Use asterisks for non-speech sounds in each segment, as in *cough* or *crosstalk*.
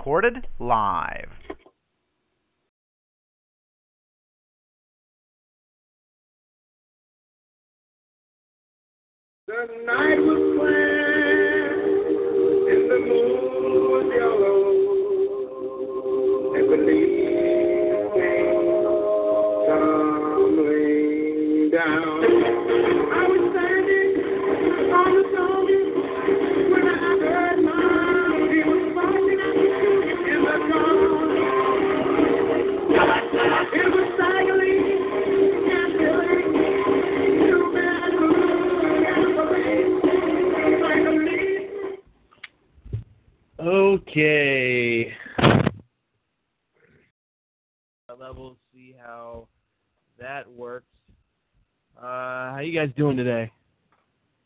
Recorded live. The night was clear and the moon was yellow, and came down. Okay. Level, see how that works. Uh, how you guys doing today?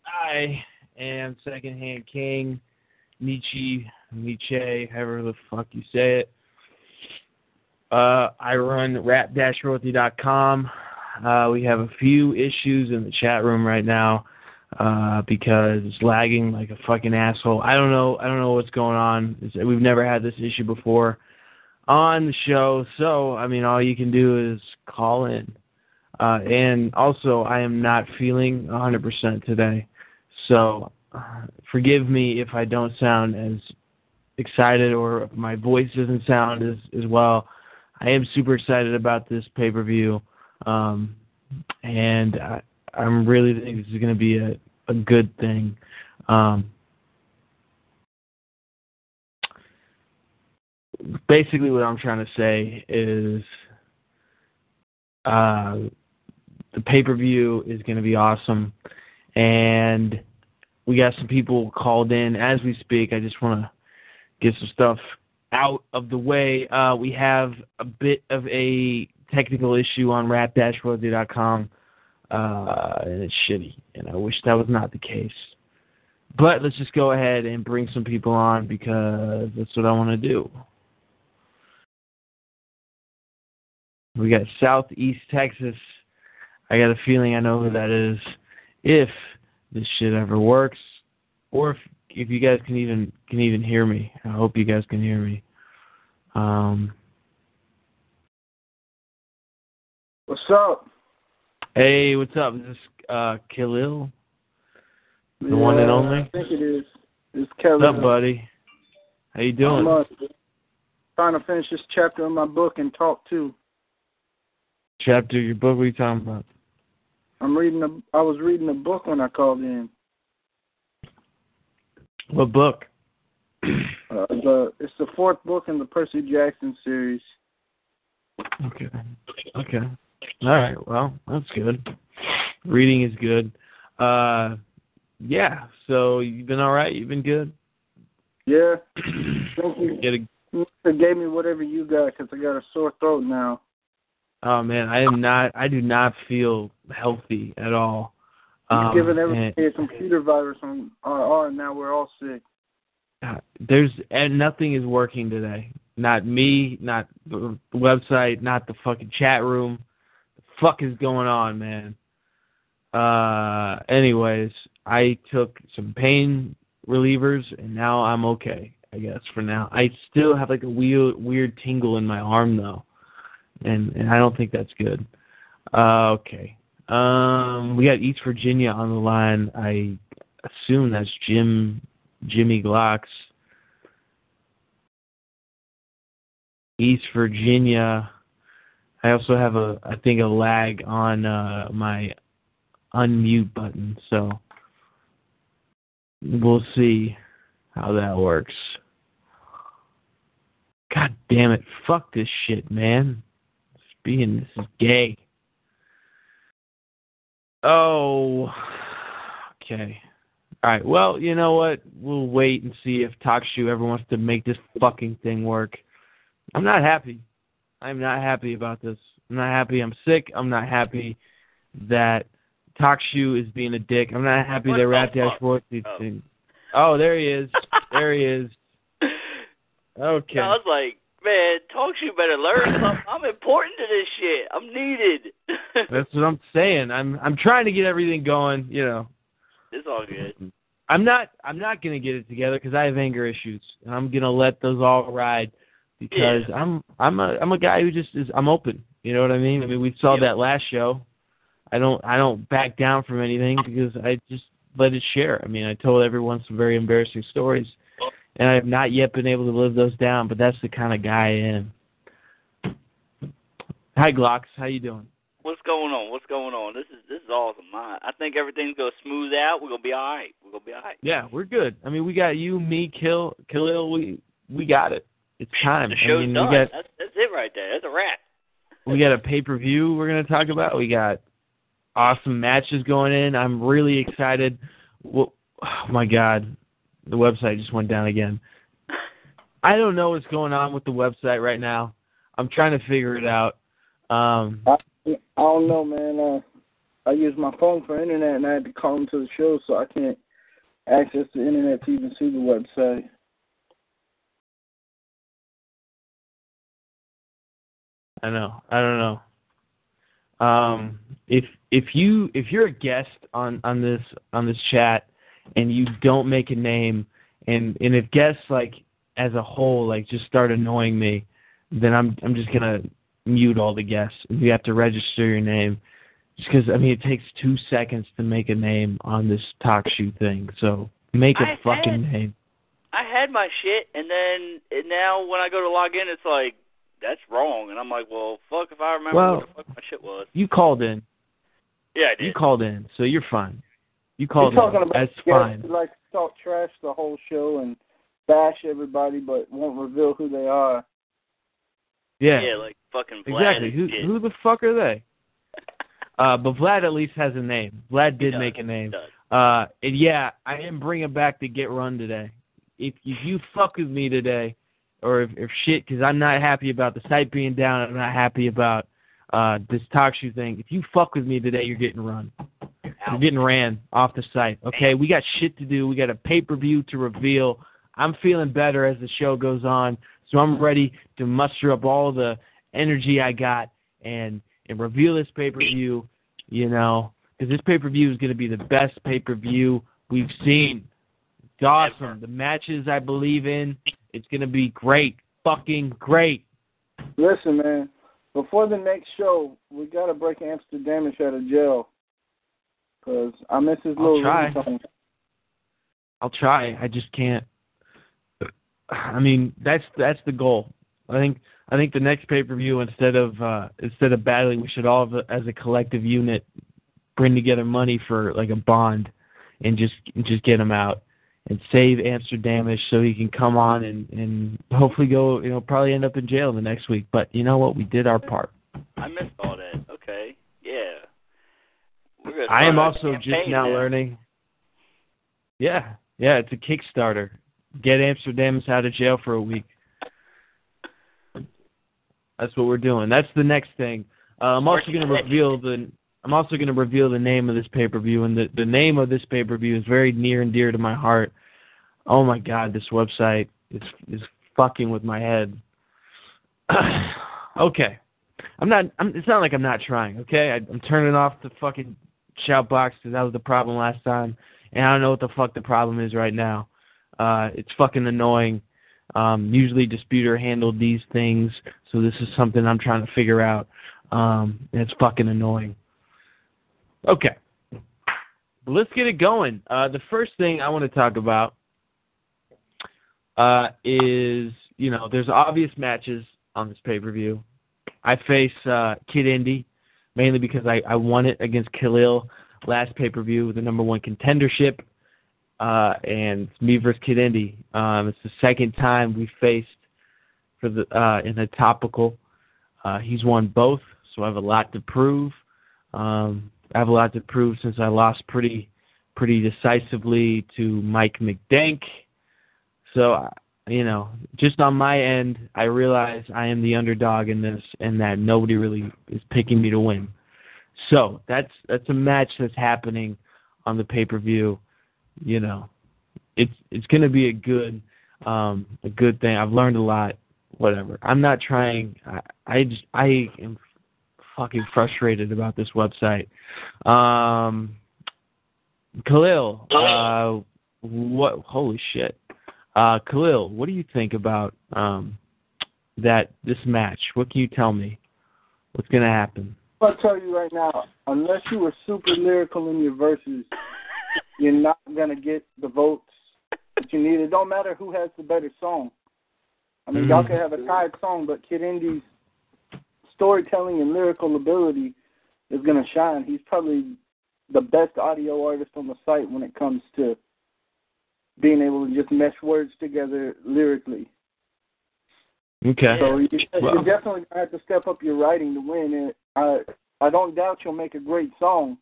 I am Secondhand King, Nietzsche, Nietzsche, however the fuck you say it. Uh, I run rap-royalty.com. Uh, we have a few issues in the chat room right now uh, because it's lagging like a fucking asshole. I don't know. I don't know what's going on. It's, we've never had this issue before on the show, so I mean, all you can do is call in. Uh, and also, I am not feeling 100% today, so uh, forgive me if I don't sound as excited or my voice doesn't sound as as well. I am super excited about this pay per view, um, and I, I'm really think this is going to be a a good thing. Um, basically, what I'm trying to say is uh, the pay per view is going to be awesome, and we got some people called in as we speak. I just want to get some stuff out of the way. Uh, we have a bit of a technical issue on rap-royalty.com uh, and it's shitty. And I wish that was not the case. But let's just go ahead and bring some people on because that's what I want to do. We got Southeast Texas. I got a feeling I know who that is. If this shit ever works, or if if you guys can even can even hear me, I hope you guys can hear me. Um, What's up? Hey, what's up? Is this uh, Khalil? The one and Yeah, only? I think it is. It's What's Kevin. up, buddy? How you doing? I'm uh, trying to finish this chapter of my book and talk too. Chapter of your book? What are you talking about? I'm reading a. I was reading a book when I called in. What book? *clears throat* Uh, the it's the fourth book in the Percy Jackson series. Okay. Okay. All right. Well, that's good. Reading is good. Uh, yeah. So you've been all right. You've been good. Yeah. *clears throat* Thank you. Get a, gave me whatever you got because I got a sore throat now. oh man, I am not. I do not feel healthy at all. Um, giving and- everybody a computer virus on RR, and now we're all sick. Uh, there's and nothing is working today. Not me, not the website, not the fucking chat room. Fuck is going on, man? Uh, anyways, I took some pain relievers and now I'm okay. I guess for now. I still have like a weird weird tingle in my arm though, and and I don't think that's good. Uh, okay. Um, we got East Virginia on the line. I assume that's Jim Jimmy Glocks. East Virginia. I also have a I think a lag on uh, my unmute button, so we'll see how that works. God damn it! Fuck this shit, man. It's being this is gay. Oh, okay. All right. Well, you know what? We'll wait and see if TalkShoe ever wants to make this fucking thing work. I'm not happy. I'm not happy about this. I'm not happy. I'm sick. I'm not happy that TalkShoe is being a dick. I'm not happy What that the Rat? Dashboard is Oh. thing. Oh, there he is. there he is. *laughs* Okay. I was like, man, TalkShoe better learn something. I'm important to this shit. I'm needed. *laughs* That's what I'm saying. I'm I'm trying to get everything going. You know, it's all good. I'm not I'm not gonna get it together because I have anger issues, and I'm gonna let those all ride because Yeah. I'm I'm a I'm a guy who just is I'm open. You know what I mean? I mean we saw Yeah. that last show. I don't I don't back down from anything because I just let it share. I mean I told everyone some very embarrassing stories, and I have not yet been able to live those down. But that's the kind of guy I am. Hi Glocks, how you doing? What's going on? What's going on? This is this is awesome. I, I think everything's gonna smooth out. We're gonna be all right. We're gonna be all right. Yeah, we're good. I mean, we got you, me, Kill, Khalil. We we got it. It's time. The I show's mean, done. we got that's that's it right there. That's a wrap. we got a pay per view we're gonna talk about. We got awesome matches going in. I'm really excited. Well, oh my God, the website just went down again. *laughs* I don't know what's going on with the website right now. I'm trying to figure it out. Um, I, I don't know, man. Uh, I use my phone for internet, and I had to call into the show, so I can't access the internet to even see the website. I know. I don't know. Um, if if you if you're a guest on on this on this chat and you don't make a name and and if guests like as a whole like just start annoying me, then I'm I'm just gonna mute all the guests. You have to register your name. Just because I mean it takes two seconds to make a name on this talk shoe thing. So make a I fucking had- name. I had my shit, and then and now when I go to log in, it's like that's wrong, and I'm like, well, fuck if I remember Well- what the fuck my shit was. You called in. Yeah, I You called in, so you're fine. You You're called talking in. about That's guests fine. who like to talk trash the whole show and bash everybody, but won't reveal who they are. Yeah. yeah, like fucking Vlad Exactly. Who shit. who the fuck are they? *laughs* Uh, but Vlad at least has a name. Vlad did does, make a name. does. Uh, and yeah, I am bringing back the get run today. If if you fuck with me today, or if, if shit, because I'm not happy about the site being down. I'm not happy about uh this TalkShoe thing. If you fuck with me today, you're getting run. You're getting ran off the site. Okay, we got shit to do. We got a pay per view to reveal. I'm feeling better as the show goes on, so I'm ready to muster up all the energy I got and and reveal this pay per view. You know, because this pay per view is going to be the best pay per view we've seen. It's awesome. The matches I believe in. It's going to be great. Fucking great. Listen, man. Before the next show, we gotta break Amsterdamish out of jail. Cause I miss his I'll little try. I'll try. I just can't. I mean, that's that's the goal. I think I think the next pay per view instead of uh, instead of battling, we should all as a collective unit bring together money for like a bond and just just get him out and save Amsterdamish so he can come on and and hopefully go you know probably end up in jail the next week. But you know what? We did our part. I missed all that. Okay, yeah. I am also just now learning. Yeah, yeah, it's a Kickstarter. Get Amsterdam's out of jail for a week. That's what we're doing. That's the next thing. Uh, I'm also going to reveal the. I'm also going to reveal the name of this pay per view, and the the name of this pay per view is very near and dear to my heart. Oh my God, this website is is fucking with my head. *sighs* okay, I'm not. I'm, it's not like I'm not trying. Okay, I, I'm turning off the fucking shout box because that was the problem last time, and I don't know what the fuck the problem is right now. Uh, it's fucking annoying. Um, usually Disputer handled these things, so this is something I'm trying to figure out. Um, and it's fucking annoying. Okay. let's get it going. Uh, the first thing I want to talk about uh, is you know there's obvious matches on this pay per view. I face uh, Kid Indy mainly because I, I won it against Khalil last pay per view, with the number one contendership, uh, and me versus Kid Indy. Um, it's the second time we faced for the uh, in a topical. Uh, he's won both, so I have a lot to prove. Um, I have a lot to prove since I lost pretty pretty decisively to Mike McDank. So you know, just on my end, I realize I am the underdog in this, and that nobody really is picking me to win. So that's that's a match that's happening on the pay per view. You know, it's it's going to be a good um, a good thing. I've learned a lot. Whatever. I'm not trying. I, I just I am fucking frustrated about this website. Um, Khalil, uh, what? Holy shit. Uh, Khalil, what do you think about um, that this match? What can you tell me? What's going to happen? I'll tell you right now, unless you were super lyrical in your verses, you're not gonna get the votes that you need. It don't matter who has the better song. I mean, Mhm. y'all can have a tied song, but Kid Indy's storytelling and lyrical ability is gonna shine. He's probably the best audio artist on the site when it comes to being able to just mesh words together lyrically. Okay. So you, Well- you're definitely gonna have to step up your writing to win. And I I don't doubt you'll make a great song,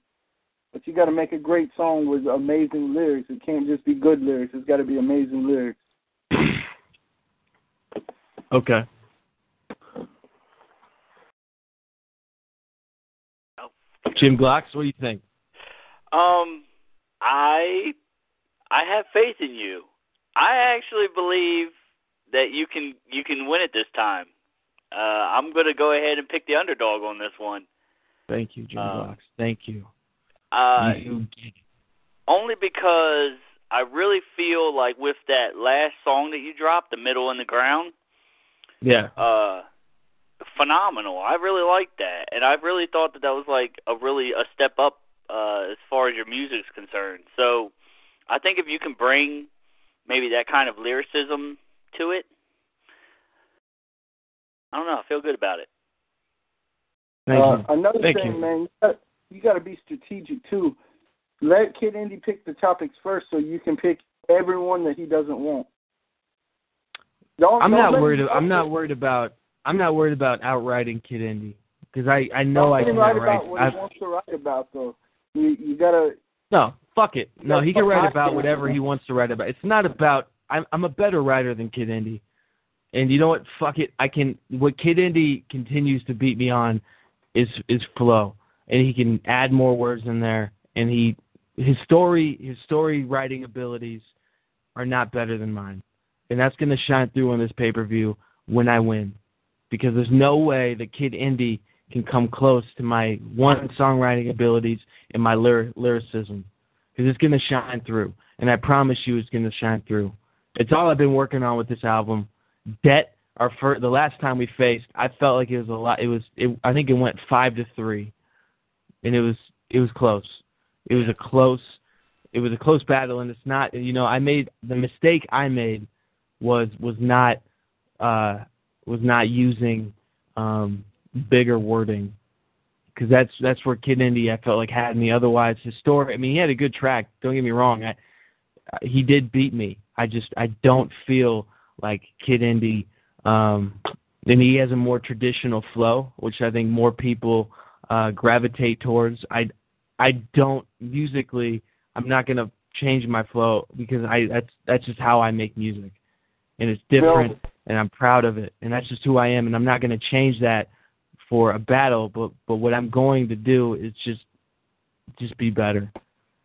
but you got to make a great song with amazing lyrics. It can't just be good lyrics. It's got to be amazing lyrics. Okay. Jim Glocks, what do you think? Um, I I have faith in you. I actually believe that you can you can win it this time. Uh, I'm gonna go ahead and pick the underdog on this one. Thank you, Jim Uh, Glocks. Thank you. Uh, you only because I really feel like with that last song that you dropped, the middle and the ground, yeah. uh, phenomenal. I really liked that, and I really thought that that was like a really a step up uh, as far as your music's concerned. So, I think if you can bring maybe that kind of lyricism to it, I don't know. I feel good about it. Thank uh, you. Another Thank thing, you. man, you got, to be strategic too. Let Kid Indy pick the topics first, so you can pick everyone that he doesn't want. Don't, I'm don't not worried. I'm not worried about. I'm not worried about outwriting Kid Indy because I I know don't I can write about what I've, he wants to write about, though. You you gotta no, fuck it. No, he can write about whatever he wants to write about. It's not about. I'm I'm a better writer than Kid Indy, and you know what? Fuck it. I can. What Kid Indy continues to beat me on is is flow, and he can add more words in there, and he his story his story writing abilities are not better than mine, and that's going to shine through on this pay per view when I win, because there's no way that Kid Indy can come close to my one songwriting abilities and my lyr- lyricism, because it's going to shine through, and I promise you it's going to shine through. It's all I've been working on with this album. Debt, our fir- the last time we faced, I felt like it was a lot. It was, it, I think it went five to three, and it was, it was close. It was a close, it was a close battle, and it's not. You know, I made the mistake I made was was not, uh, was not using um, bigger wording, because that's that's where Kid Indy I felt like had me. Otherwise, his story. I mean, he had a good track. Don't get me wrong. I, he did beat me. I just I don't feel like Kid Indy. Um, and he has a more traditional flow, which I think more people uh, gravitate towards. I I don't musically. I'm not gonna change my flow because I that's that's just how I make music, and it's different, and I'm proud of it, and that's just who I am, and I'm not gonna change that for a battle. But but what I'm going to do is just just be better,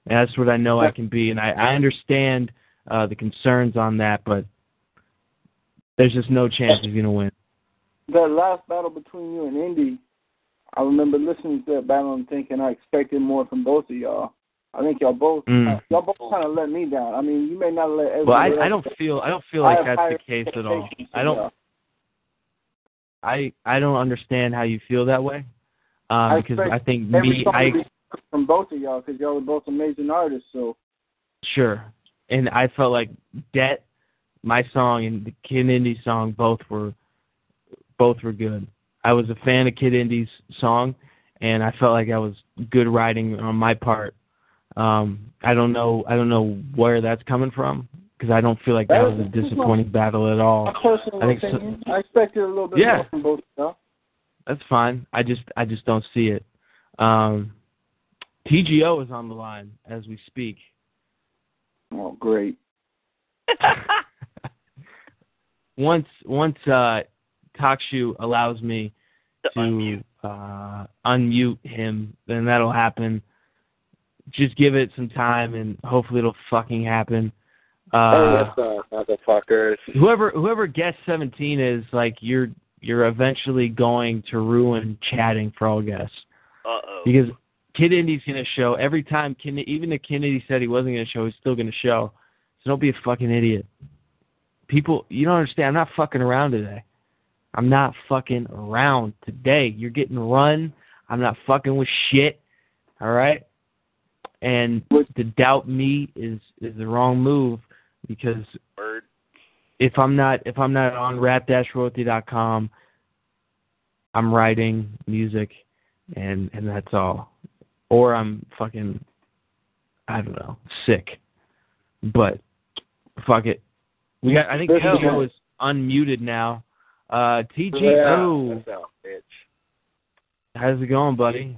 and that's what I know I can be, and I I understand uh, the concerns on that, but there's just no chance he's gonna win. that last battle between you and Indy, I remember listening to that battle and thinking I expected more from both of y'all. I think y'all both Mm. y'all both kind of let me down. I mean, you may not let everybody. Well, I, I don't feel I don't feel like that's the case at all. I don't. I I don't understand how you feel that way. Um, I because I think me I from both of y'all because y'all are both amazing artists. So Sure. And I felt like Debt, my song, and the Kid Indy song both were both were good. I was a fan of Kid Indy's song, and I felt like I was good writing on my part. Um, I don't know. I don't know where that's coming from because I don't feel like that was a disappointing battle at all. I think so- I expected a little bit Yeah. more from both of y'all. That's fine. I just I just don't see it. Um, TGO is on the line as we speak. Oh, great. *laughs* once once uh TalkShoe allows me To to unmute. uh unmute him, then that'll happen. Just give it some time and hopefully it'll fucking happen. Uh hey, what's up, motherfuckers? whoever whoever guest seventeen is like you're you're eventually going to ruin chatting for all guests. Uh oh. Because Kid Indy's gonna show every time Kid even if Kid Indy said he wasn't gonna show, he's still gonna show. So don't be a fucking idiot. People you don't understand, I'm not fucking around today. I'm not fucking around today. You're getting run. I'm not fucking with shit. All right? And to doubt me is is the wrong move because Word. if I'm not if I'm not on rap-royalty.com, I'm writing music, and and that's all. Or I'm fucking, I don't know, sick. But fuck it. We got. I think TGO is unmuted now. Uh, TGO, how's it going, buddy?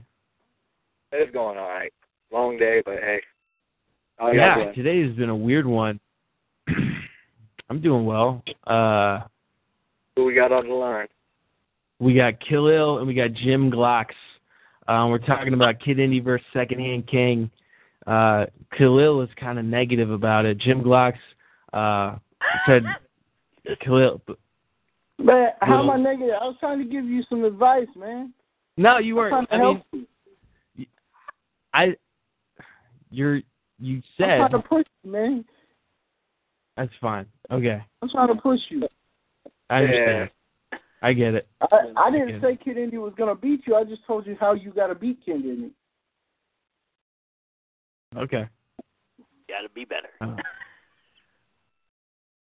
It's going all right. Long day, but hey. How y'all yeah, today has been a weird one. *clears throat* I'm doing well. Uh, Who we got on the line? We got Khalil and we got Jim Glocks. Um, we're talking about Kid Indy versus Secondhand King. Uh, Khalil is kind of negative about it. Jim Glocks uh, said Khalil. Man, how am Well- I negative? I was trying to give you some advice, man. No, you weren't. I mean, you. I. You're. You said. I'm trying to push you, man. that's fine. Okay, I'm trying to push you. I understand. I get it. I, I didn't Okay. say Kid Indy was gonna beat you. I just told you how you gotta beat Kid Indy. Okay. Gotta be better. Oh.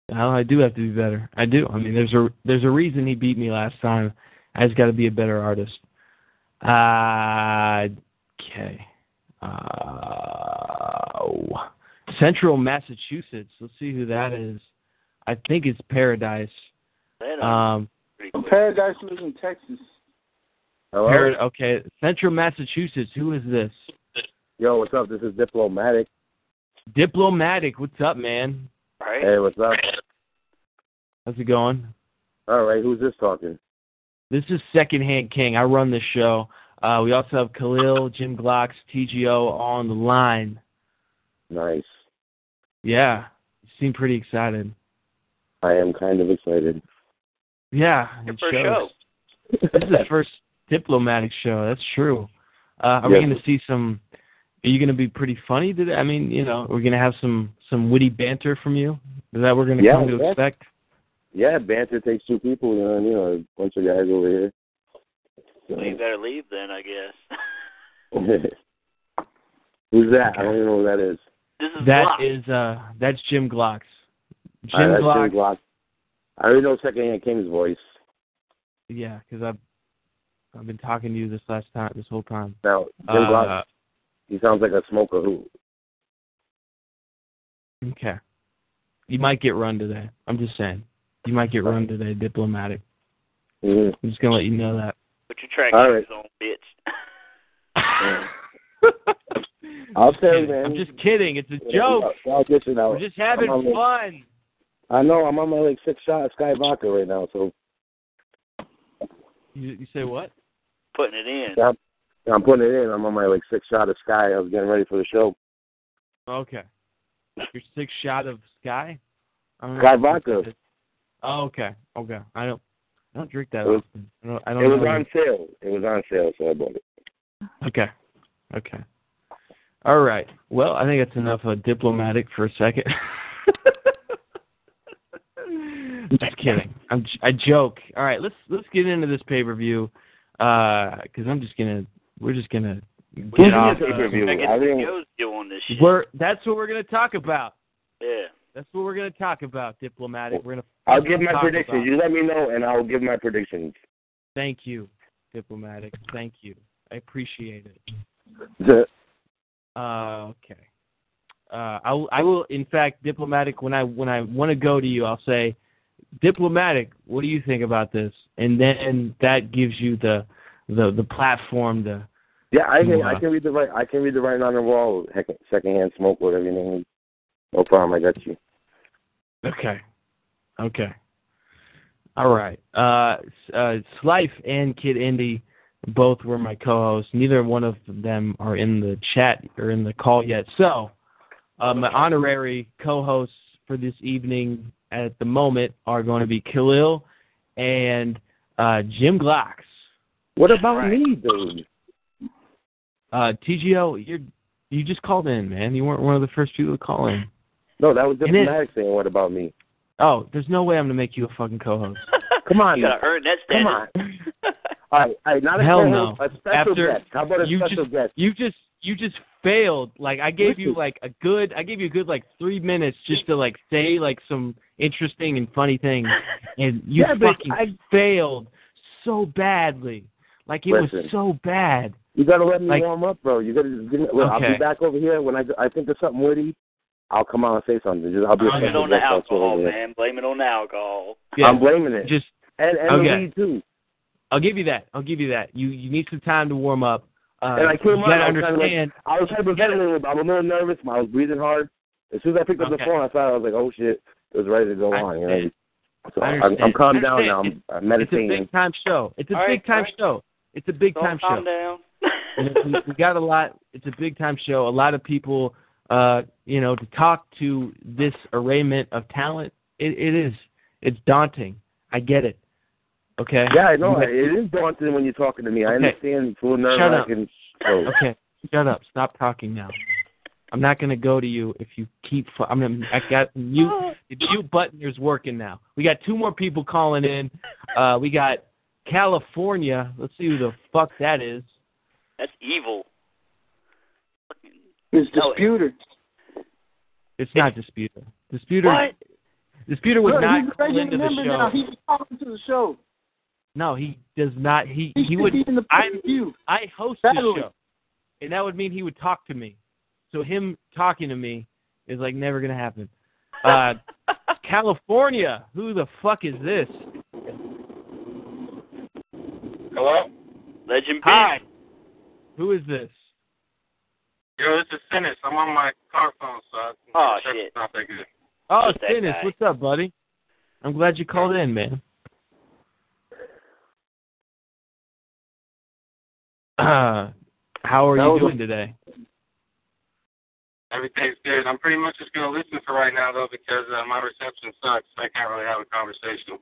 Well, I do have to be better. I do. I mean, there's a there's a reason he beat me last time. I just got to be a better artist. Uh, okay. Uh. Central Massachusetts. Let's see who that is. I think it's Paradise. That, Um. Paradise lives in Texas. Hello? Parad- okay, Central Massachusetts. Who is this? Yo, what's up? This is Diplomatic. Diplomatic. What's up, man? Right? Hey, what's up? How's it going? All right, who's this talking? This is Secondhand King. I run this show. Uh, we also have Khalil, Jim Glocks, TGO all on the line. Nice. Yeah, you seem pretty excited. I am kind of excited. Yeah, Your it first shows. show. This is the first diplomatic show. That's true. Uh, are we going to see some? Are you going to be pretty funny today? I mean, you know, we're going to have some some witty banter from you. Is that what we're going to Yeah, come to yeah. expect? Yeah, banter takes two people, you know, and, you know, a bunch of guys over here. Well, you better leave then, I guess. *laughs* Who's that? I don't even know who that is. this is That Block. is uh, that's Jim Glocks. Jim All right, that's Glocks. Jim Glock. I already know Secondhand King's voice. Yeah, because I've I've been talking to you this last time, this whole time. Now, Jim Uh, Glock, he sounds like a smoker who. Okay. You might get run today. I'm just saying. You might get run today, diplomatic. Mhm. I'm just gonna let you know that. Put your track All shoes on, bitch. *laughs* I'll tell you, man. I'm just kidding. It's a joke. I'll get you now. We're just having I'm on- fun. I know. I'm on my like six shot of Skyy Vodka right now, so You, you say what? Putting it in. Yeah. I'm putting it in. I'm on my like six shot of Skyy. I was getting ready for the show. Okay. Your six shot of Skyy. I don't Skyy vodka. Oh, okay. Okay. I don't. I don't drink that It was- often. I don't. I don't It was know. on sale. It was on sale, so I bought it. Okay. Okay. All right. Well, I think that's enough of diplomatic for a second. *laughs* Just kidding. I'm j- I joke. All right, let's let's get into this pay per view because I'm just gonna we're just gonna Who's get in off. uh, pay-per-view? I I get didn't- the Joe's doing this shit. We're that's what we're gonna talk about. yeah. That's what we're gonna talk about, diplomatic. We're gonna. I'll give my predictions. about- You let me know, and I'll give my predictions. Thank you, diplomatic. Thank you. I appreciate it. The- Uh, okay. Uh, I will. I will. In fact, diplomatic. When I when I want to go to you, I'll say, diplomatic. What do you think about this? And then that gives you the the the platform to. Yeah, I can. Yeah. I can read the right. I can read the writing on the wall. Heck, secondhand smoke, whatever you name is. No problem. I got you. Okay. Okay. All right. Uh, uh, Slife and Kid Indy both were my co-hosts. Neither one of them are in the chat or in the call yet. So, uh, my honorary co-hosts for this evening at the moment are going to be Khalil and uh, Jim Glocks. What about Right. me, dude? Uh, TGO, you're you just called in, man. You weren't one of the first people to call in. No, that was And it- diplomatic saying. What about me? Oh, there's no way I'm gonna make you a fucking co-host. *laughs* Come on, you gotta earn that Come on. *laughs* All right, all right. Not a Hell no. A special After guest. How about a you special just guest? you just you just failed. Like I gave you like a good I gave you a good like three minutes just to like say like some interesting and funny things, *laughs* and you Yeah, fucking I- failed so badly. Like it was so bad. You gotta let me Like- warm up, bro. You gotta. Give me, look, I'll be back over here when I I think of something witty. I'll come out and say something. Just, I'll be a Blame it on the guest alcohol, man. Blame it on the alcohol. Yeah, I'm blaming it. just and and Okay. the weed too. I'll give you that. I'll give you that. You you need some time to warm up. Uh, And I you came on, gotta I was kinda like- understand. I was hyperventilating. I'm a little nervous. I was breathing hard. As soon as I picked up Okay. the phone, I thought I was like, "Oh shit!" It was ready to go I on. You know? So I I'm, understand. I'm calmed down now. I'm, understand. I'm it's a big time show. It's a All right, big time all right. show. It's a big Don't time calm show. down. And we, we got a lot. It's a big time show. A lot of people, uh, you know, to talk to this arrayment of talent. It, it is. It's daunting. I get it. Okay. Yeah, I know. You It is daunting when you're talking to me. I understand. It's a little nerve Shut up. wracking. So, Okay. Shut up. Stop talking now. I'm not gonna go to you if you keep. fu- I'm gonna. I got mute. The mute button is working now. We got two more people calling in. Uh, we got California. Let's see who the fuck that is. That's evil. Fucking- It's No, disputer. It's not Disputer. Disputer. What? Disputer would Look, not he's a call regular into the show. now. He's calling to the show. No, he does not. He He, he would. be in the I'm- pay-per-view. I host the Battling. show, and that would mean he would talk to me. So him talking to me is like never gonna happen. Uh, *laughs* California. Who the fuck is this? Hello? Legend Hi. Who is this? Yo, this is Dennis. I'm on my car phone, so I Oh, the shit. not that good. Oh, Who's that Dennis. guy? What's up, buddy? I'm glad you called in, man. Uh, *clears throat* how are That you was a- doing today? Everything's good. I'm pretty much just going to listen for right now, though, because uh, my reception sucks. I can't really have a conversation.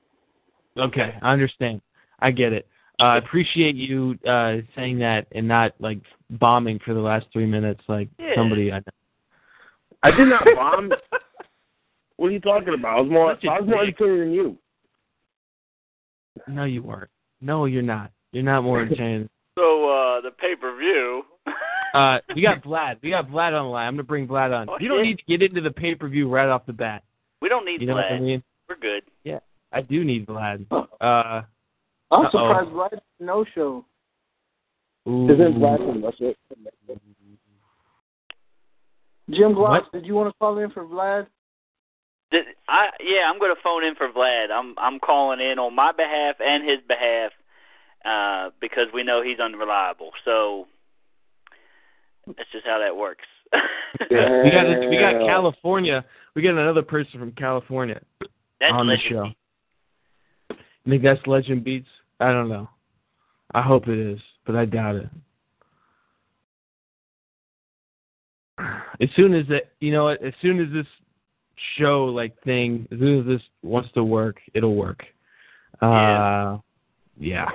Okay, I understand. I get it. Uh, I appreciate you uh, saying that and not like bombing for the last three minutes like Yeah. somebody I know. I did not bomb. *laughs* what are you talking about? I was more. Such a I was more dick. entertaining than you. No, you weren't. No, you're not. You're not more entertaining. *laughs* So uh the pay per view. Uh, we got Vlad. We got Vlad on the line. I'm gonna bring Vlad on. Oh, you don't shit. need to get into the pay per view right off the bat. we don't need You know Vlad. what I mean? We're good. Yeah, I do need Vlad. Uh, I'm Uh-oh. surprised Vlad no show. Ooh. Isn't black and Russia? Jim Glocks, What? did you want to call in for Vlad? Did, I yeah, I'm gonna phone in for Vlad. I'm I'm calling in on my behalf and his behalf, uh, because we know he's unreliable. So that's just how that works. *laughs* Yeah. we got we got California. We got another person from California That's on the legend. show. You think that's Legend Beats? I don't know. I hope it is, but I doubt it. As soon as it, you know, as soon as this show like thing, as soon as this wants to work, it'll work. Uh, yeah.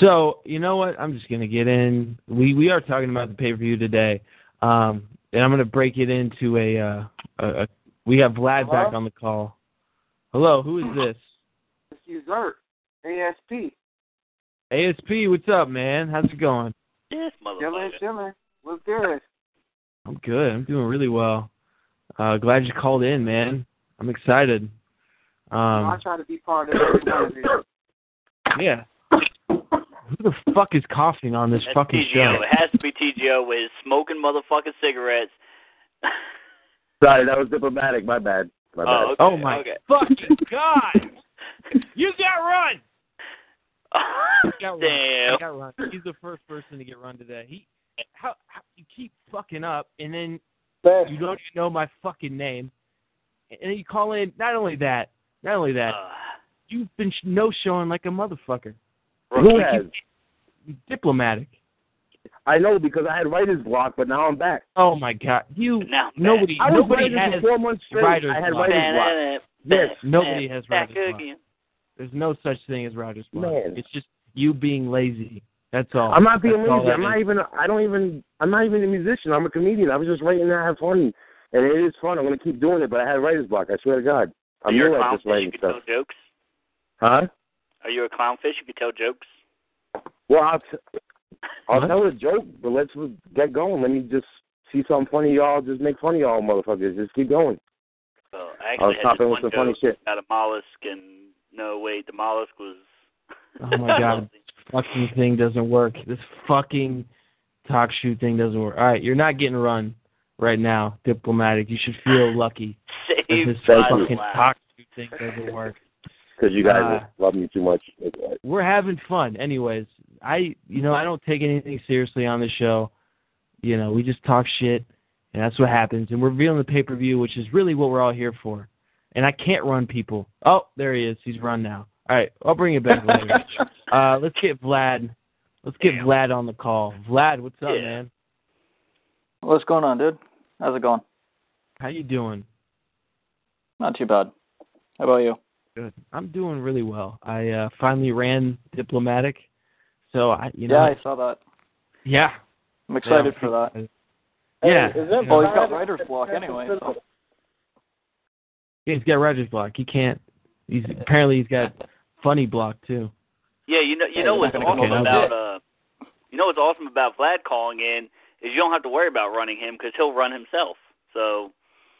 So you know what? I'm just gonna get in. We we are talking about the pay per view today, um, and I'm gonna break it into a. Uh, a, a we have Vlad Hello? back on the call. Hello, who is this? It's Uzert, ASP. ASP, what's up, man? How's it going? This Chilling, motherfucker. chilling. What's good? I'm good. I'm doing really well. Uh, glad you called in, man. I'm excited. I Um, try to be part of every one of these. yeah. Who the fuck is coughing on this That's fucking TGO. show? It has to be TGO with smoking motherfucking cigarettes. Sorry, that was diplomatic. My bad. My bad. oh, okay, Oh my okay. fucking god! You got run. You got *laughs* run. Damn. You got run. He's the first person to get run today. He, how, how you keep fucking up, and then Best. you don't even know my fucking name, and then you call in. Not only that, not only that, Uh, you've been no showing like a motherfucker. Who has? Diplomatic. I know because I had writer's block, but now I'm back. Oh my god, you. now Nobody. I was Nobody writing has. for four months straight. writer's I had block. writer's block. Yes, nobody has writer's block. Again. There's no such thing as writer's block. Man. It's just you being lazy. That's all. I'm not being That's all lazy. I'm not even. I don't even. I'm not even a musician. I'm a comedian. I was just writing to have fun, and it is fun. I'm gonna keep doing it. But I had writer's block. I swear to God. I'm Are you new a at this clownfish? You writing can stuff. tell jokes. Huh? Are you a clownfish? You can tell jokes. Well, I'll, t- I'll tell a joke, but let's get going. Let me just see something funny, y'all. Just make fun of y'all, motherfuckers. Just keep going. Well, I I was had popping this with some funny shit. about a mollusk, and no, wait, the mollusk was. Oh my god, *laughs* this fucking thing doesn't work. This fucking talk shoot thing doesn't work. All right, you're not getting run right now, diplomatic. You should feel *laughs* lucky that Save this Thank you. talk shoot thing doesn't work. *laughs* Because you guys Uh, love me too much. We're having fun, anyways. I, you know, I don't take anything seriously on the show. You know, we just talk shit, and that's what happens. And we're revealing the pay per view, which is really what we're all here for. And I can't run people. Oh, there he is. He's run now. All right, I'll bring it back later. *laughs* uh, let's get Vlad. Let's get Damn. Vlad on the call. Vlad, what's up, Yeah. man? What's going on, dude? How's it going? How you doing? Not too bad. How about you? Good. I'm doing really well. I uh, finally ran diplomatic, so I, you know, yeah, I saw that. yeah, I'm excited Yeah, for that. Yeah, Hey, is that Well, he's got writer's block anyway, so. Yeah, he's got Rogers block. He can't. He's apparently he's got funny block too. Yeah, you know, you Yeah, know you're what's awesome about uh, you know what's awesome about Vlad calling in is you don't have to worry about running him because he'll run himself. So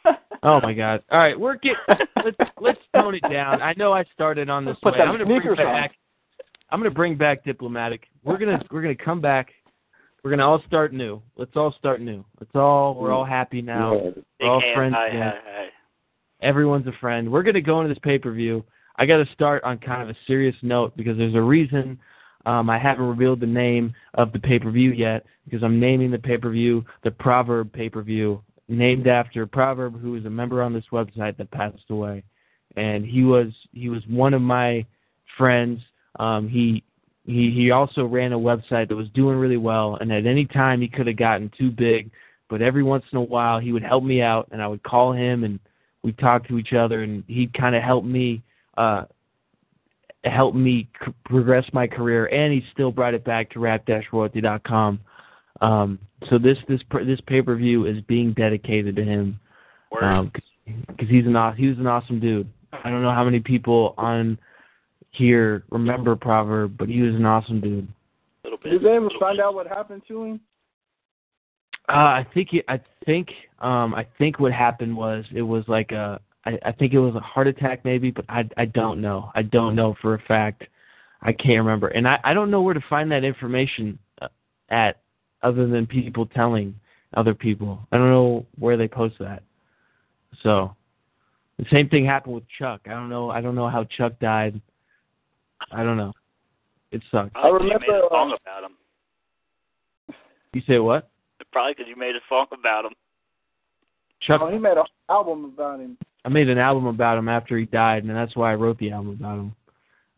*laughs* Oh my god! All right, we're get let's let's tone it down. I know I started on this Put way. them I'm gonna bring sneakers back. I'm gonna bring back diplomatic. We're gonna we're gonna come back. We're gonna all start new. Let's all start new. Let's all we're all happy now. Yeah. big We're all friends hi, again. hi, hi. Everyone's a friend. We're gonna go into this pay per view. I got to start on kind of a serious note because there's a reason um, I haven't revealed the name of the pay per view yet because I'm naming the pay per view the Proverb pay per view, named after Proverb, who is a member on this website that passed away, and he was he was one of my friends. Um, he he he also ran a website that was doing really well, and at any time he could have gotten too big, but every once in a while he would help me out, and I would call him and we'd talk to each other, and he'd kind of helped me uh, help me c- progress my career, and he still brought it back to rap-royalty.com. Um, so this this pr- this pay per view is being dedicated to him Word. because he's an aw- he was an awesome dude. I don't know how many people on here remember Proverb, but he was an awesome dude. little bit. Did they ever find out what happened to him? Uh, I think it, I think um I think what happened was it was like a I, I think it was a heart attack maybe, but I I don't know. I don't know for a fact. I can't remember, and I I don't know where to find that information uh, at other than people telling other people. I don't know where they post that. So the same thing happened with Chuck. I don't know. I don't know how Chuck died. I don't know. It sucks. Probably 'cause you remember, made a song uh, about him. You say what? Probably because you made a song about him. Chuck. Oh, he made an album about him. I made an album about him after he died, and that's why I wrote the album about him.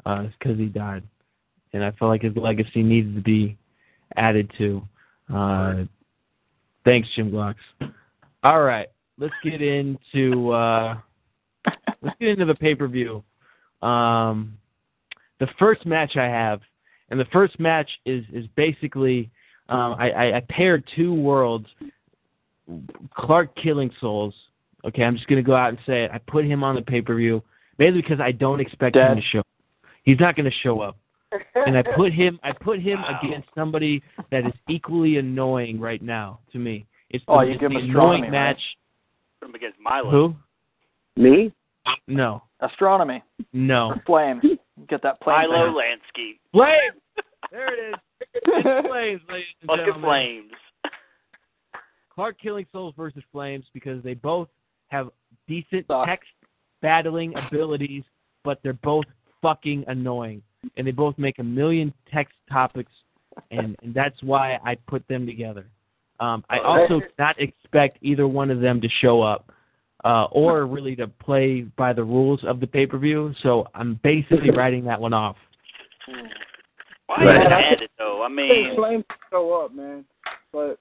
Uh, it's because he died, and I felt like his legacy needed to be added to. Uh, thanks, Jim Glocks. All right, let's get into uh, let's get into the pay per view. Um, the first match I have, and the first match is is basically um, I, I, I paired two worlds. Clark Killing Souls. Okay, I'm just gonna go out and say it. I put him on the pay per view mainly because I don't expect him to show. He's not gonna show up. *laughs* and I put him I put him against somebody that is equally annoying right now to me. It's the, Oh, you it's give the him annoying astronomy, right? match. Put him against Milo. Who? Me? No, Astronomy. no. Flames. Get that plane. Milo. Lansky. Flames. There it is. It's *laughs* Flames, ladies and Fucking gentlemen. flames. Clark Killing Souls versus Flames because they both have decent Suck. text battling abilities, but they're both fucking annoying. And they both make a million text topics, and, and that's why I put them together. Um, I also did not expect either one of them to show up uh, or really to play by the rules of the pay per view, so I'm basically writing that one off. Why Right. you Yeah, I had it though? I think mean, Flames show up, man. But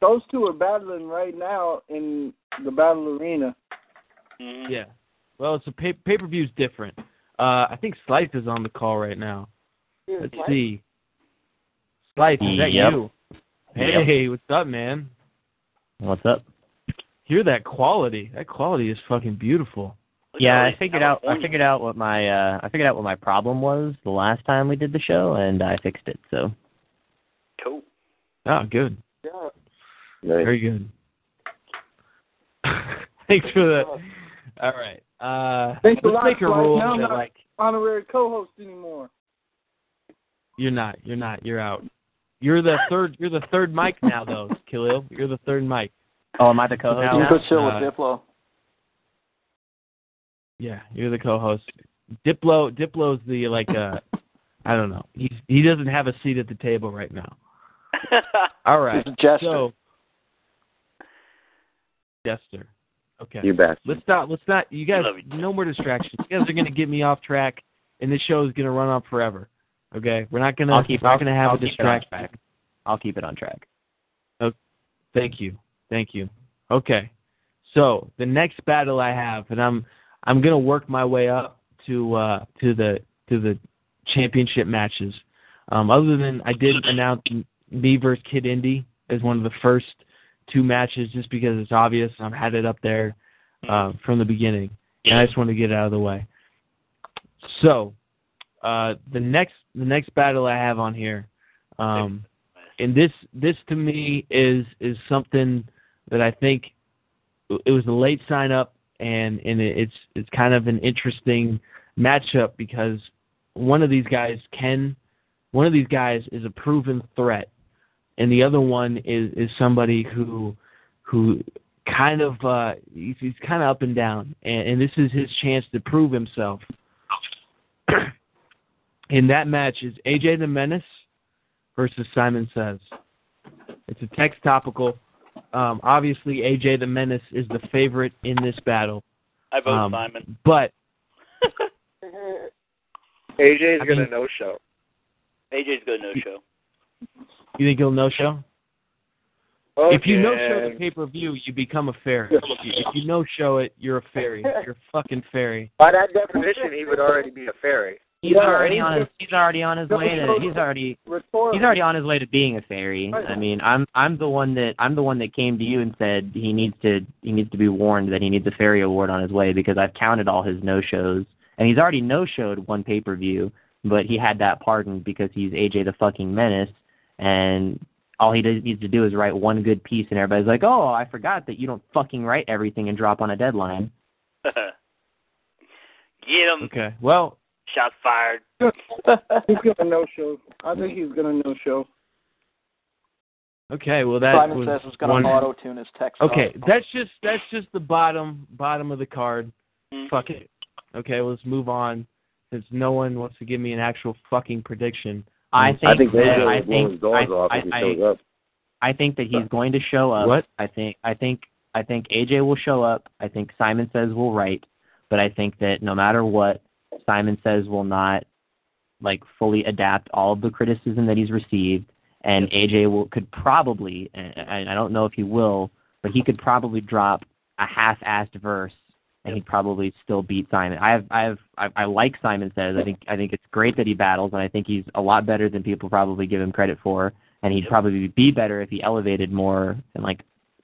those two are battling right now in the battle arena. mhm. Yeah. Well, it's a pay pay per view's different. Uh, I think Slice is on the call right now. Let's see. Slice, is that Yep. you? Hey, what's up, man? What's up? Hear that quality? That quality is fucking beautiful. Look Yeah, I these figured out. I figured out what my uh, I figured out what my problem was the last time we did the show, and I fixed it. So Cool. Oh, good. Yeah. Nice. Very good. *laughs* Thanks for that. All right. Uh, Thanks a let's lot, make a rule Now I'm that not- like Honorary co-host anymore. you're not. You're not. You're out. You're the third. You're the third mic now, though, Khalil. You're the third mic. oh, am I the co-host? Now- You now? could chill Uh, with Diplo. Yeah, you're the co-host. Diplo. Diplo's the like. uh *laughs* I don't know. He's he doesn't have a seat at the table right now. *laughs* All right. Jester. So, Jester. Okay. You bastard. Let's not. Let's not. You guys. You. No more distractions. You guys are gonna get me off track, and this show is gonna run on forever. Okay. We're not gonna. I'll keep. We're not I'll, gonna have I'll a it on distraction. track. I'll keep it on track. Thank you. Thank you. Okay. So the next battle I have, and I'm I'm gonna work my way up to uh to the to the championship matches. Um, other than I did announce me versus Kid Indy as one of the first two matches, just because it's obvious. I've had it up there uh, from the beginning, and I just want to get out of the way. So uh, the next the next battle I have on here. Um, and this this to me is is something that I think it was a late sign up and and it's it's kind of an interesting matchup because one of these guys can one of these guys is a proven threat and the other one is is somebody who who kind of uh he's, he's kind of up and down and, and this is his chance to prove himself *clears throat* and that match is AJ the Menace versus Simon Says. It's a text topical. Um, obviously, AJ the Menace is the favorite in this battle. I vote Um, Simon. But *laughs* AJ's I gonna mean- no show. AJ's to no show. you think he'll no show? Okay. If you no show the pay per view, you become a fairy. If you, if you no show it, you're a fairy. You're a fucking fairy. By that definition, he would already be a fairy. He's Yeah, already on his. He's already on his way to. He's already. Rhetorical. He's already on his way to being a fairy. Right. I mean, I'm I'm the one that I'm the one that came to you and said he needs to he needs to be warned that he needs a fairy award on his way because I've counted all his no shows and he's already no showed one pay per view, but he had that pardoned because he's AJ the fucking menace and all he does, needs to do is write one good piece and everybody's like, oh, I forgot that you don't fucking write everything and drop on a deadline. *laughs* Get him. Okay. Well, Shots fired. *laughs* He's gonna *laughs* no show. I think he's gonna no show. okay. Well, that Simon was says it's going one. to auto tune his text. Okay, off. that's just that's just the bottom bottom of the card. Mhm. Fuck it. Okay, let's move on. Since no one wants to give me an actual fucking prediction. I Um, think, I think that, I will blow his think I, I, if he I, shows up. I think that he's going to show up. What? I think I think I think AJ will show up. I think Simon says will write, but I think that no matter what, Simon says will not like fully adapt all of the criticism that he's received, and AJ will could probably, and and I don't know if he will, but he could probably drop a half-assed verse, and he'd probably still beat Simon. I have I have I, I like Simon says. I think I think it's great that he battles, and I think he's a lot better than people probably give him credit for and he'd probably be better if he elevated more and like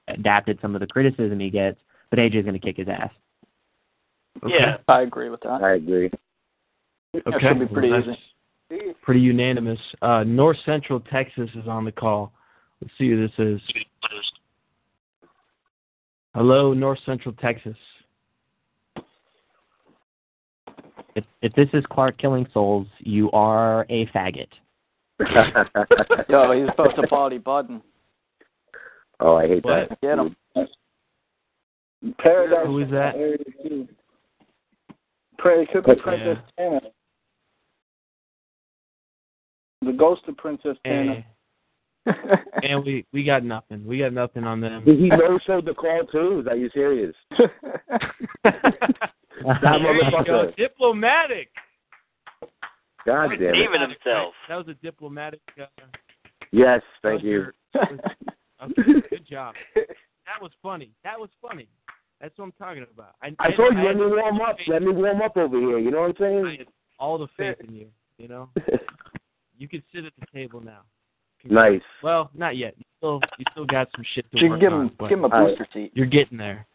adapted some of the criticism he gets. But AJ's going to kick his ass. Okay. Yeah. I agree with that. I agree. That Okay. should be pretty well, easy. pretty unanimous. Uh, North Central Texas is on the call. Let's see who this is. Hello, North Central Texas. If if this is Clark killing souls, you are a faggot. Yo, he's supposed to party button. oh, I hate What? that. Get him. Paradise. Who is that? area too. Pray, it could be Yeah. Princess Tana. The ghost of Princess Tana. And, *laughs* and we we got nothing. We got nothing on them. Did he no show the call too? Is that you serious? *laughs* That There you go. motherfucker. Diplomatic. God damn it. Even himself. That was a diplomatic. Uh, Yes, thank was you. your- okay, good job. That was funny. That was funny. That's what I'm talking about. I, I told you, I let me warm up. Let me warm up over here. You know what I'm I saying? had all the faith in you. You know, *laughs* you can sit at the table now. nice. Well, not yet. You still you still got some shit to You work give on. him but give him a All right. booster seat. You're getting there.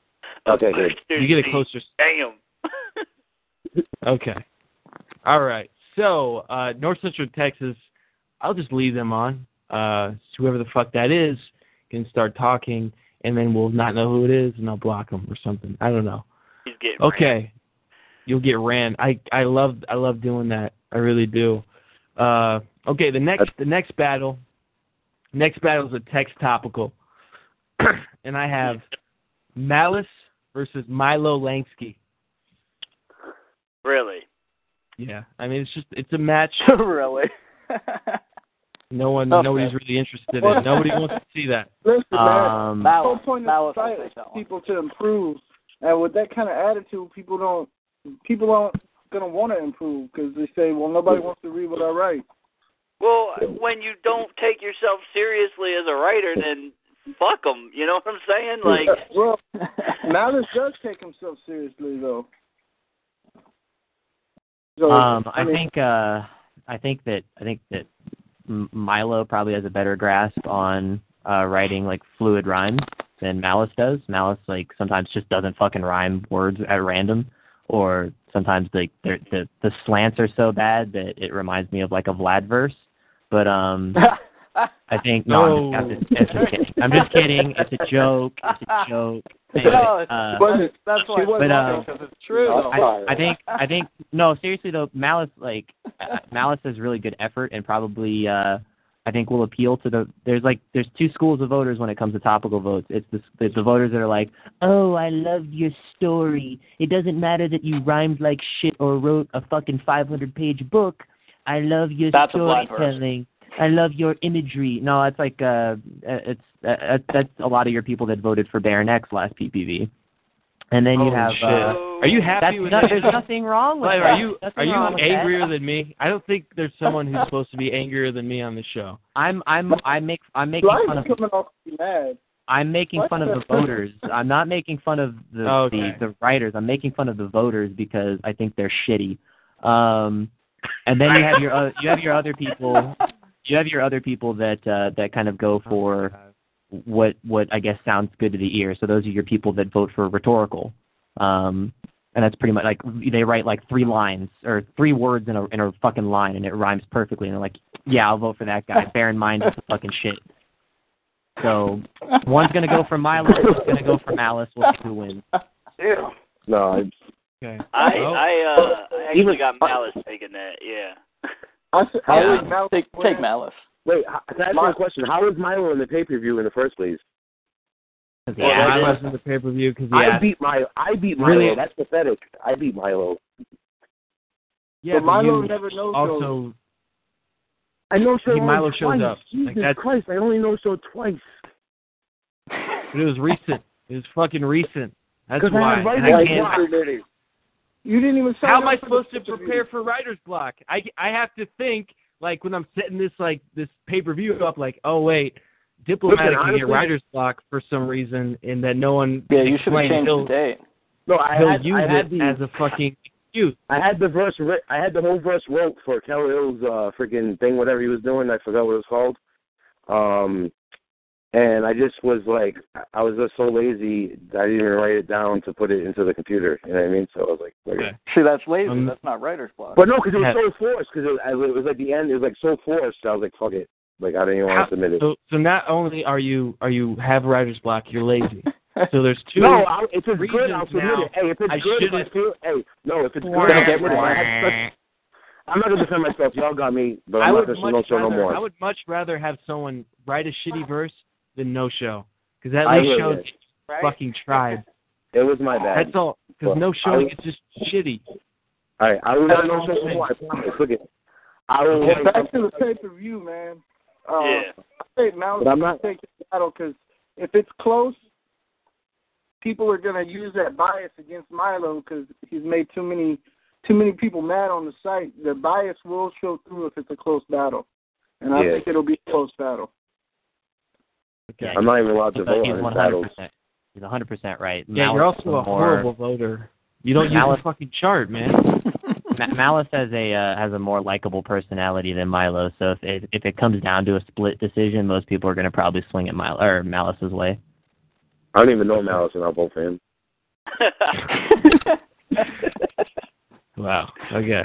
Okay, good. You get a closer. Damn. *laughs* Okay. All right. So uh, North Central Texas, I'll just leave them on. Uh, whoever the fuck that is can start talking, and then we'll not know who it is, and I'll block them or something. I don't know. He's getting Okay. You'll get ran. I I love I love doing that. I really do. Uh, okay. The next the next battle. Next battle is a text topical, *clears throat* and I have Malice versus Milo Lansky. Really? Yeah, I mean it's just it's a match. *laughs* really? No one, Okay. nobody's really interested in. Nobody wants to see that. *laughs* Listen, man, Um, the whole point of Malice the will site take is that for people to improve, and with that kind of attitude, people don't people aren't gonna want to improve because they say, well, nobody wants to read what I write. Well, when you don't take yourself seriously as a writer, then fuck them. You know what I'm saying? Like, well, *laughs* Malice does take himself seriously though. So, Um, I mean, think uh, I think that I think that Milo probably has a better grasp on uh, writing like fluid rhymes than Malice does. Malice like sometimes just doesn't fucking rhyme words at random, or sometimes like they're- the the slants are so bad that it reminds me of like a Vlad verse. But um, *laughs* I think no, I'm, just, I'm, just, I'm just kidding. I'm just kidding. It's a joke. It's a joke. Anyway, *laughs* No, it's- uh, wasn't- That's why. She wasn't But, uh, because it's true. I, I think I think no seriously though Malice like uh, Malice has really good effort and probably uh I think will appeal to the there's like there's two schools of voters when it comes to topical votes. It's the it's the voters that are like, "Oh, I loved your story. It doesn't matter that you rhymed like shit or wrote a fucking 500-page book. I love your That's a Vlad verse. storytelling. I love your imagery." No, it's like uh it's uh, that's a lot of your people that voted for Baron X last PPV. And then you have shit. uh Are you happy that's with no, that? there's nothing wrong with Clive, that. are you Nothing are you wrong that. angrier than me? I don't think there's someone who's supposed to be angrier than me on the show. I'm I'm I make I'm making Life fun is of coming off to be mad. I'm making fun of the *laughs* voters. I'm not making fun of the, Okay. the the writers. I'm making fun of the voters because I think they're shitty. Um, and then you have your uh, you have your other people. *laughs* You have your other people that uh, that kind of go for what what I guess sounds good to the ear. So those are your people that vote for rhetorical. Um, and that's pretty much like they write like three lines or three words in a in a fucking line, and it rhymes perfectly. And they're like, "Yeah, I'll vote for that guy." *laughs* Bear in mind, it's a fucking shit. So one's gonna go for Milo, one's gonna go for Malice. We'll see who wins. Yeah. No, I, Okay. I Well, I uh I actually Even- got Malice taking that. Yeah. I, said- I Yeah. Malice Take take Malice. Wait. h- Can I ask you a question? How was Milo in the pay per view in the first place? yeah, Yeah, I was in the pay per view because I yeah, beat Milo. I beat Milo. Really? That's pathetic. I beat Milo. yeah, but but Milo you never knows also I know so He- Milo only shows twice. up. Jesus Like, Christ! I only know so twice. it was recent. It was fucking recent. That's 'Cause I why. had And I can't. yesterday. You didn't even. sign How am I supposed to prepare for writer's block? I, I have to think like when I'm setting this like this pay per view up, like oh wait, diplomatic Listen, can get honestly- writer's block for some reason, and that no one Yeah, you should have explain. changed He'll, the date. No, I he'll had, use I had it the as a fucking excuse. I had the verse. Writ- I had the whole verse wrote for Kelly Hill's uh, freaking thing, whatever he was doing. I forgot what it was called. Um, and I just was like, I was just so lazy that I didn't even write it down to put it into the computer. You know what I mean? So I was like, like Okay. See, that's lazy. Um, that's not writer's block. but no, because it was so forced. Because it, was- it was like the end. It was like so forced. I was like, fuck it. Like I didn't even want to submit it. So, so not only are you are you have writer's block, you're lazy. *laughs* So there's two. no, I, if it's good, reasons I'll submit now it. Hey, if it's I good, if I shouldn't- feel, hey, no, if it's good, I'll get rid of it. I'm not gonna defend myself. Y'all got me, but I I'm would not gonna much no show no rather, more. I would much rather have someone write a shitty verse than no show, because at I least hear shows that. that fucking tried. *laughs* It was my bad. That's all. Because no showing I- is just shitty. All right, I will not That's no all show I'm no more. I saying. promise. Look at. I will. Well, write back to the pay per view, man. Uh, Yeah. I think Malice But I'm not- taking the battle because if it's close, people are going to use that bias against Milo because he's made too many too many people mad on the site. The bias will show through if it's a close battle, and I Yeah. think it'll be a close battle. Okay. I'm not even allowed to But vote he's on one his one hundred percent. He's one hundred percent right. Yeah, Malice you're also is a more- horrible voter. You don't use Malice- the fucking chart, man. *laughs* Malice has a uh, has a more likable personality than Milo. So if it, if it comes down to a split decision, most people are going to probably swing it Milo or Malice's way. I don't even know Malice, and I'll vote for him. *laughs* *laughs* Wow. Okay.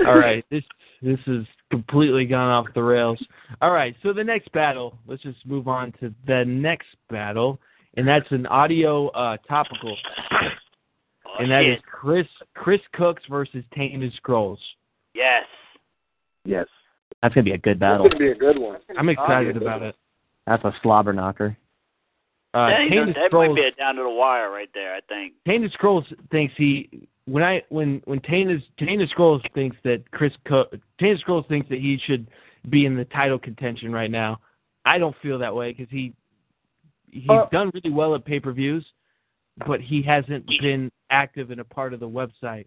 All right. This this has completely gone off the rails. All right. So the next battle. Let's just move on to the next battle, and that's an audio uh, topical, Oh, and that is shit. Chris Chris Cooks versus Tainted Scrolls. Yes. Yes. That's going to be a good That's battle. gonna be a good one. I'm excited about it. That's a slobber knocker. Uh, that ain't- Tainted that Scrolls. might be a down to the wire right there. I think. Tainted Scrolls thinks he when I when when Tainted Tainted Scrolls thinks that Chris Cook Tainted Scrolls thinks that he should be in the title contention right now. I don't feel that way because he he's Uh, done really well at pay per views, but he hasn't been active in a part of the website.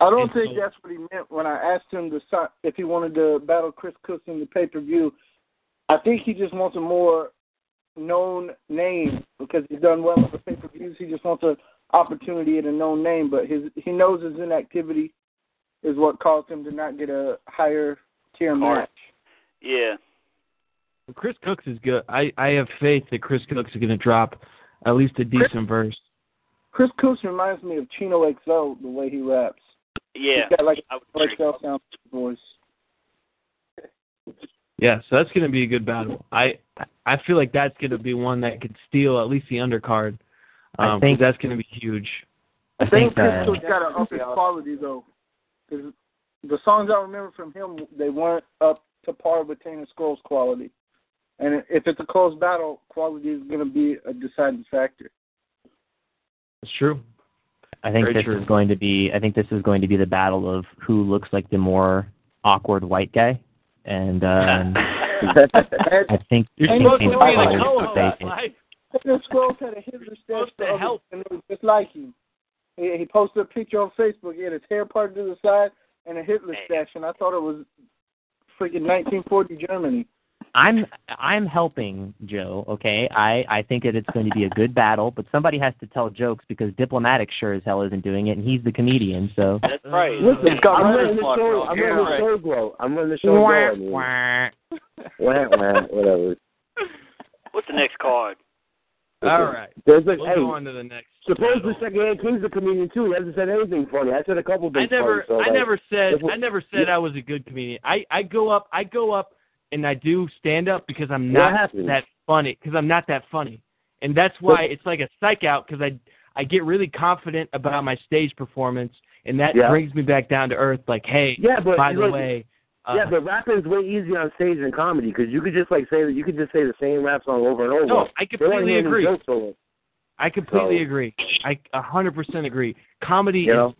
I don't And think so- that's what he meant when I asked him to if he wanted to battle Chris Cooks in the pay per view. I think he just wants a more known name because he's done well at the pay per views. He just wants an opportunity at a known name, but his he knows his inactivity is what caused him to not get a higher tier match. Yeah. Chris Cooks is good. I I have faith that Chris Cooks is going to drop at least a decent verse. Chris Cooks reminds me of Chino XL the way he raps. Yeah. He's got like I would a agree. XL sound voice. Yeah, so that's going to be a good battle. I I feel like that's going to be one that could steal at least the undercard. I Um, 'cause think- that's going to be huge. I I think think Chris uh, Cooks got to up his quality though, because the songs I remember from him they weren't up to par with Tainted Scrolls quality. And if it's a close battle, quality is going to be a deciding factor. It's true. I think Very this true. is going to be I think this is going to be the battle of who looks like the more awkward white guy. And um *laughs* I think You're And supposed he's to be supposed the to co-host. take it. Mike. Tainted Scrolls had a Hitler stash to for help. and it was just like him. He, he posted a picture on Facebook. He had his hair parted to the side and a Hitler stash, and I thought it was freaking 1940 Germany. I'm I'm helping Joe, okay? I I think that it's going to be a good battle, but somebody has to tell jokes because diplomatic sure as hell isn't doing it and he's the comedian, so That's right. Listen, I'm writer's letting the show. bro. I'm Yeah, the show grow. I'm letting the show grow. I mean, Wah, wah, wah, whatever. What's the next card? All right. There's like, We'll hey, go on to the next. supposedly battle. second hand King's a comedian too. He hasn't said anything funny. I said a couple I never, funny. So I like, never said, I never said I was a good comedian. I, I go up, I go up, and I do stand up because I'm not that funny. Because I'm not that funny, and that's why it's like a psych out. Because I, I get really confident about my stage performance, and that Yeah. brings me back down to earth. Like, hey, Yeah, but by the like, way, uh, yeah, but rapping's way easier on stage than comedy because you could just like say you could just say the same rap song over and over. no, I completely agree. jokes over it. I completely So- agree. I a hundred percent agree. Comedy You know? is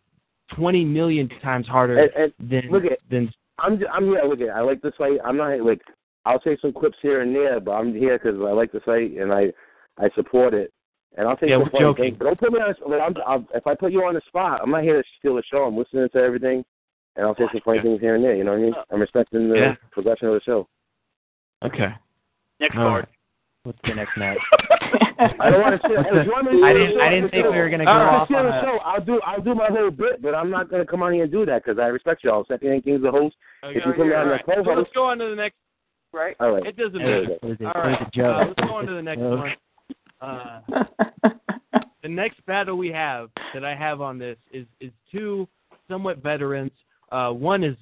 twenty million times harder And, and than look at- than I'm I'm here. Look at I like the site. I'm not like I'll say some clips here and there, but I'm here because I like the site and I I support it. And I'll say Yeah, some we're funny joking. things. But don't put me on. Like, I'm, I'm, if I put you on the spot, I'm not here to steal the show. I'm listening to everything, and I'll say some funny Yeah. things here and there. You know what I mean? I'm respecting the Yeah. progression of the show. okay. Next All card. what's the next match? *laughs* I don't want to steal. Hey, if you want me to I didn't show, I didn't think we were going to go All right, off on the show. I'll do I'll do my whole bit, but I'm not gonna come on here and do that because I respect y'all. Second Hand King's the host. Okay, If you put me on the right. So co-host- let's go on to the next. right? All right. It doesn't matter. we go. All right, uh, let's go on to the next one. Uh, *laughs* the next battle we have that I have on this is is two somewhat veterans. Uh, one is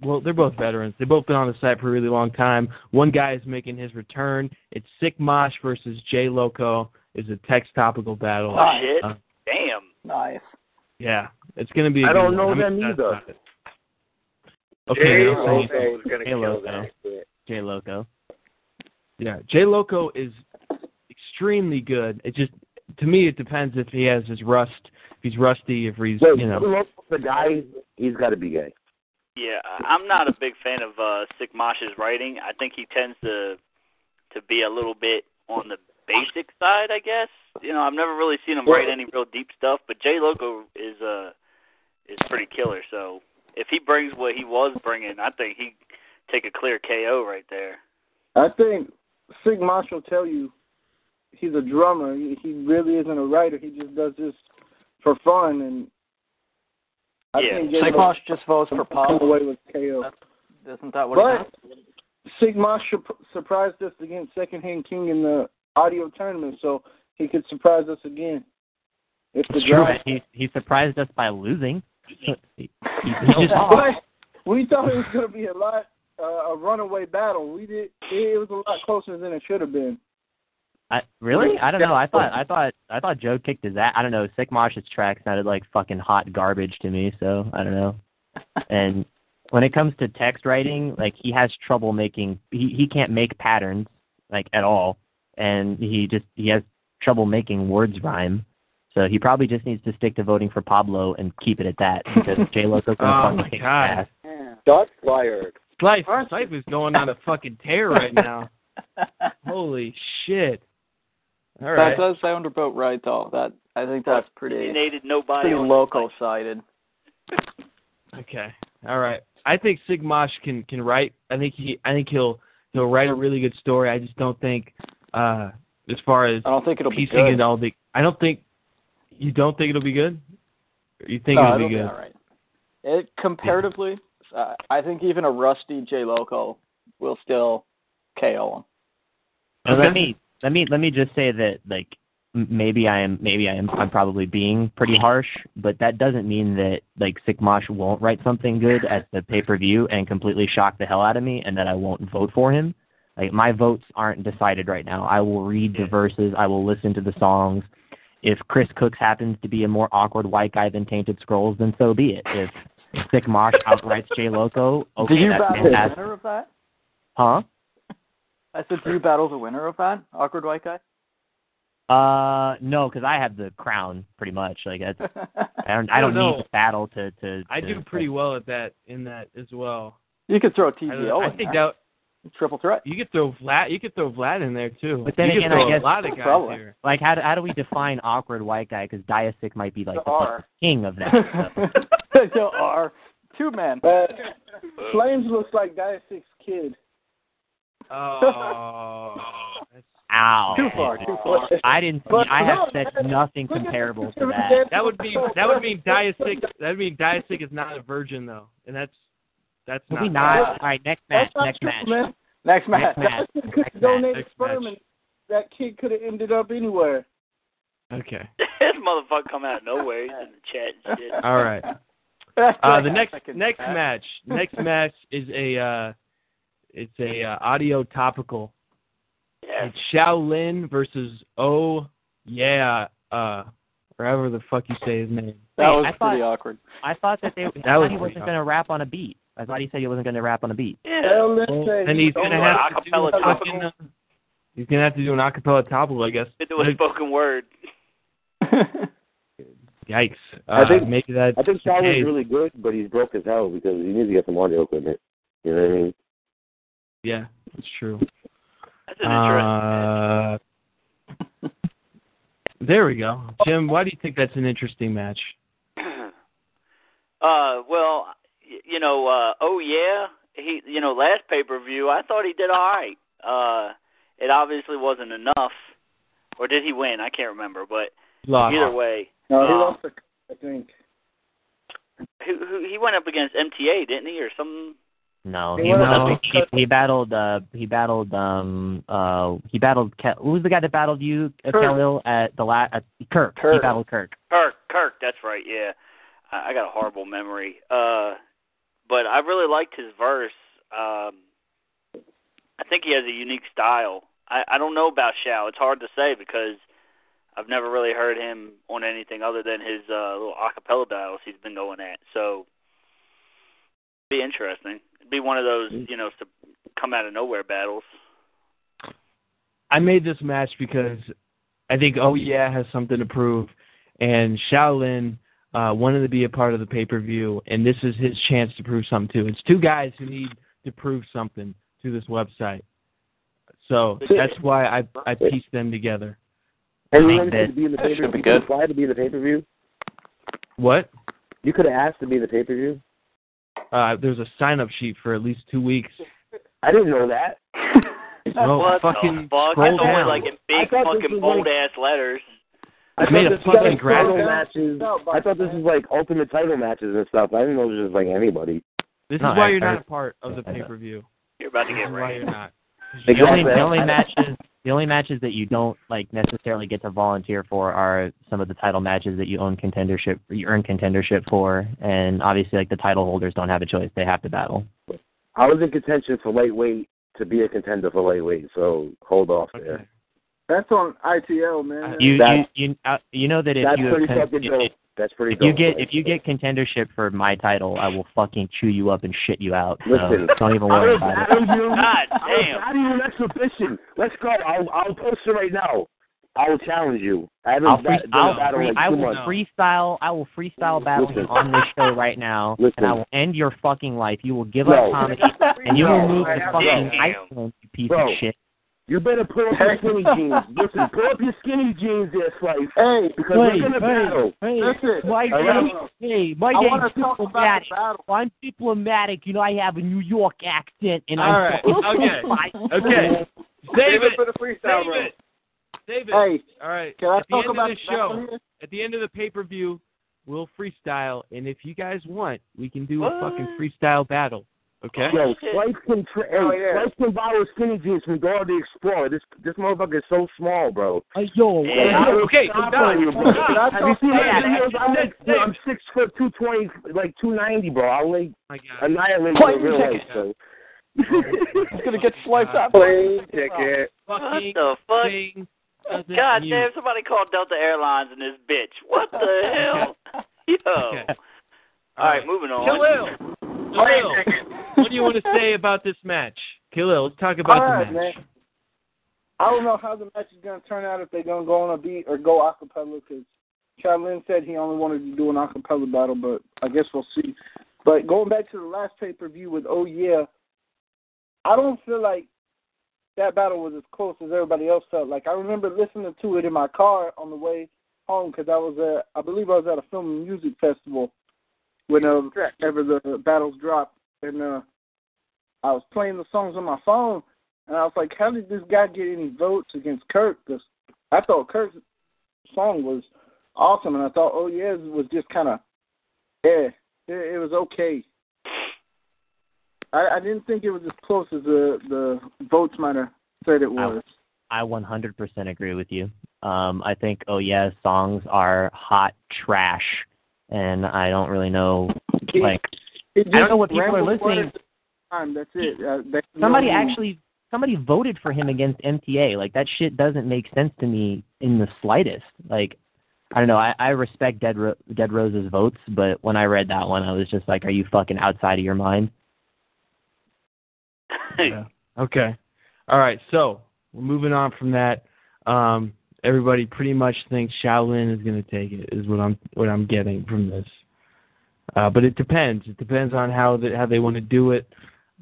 well, they're both veterans. They've both been on the site for a really long time. One guy is making his return. It's Sick Mosh versus J Loco. Is a text topical battle. Oh, shit. Uh, Damn. Nice. yeah, it's gonna be. I I don't know them either. Okay, Jay I'll tell you Loco is gonna J kill Loco. that shit. J Loco. Yeah, J Loco is extremely good. It just to me it depends if he has his rust, if he's rusty, if he's Wait, you know. the guy, he's got to be gay. Yeah, I- I'm not a big fan of uh Sick Mosh's writing. I think he tends to to be a little bit on the basic side, I guess. You know, I've never really seen him write any real deep stuff, but J Loco is uh is pretty killer. So if he brings what he was bringing, I think he take a clear KO right there. I think Sick Mosh will tell you he's a drummer. He, he really isn't a writer. He just does this for fun. And I Yeah. think J Sig Lo just votes for come Pop. *laughs* away with KO. Isn't that what it But Sick Mosh sur- surprised us against secondhand King in the audio tournament, so he could surprise us again. If the It's true. draft. He he surprised us by losing. *laughs* he, he, he just we thought it was going to be a lot uh, a runaway battle. We did. It was a lot closer than it should have been. I, really? I don't know. I thought I thought I thought Joe kicked his ass. I don't know. Sick Mosh's track sounded like fucking hot garbage to me. So I don't know. *laughs* And when it comes to text writing, like he has trouble making. He he can't make patterns like at all, and he just he has trouble making words rhyme. So he probably just needs to stick to voting for Pablo and keep it at that because J Loco's gonna Oh fucking my kick his God. ass. Shots fired. Life, life is going on a fucking tear right now. *laughs* Holy shit! All That right. does sound about right, though. That I think that's pretty Alienated nobody. pretty local sided. *laughs* Okay. All right. I think Sick Mosh can can write. I think he I think he'll he'll write a really good story. I just don't think uh as far as I don't think it'll be piecing good. it all the I don't think you don't think it'll be good? Or you think no, it'll it'll be good? all right. It comparatively, uh, I think even a rusty J Loco will still KO him. Now, Okay. Let me let me let me just say that like maybe I am maybe I am I'm probably being pretty harsh, but that doesn't mean that like Sick Mosh won't write something good at the pay per view and completely shock the hell out of me, and that I won't vote for him. Like my votes aren't decided right now. I will read the verses. I will listen to the songs. If Chris Cooks happens to be a more awkward white guy than Tainted Scrolls, then so be it. If Sick Mosh *laughs* outrights J Loco, okay, Did you that's fantastic. of that? Huh? I said, do you battle the winner of that? Awkward white guy? Uh, no, because I have the crown pretty much. Like that's *laughs* I don't I I don't don't need know. to battle to to. I do pretty well at that in that as well. you could throw I, don't- TGO I think there. that Triple threat. you could throw Vlad you could throw Vlad in there too. But then you again, could I guess- a lot of guys Probably. here. Like how do, how do we define awkward white guy? Because Diasic might be like the R. fucking king of that. So. no, R. Two men. Uh, Flames looks like Diasic's Kid. Oh, Ow! Too far, too far. I didn't. But I have no, said nothing comparable to that. that would be that would mean Diasic that would mean Diasic is not a virgin though, and that's that's Maybe not. not. All right, next match. That's Next true, match. man. Next match. Next match. Dia could Next donate match. sperm, and that kid could have ended up anywhere. Okay. *laughs* this motherfucker come out of nowhere. He's in the chat and shit. All right. *laughs* Uh, the next next match next match is a uh, it's a uh, audio topical. Yeah. It's Shaolin versus Oh Yeah uh whatever the fuck you say his name. That Wait, was I pretty thought- awkward. I thought that they. *laughs* I That thought was he wasn't going to rap on a beat. I thought he said he wasn't going to rap on a beat. Yeah. Hell, let's And he's gonna worry. have to do an Acapella a fucking, topical. uh, he's gonna have to do an acapella topical, I guess. Into a spoken word. *laughs* Yikes! Uh, I think- maybe that's I think the Shaolin is case. really good, but he's broke as hell because he needs to get some audio equipment. You know what I mean? Yeah, that's true. That's an interesting. Uh, *laughs* there we go, Jim. Why do you think that's an interesting match? *clears throat* uh, well, you know, uh, oh yeah, he, you know, last pay per view, I thought he did all right. Uh, it obviously wasn't enough, or did he win? I can't remember, but Lost. either way, No, he Uh, lost. The, I think. who, who, he went up against MTA, didn't he, or some? No, He was a up, he, he battled. Uh, he battled. Um. Uh. He battled. Ke- who was the guy that battled you, uh, Kirk. Khalil, at the la- at Kirk. He Kirk. battled Kirk. Kirk, Kirk, that's right. Yeah, I, I got a horrible memory. Uh, but I really liked his verse. Um, I think he has a unique style. I, I don't know about Shao. It's hard to say because I've never really heard him on anything other than his uh, little acapella battles he's been going at. So, be interesting. It'd be one of those, you know, to come out of nowhere battles. I made this match because I think Oh Yeah has something to prove, and Shaolin uh, wanted to be a part of the pay per view, and this is his chance to prove something too. It's two guys who need to prove something to this website, so that's why I I pieced them together. And you wanted that- to be in the pay should per be view. You good. applied to be in the pay per view. What? You could have asked to be in the pay per view. Uh, there's a sign up sheet for at least two weeks. I didn't know that. *laughs* Well, what fucking the fuck? I scroll saw it down. like in big fucking bold like- ass letters. I made a fucking was graphic. matches. I thought this was like ultimate title matches and stuff. I didn't know it was just like anybody. This No, is why I- you're I- not a part of the pay per view. You're about to get is why rained. you're not. *laughs* The only, Exactly. the only matches, the only matches that you don't like necessarily get to volunteer for are some of the title matches that you own contendership, you earn contendership for, and obviously like the title holders don't have a choice; they have to battle. I was in contention for lightweight to be a contender for lightweight, so hold off there. That's on ITL, man. You That- you you, uh, you know that if you have pretty con- if, if, That's pretty if you dope. get if you get contendership for my title, I will fucking chew you up and shit you out. So Listen, don't even worry about it. batting *laughs* you. God I was damn. batting you exhibition. Let's go. I'll I'll post it right now. I will challenge you. I haven't I'll free, bat- done a I'll battle free, in I will months. freestyle. I will freestyle battle you Listen. on this show right now, Listen. and I will end your fucking life. You will give No. up comedy, *laughs* and you will move to fucking Damn. Iceland, you piece Bro. of shit. You better pull up your skinny jeans. Listen, pull up your skinny jeans there, Slice. Hey, Because we're gonna battle. hey, Listen, my All right. name, hey, my I name's want to talk about diplomatic. battle. I'm diplomatic. You know, I have a New York accent, and All I'm right. fucking Okay. *laughs* Okay. Save it. for the freestyle Save round. it. Save it. Hey, All right. can I At the talk end about of the the show, here? at the end of the pay per view, we'll freestyle, and if you guys want, we can do a fucking freestyle battle. Okay. Yo, *laughs* Slice can tra- hey, Oh, yeah. Slice can borrow skinny jeans from Dora the Explorer. This this motherfucker is so small, bro. Uh, yo, Yeah. I will Okay, stop so on you, bro. Don, Have you seen Don, my Don, videos? I'm, like, yo, I'm six foot two twenty, like two ninety, bro. I'll like my God. annihilate Plane you in real life. ticket. So. *laughs* He's gonna get sliced out. Plane ticket. What the fuck? thing God mute. damn, somebody called Delta Airlines in this bitch. What the *laughs* hell? Yo. Okay. All right, moving on. Khalil. Khalil. What do you want to say about this match? Khalil, let's talk about All the match. man. I don't know how the match is going to turn out if they're going to go on a beat or go acapella because Lynn said he only wanted to do an acapella battle, but I guess we'll see. But going back to the last pay per view with Oh Yeah, I don't feel like that battle was as close as everybody else felt. Like I remember listening to it in my car on the way home because I was at, I believe I was at a film and music festival whenever ever the battles dropped, and uh, I was playing the songs on my phone, and I was like, how did this guy get any votes against Kirk? Because I thought Kirk's song was awesome, and I thought Oh Yeah it was just kind of, yeah, it, it was okay. I, I didn't think it was as close as the the votes might have said it was. I 100% agree with you. Um, I think Oh Yeah songs are hot trash, and I don't really know like It I don't know what people are listening. words at the Time. That's it. Uh, that, you somebody actually somebody voted for him against MTA. Like that shit doesn't make sense to me in the slightest. Like I don't know. I, I respect Dead Ro- Dead Rose's votes, but when I read that one, I was just like, "Are you fucking outside of your mind?" *laughs* Yeah. Okay. All right. So we're moving on from that. Um, everybody pretty much thinks Shaolin is going to take it. Is what I'm what I'm getting from this. Uh, but it depends. It depends on how the, how they want to do it.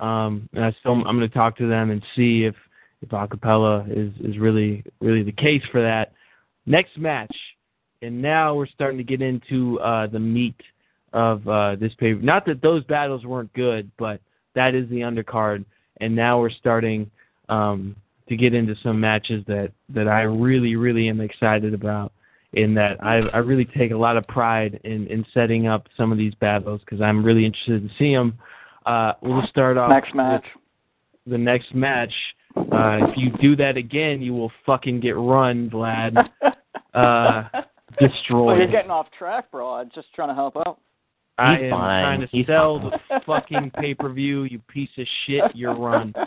Um, and I still I'm going to talk to them and see if if acapella is is really really the case for that. Next match, and now we're starting to get into uh, the meat of uh, this paper. Not that those battles weren't good, but that is the undercard, and now we're starting um, to get into some matches that that I really really am excited about. In that I I really take a lot of pride in in setting up some of these battles because I'm really interested to see them. uh, we'll start off Next match. the next match. Uh, if you do that again, you will fucking get run, Vlad. *laughs* Uh, Well, you're getting off track, bro. I'm just trying to help out. I He's am fine. trying to He's sell fine. the *laughs* fucking pay per view. You piece of shit. You're run. *laughs*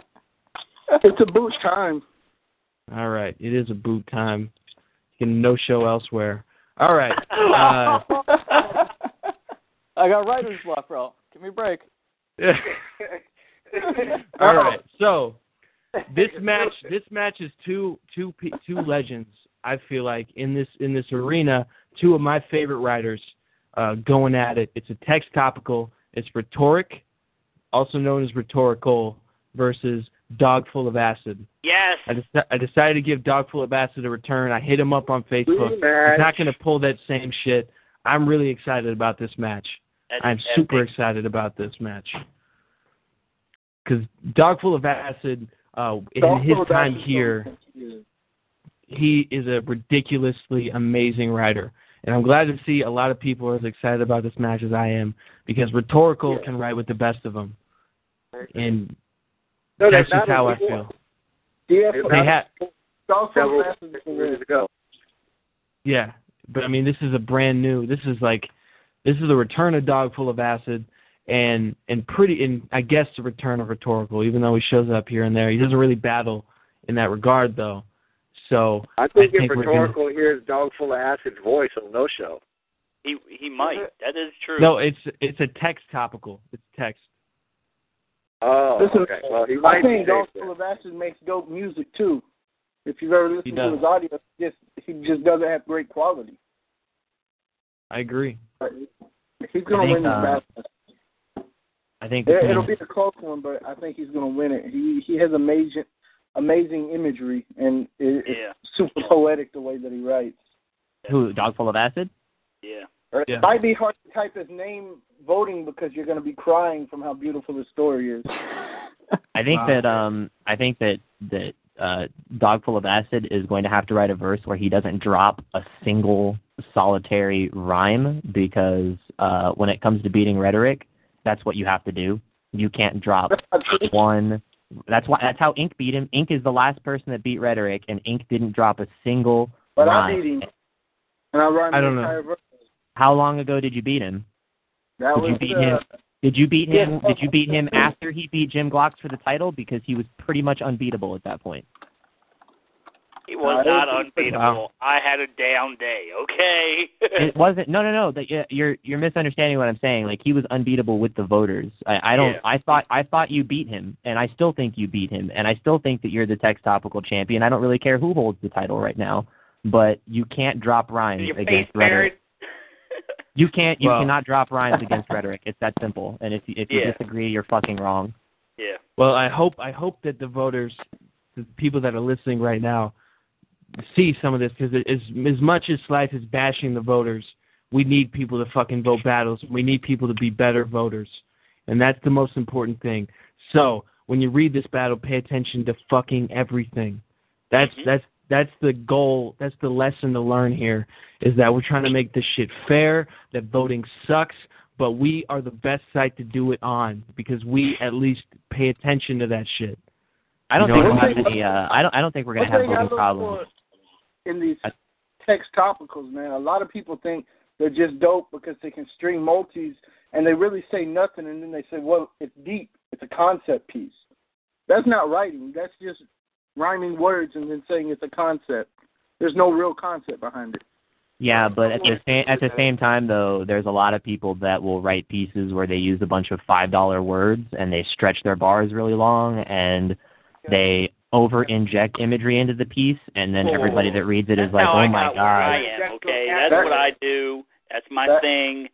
It's a boot time. All right, it is a boot time. You can no show elsewhere. All right. *laughs* Uh, I got writer's block, bro. Give me a break. *laughs* all right. So this *laughs* match, this match is two two pe- two legends. I feel like in this in this arena, two of my favorite writers uh, going at it. It's a text topical. It's rhetoric, also known as rhetorical, versus dog full of acid. Yes. I, deci- I decided to give Dog Full of Acid a return. I hit him up on Facebook. He's not going to pull that same shit. I'm really excited about this match. That's I'm super excited about this match. Because Dog Full of Acid, uh, in Dog his time here, he is a ridiculously amazing writer. And I'm glad to see a lot of people are as excited about this match as I am because Rhetorical can write with the best of them. And No, that's just how I feel. Yeah, They for They had, several Acid is the years ago. Yeah, but I mean, this is a brand new. This is like, this is the return of Dog Full of Acid, and and pretty, and I guess the return of Rhetorical. Even though he shows up here and there, he doesn't really battle in that regard, though. So I think, I think if we're gonna- Rhetorical hears Dog Full of Acid's voice on No Show. He he might. That is true. no, it's it's a text topical. It's text. Oh, Listen, okay. Well, he I think be Dog safe Full of Acid makes dope music too. If you've ever listened to his audio, just he just doesn't have great quality. I agree. But he's gonna think, win this uh, battle. I think it, it'll be a close one, but I think he's gonna win it. He he has amazing amazing imagery and it, Yeah. it's super poetic the way that he writes. who Dog Full of Acid. Yeah. Or Yeah. It might be hard to type his name voting because you're going to be crying from how beautiful the story is. *laughs* I think Wow. that um I think that that uh Dog Full of Acid is going to have to write a verse where he doesn't drop a single solitary rhyme because uh when it comes to beating rhetoric, that's what you have to do. You can't drop *laughs* one that's why that's how Ink beat him. Ink is the last person that beat rhetoric and Ink didn't drop a single But I rhyme. beat him, and I rhymed I the don't know. entire verse. How long ago did you beat him? That Did was you beat uh, him? Did you beat him? Yeah. Did you beat him after he beat Jim Glocks for the title? Because he was pretty much unbeatable at that point. He was Uh, not unbeatable. Wow. I had a down day. Okay. *laughs* It wasn't. No, no, no. That you're you're misunderstanding what I'm saying. Like he was unbeatable with the voters. I, I don't. Yeah. I thought I thought you beat him, and I still think you beat him, and I still think that you're the text topical champion. I don't really care who holds the title right now, but you can't drop rhymes Your face against rhetoric. Buried. *laughs* You can't. You Well- cannot drop rhymes *laughs* against rhetoric. It's that simple. And if you, if you Yeah. disagree, you're fucking wrong. yeah. Well, I hope I hope that the voters, the people that are listening right now, see some of this because as as much as Slice is bashing the voters, we need people to fucking vote battles. We need people to be better voters, and that's the most important thing. So when you read this battle, pay attention to fucking everything. That's Mhm. that's that's the goal. That's the lesson to learn here is that we're trying to make this shit fair. That voting sucks, but we are the best site to do it on because we at least pay attention to that shit. I don't You know think what we'll I have any. Uh, I don't. I don't think we're gonna have thing I voting problems. in these I- text topicals, man, a lot of people think they're just dope because they can string multis and they really say nothing and then they say, well, it's deep. It's a concept piece. That's not writing. That's just rhyming words and then saying it's a concept. There's no real concept behind it. Yeah, but at the same at the same time though, there's a lot of people that will write pieces where they use a bunch of five dollar words and they stretch their bars really long and they over inject imagery into the piece and then everybody that reads it is That's like, how Oh I my got where I god. am. Okay, that's what I do. That's my thing.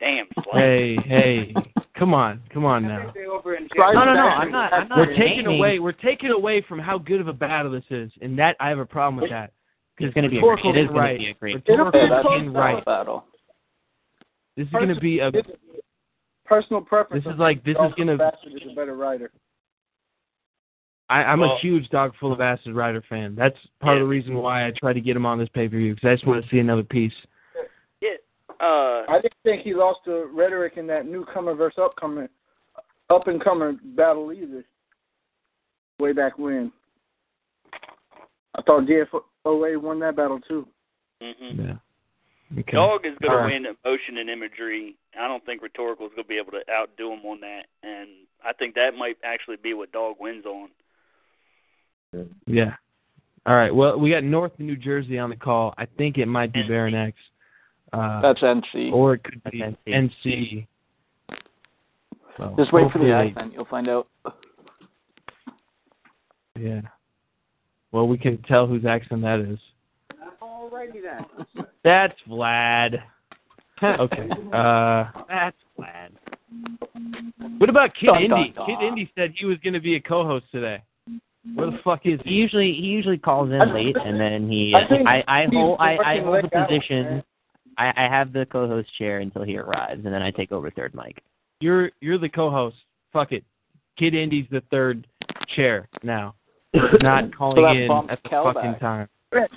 Damn. Slice. Hey, hey, come on, come on now. No, no, no, I'm not I'm not We're taking away we're taking away from how good of a battle this is, and that I have a problem with that. It's gonna be a Rhetorical it is can gonna be a great Rhetorical Yeah, that's- can write. battle. This is gonna be a. personal preference. This is like this is gonna. Bastard is a better writer. I, I'm Well- a huge Dog Full of Acid Rider fan. That's part of the reason why I tried to get him on this pay per view because I just want to see another piece. Yeah. Uh. I didn't think he lost the rhetoric in that newcomer versus upcomer up and comer battle either. Way back when. I thought DFOA won that battle too. Mm-hmm. Yeah. Okay. Dog is going All to win emotion and imagery. I don't think Rhetorical is going to be able to outdo him on that, and I think that might actually be what Dog wins on. Yeah. All right. Well, we got North New Jersey on the call. I think it might be Baron X. Uh, That's NC. or it could be That's NC. So Just wait for the hopefully accent. You'll find out. Yeah. Well, we can tell whose accent that is. Alrighty then. That's Vlad. Okay. *laughs* Uh, That's Vlad. what about Kid Dun, Indy? dun, dun. Kid Indy said he was going to be a co-host today. Where the fuck is He he? usually he usually calls in late and then he I think I I he's hold I, I hold the late hours, position. Man. I, I have the co-host chair until he arrives and then I take over third mic. You're you're the co-host. Fuck it. Kid Indy's the third chair now. Not *laughs* calling that in bumps at the Cal fucking back. time. Rich.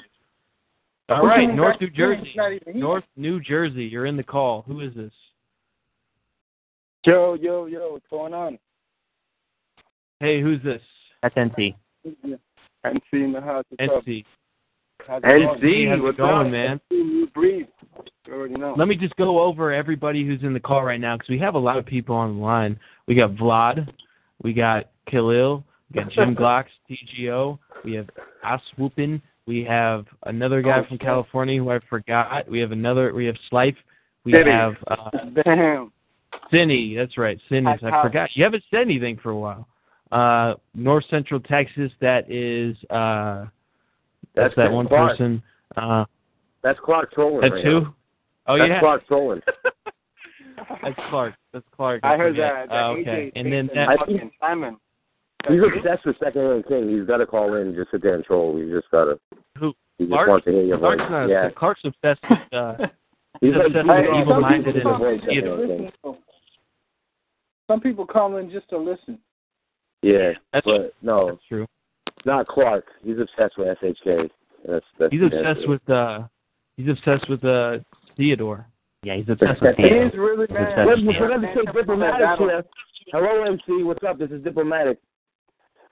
All Who's right, coming *laughs* North New? Jersey. He's not even here. North New Jersey, you're in the call. Who is this? Yo, yo, yo, what's going on? Hey, who's this? That's NC. I'm seeing the house. What's up? How's it going? How's it what's going, up? man? NC, New. You already know. Let me just go over everybody who's in the call right now because we have a lot of people on the line. We got Vlad, we got Khalil, we got Jim *laughs* Glocks, TGO, we have Aswhoopin, we have another guy Oh, from. California who I forgot. We have another. We have Slife. We Cindy. have uh, *laughs* Damn. Cindy. That's right, Cindy. Hi, I forgot. You haven't said anything for a while. Uh, North Central Texas. That is uh, that's, That's that one Clark. person. Uh, That's Clark trolling. that's right who? now. Oh That's yeah. Clark trolling. *laughs* That's Clark. That's Clark. I heard forget. that. that Oh, AJ okay. And then that that, I fucking think- Simon. He's obsessed with second hand king. He's got to call in, just sit there and troll. He's just got to. Who? He just Clark? wants to hear your voice. Clark's not. yeah. Clark's obsessed with. Uh, He's *laughs* he's like obsessed with like- evil-minded and a voice, Theodore. second hand king. Some people call in just to listen. Yeah, That's- but no, That's true. Not Clark. He's obsessed with SHK. That's that's. He's obsessed with. uh He's obsessed with uh Theodore. Yeah, he's obsessed with He Theo. is really He's mad. obsessed Let's with for to say diplomatic here. Hello, MC. What's up? This is diplomatic.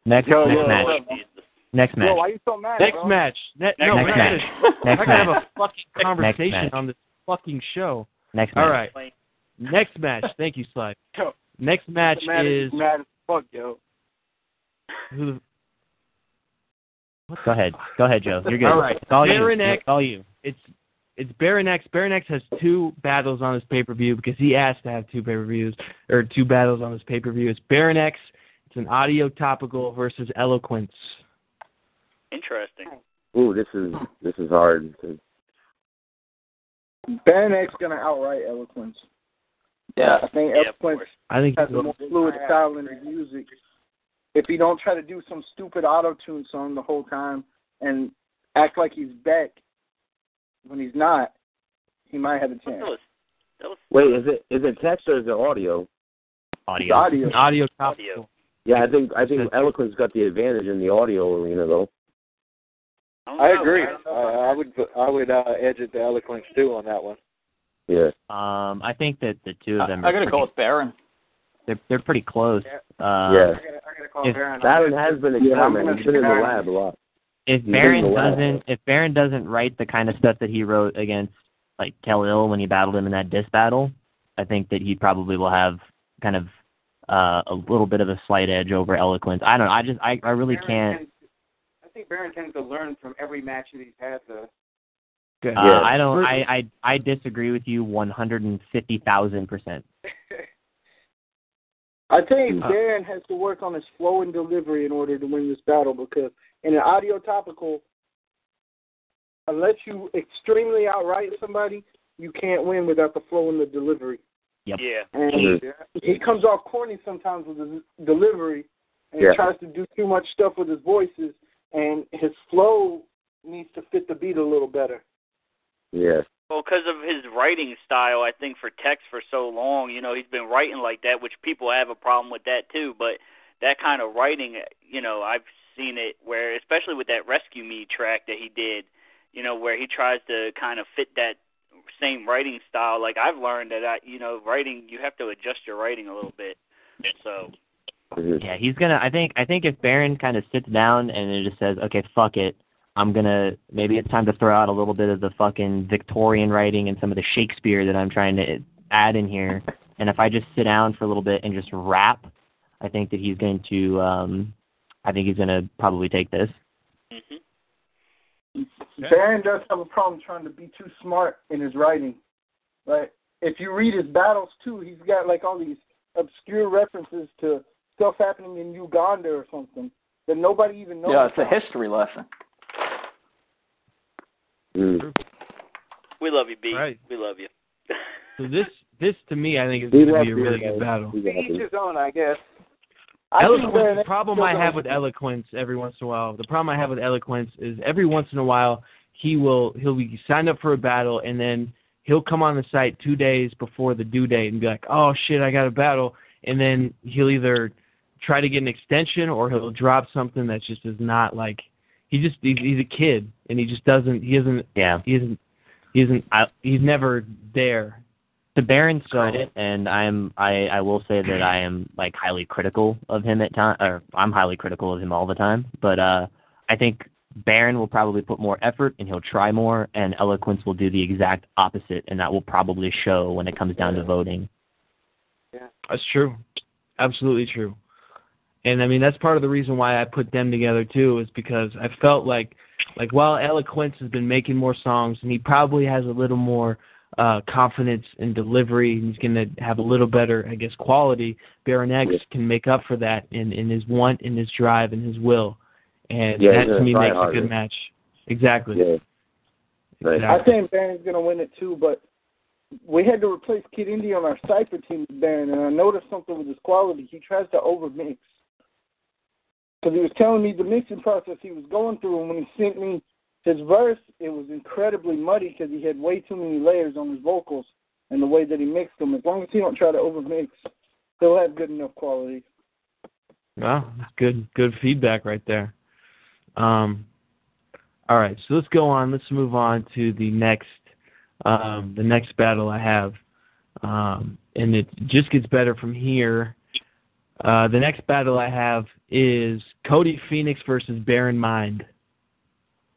Next Yo, next yo, match. yo. Next Yo, match. why you so mad, Next bro? match. Ne- Next no, match. we're gonna, *laughs* Next we're match. gonna have a fucking conversation on this fucking show. Next match. All right. Next match. Thank you, Slide. Yo, Next match is mad as fuck, yo. who? Go ahead. Go ahead, Joe. You're good. All right. It's all Baron you. X. It's all you. It's it's Baron X. Baron X has two battles on his pay per view because he asked to have two pay per views or two battles on his pay per view. It's Baron X. It's an audio topical versus Eloquence. Interesting. Ooh, this is this is hard. Baron X gonna outright Eloquence. Yeah. I think Yeah, Eloquence. I think has he's a more fluid style in his music. If he don't try to do some stupid auto tune song the whole time and act like he's back when he's not, he might have a That chance. was that was Wait, is it is it text or is it audio? Audio. Audio. audio audio. Yeah, I think I think Eloquence got the advantage in the audio arena though. don't I agree. I- Uh, I would I would uh, edge it to eloquence too on that one. Yeah. Um, I think that the two of them. I are gotta pretty, go with Baron. They're they're pretty close. Um, yeah. if- Baron has been Yeah, I'm experimenting. gonna He's been in the lab a lot. if He's Baron in the lab. doesn't if Baron doesn't write the kind of stuff that he wrote against like Khalil when he battled him in that diss battle, I think that he probably will have kind of uh, a little bit of a slight edge over Eloquence. I don't know. I just I, I really can't. I think Baron tends to learn from every match that he's had. Though. Good. Uh, Yeah. I don't. I, I I disagree with you one hundred and fifty thousand percent. I think Uh, Baron has to work on his flow and delivery in order to win this battle because in an audio topical, unless you extremely outright somebody, you can't win without the flow and the delivery. Yep. Yeah. And Mhm. he comes off corny sometimes with his delivery and Yeah. he tries to do too much stuff with his voices and his flow needs to fit the beat a little better. Yeah. Well, because of his writing style, I think for text for so long, you know, he's been writing like that, which people have a problem with that too. But that kind of writing, you know, I've seen it where, especially with that Rescue Me track that he did, you know, where he tries to kind of fit that same writing style. Like I've learned that, I, you know, writing you have to adjust your writing a little bit. So mm-hmm. Yeah, he's gonna. I think. I think if Baron kind of sits down and it just says, "Okay, fuck it," I'm gonna. Maybe it's time to throw out a little bit of the fucking Victorian writing and some of the Shakespeare that I'm trying to add in here. And if I just sit down for a little bit and just rap, I think that he's going to. um I think he's gonna probably take this. Baron does have a problem trying to be too smart in his writing. Like if you read his battles too, he's got like all these obscure references to stuff happening in Uganda or something that nobody even knows. Yeah, it's a history lesson. Mm. we love you, B. Right. We love you. *laughs* So this this to me, I think is going to be a you, really guys. good battle. We love Each his own, I guess. I Eloquence. The problem I have with eloquence every once in a while. The problem I have with eloquence is every once in a while he will he'll be signed up for a battle and then he'll come on the site two days before the due date and be like, oh shit, I got a battle, and then he'll either try to get an extension or he'll drop something that just is not like he just he's, he's a kid and he just doesn't he isn't Yeah. he isn't he isn't I, he's never there. To Baron's credit, and I'm I I will say that I am like highly critical of him at time, or I'm highly critical of him all the time. But uh, I think Baron will probably put more effort and he'll try more, and Eloquence will do the exact opposite, and that will probably show when it comes down to voting. Yeah, that's true. Absolutely true. And I mean that's part of the reason why I put them together too is because I felt like like while Eloquence has been making more songs and he probably has a little more uh confidence in delivery and he's gonna have a little better, I guess, quality, Baron X can make up for that in, in his want and his drive and his will. And Yeah, that to me try makes a good match. Exactly. Yeah. Right. I think Baron's gonna win it too, but we had to replace Kid Indy on our Cypher team with Baron, and I noticed something with his quality. He tries to overmix. Because he was telling me the mixing process he was going through, and when he sent me his verse, it was incredibly muddy because he had way too many layers on his vocals and the way that he mixed them. As long as he don't try to overmix, he'll have good enough quality. Well, that's good good feedback right there. Um, all right, so let's go on. Let's move on to the next um, the next battle I have, um, and it just gets better from here. Uh, the next battle I have is Cody Phoenix versus Baron Mind.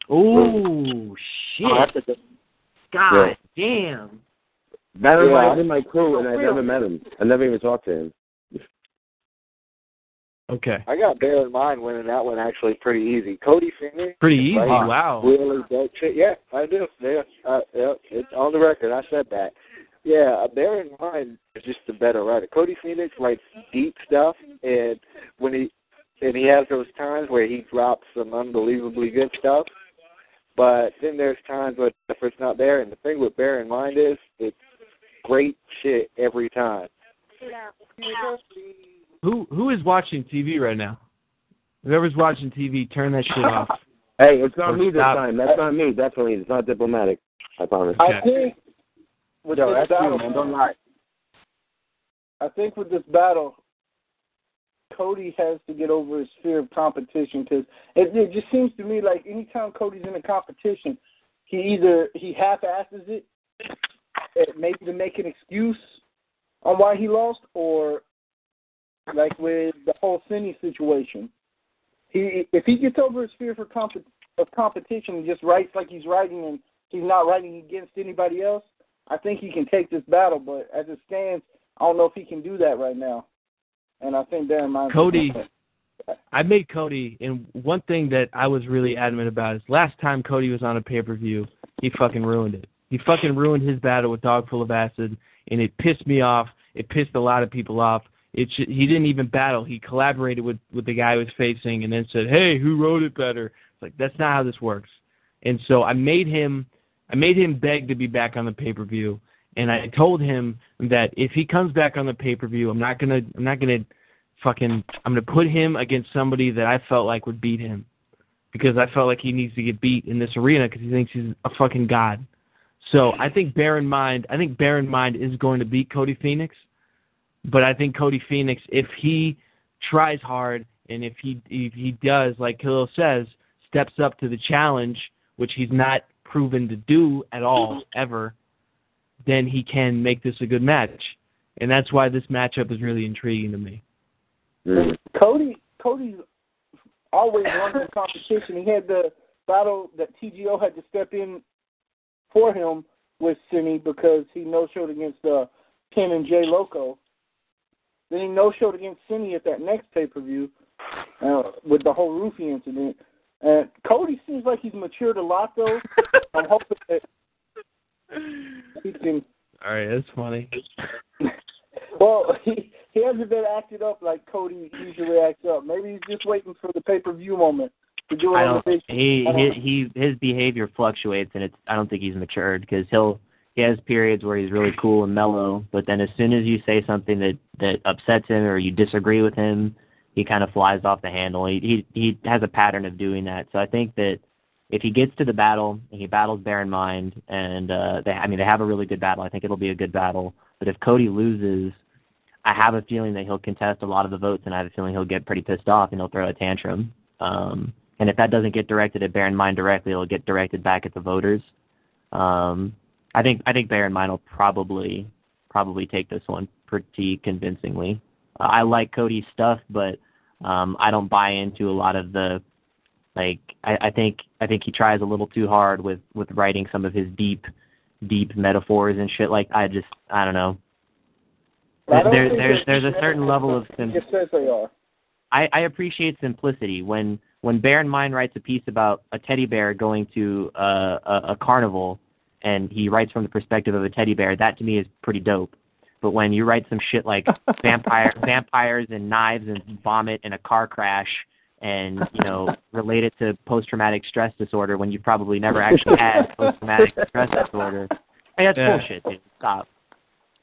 Oh shit! Oh, that's a good- God damn! Baron Yeah. Mind's in my crew, and I've never met him. I never even talked to him. Okay, I got Bear in mind winning that one actually pretty easy. Cody Phoenix. pretty easy. Wow. Really dope shit. Yeah, I do. Yeah, uh, yeah, it's on the record. I said that. Yeah, uh, bear in mind is just a better writer. Cody Phoenix writes deep stuff, and when he and he has those times where he drops some unbelievably good stuff. But then there's times where the effort's not there, and the thing with Bear in Mind is it's great shit every time. Who who is watching TV right now? Whoever's watching TV, turn that shit off. Hey, it's not Or me this stop. time. That's not me. Definitely, it's not diplomatic. I promise. I think with Yo, this that's you, man. Don't lie. I think with this battle, Cody has to get over his fear of competition because it, it just seems to me like anytime Cody's in a competition, he either he half-asses it, maybe to make an excuse on why he lost, or like with the whole Cindy situation, he if he gets over his fear for comp- of competition and just writes like he's writing and he's not writing against anybody else, I think he can take this battle. But as it stands, I don't know if he can do that right now. And I think bear in mind Cody, I made Cody, and one thing that I was really adamant about is last time Cody was on a pay per view, he fucking ruined it. He fucking ruined his battle with Dog Full of Acid, and it pissed me off. It pissed a lot of people off. It sh- he didn't even battle. He collaborated with with the guy he was facing, and then said, "Hey, who wrote it better?" It's like that's not how this works. And so I made him, I made him beg to be back on the pay per view, and I told him that if he comes back on the pay per view, I'm not gonna, I'm not gonna fucking I'm gonna put him against somebody that I felt like would beat him because I felt like he needs to get beat in this arena because he thinks he's a fucking god. So I think bear in mind I think bear in mind is going to beat Cody Phoenix, but I think Cody Phoenix if he tries hard and if he if he does like Khalil says steps up to the challenge which he's not proven to do at all ever, then he can make this a good match. And that's why this matchup is really intriguing to me. Mm. Cody Cody's always *laughs* won the competition. He had the battle that TGO had to step in for him with Cinny because he no showed against uh, Ken and Jay Loco. Then he no showed against Cinny at that next pay per view uh, with the whole roofie incident. And Cody seems like he's matured a lot though. *laughs* I'm hoping that he can All right, that's funny. *laughs* well, he he hasn't been acted up like Cody usually acts up. Maybe he's just waiting for the pay per view moment to do it I don't. big. He I don't- he he his behavior fluctuates, and it's. I don't think he's matured because he'll he has periods where he's really cool and mellow, but then as soon as you say something that that upsets him or you disagree with him, he kind of flies off the handle. He he he has a pattern of doing that. So I think that if he gets to the battle and he battles Bear in Mind, and uh, they I mean they have a really good battle. I think it'll be a good battle. But if Cody loses, I have a feeling that he'll contest a lot of the votes, and I have a feeling he'll get pretty pissed off and he'll throw a tantrum. Um, and if that doesn't get directed at Bear in Mind directly, it'll get directed back at the voters. Um, I think I think Bear in Mind will probably probably take this one pretty convincingly. I like Cody's stuff, but um, I don't buy into a lot of the like. I, I think I think he tries a little too hard with with writing some of his deep deep metaphors and shit. Like I just I don't know. I don't There, there's there's a certain level of sim- It says they are. I, I appreciate simplicity. When when Bear in Mind writes a piece about a teddy bear going to uh, a, a carnival, and he writes from the perspective of a teddy bear, that to me is pretty dope. But when you write some shit like *laughs* vampire vampires and knives and vomit and a car crash and you know *laughs* relate it to post traumatic stress disorder when you probably never actually had post traumatic stress disorder, hey, that's Yeah. bullshit, dude. Stop.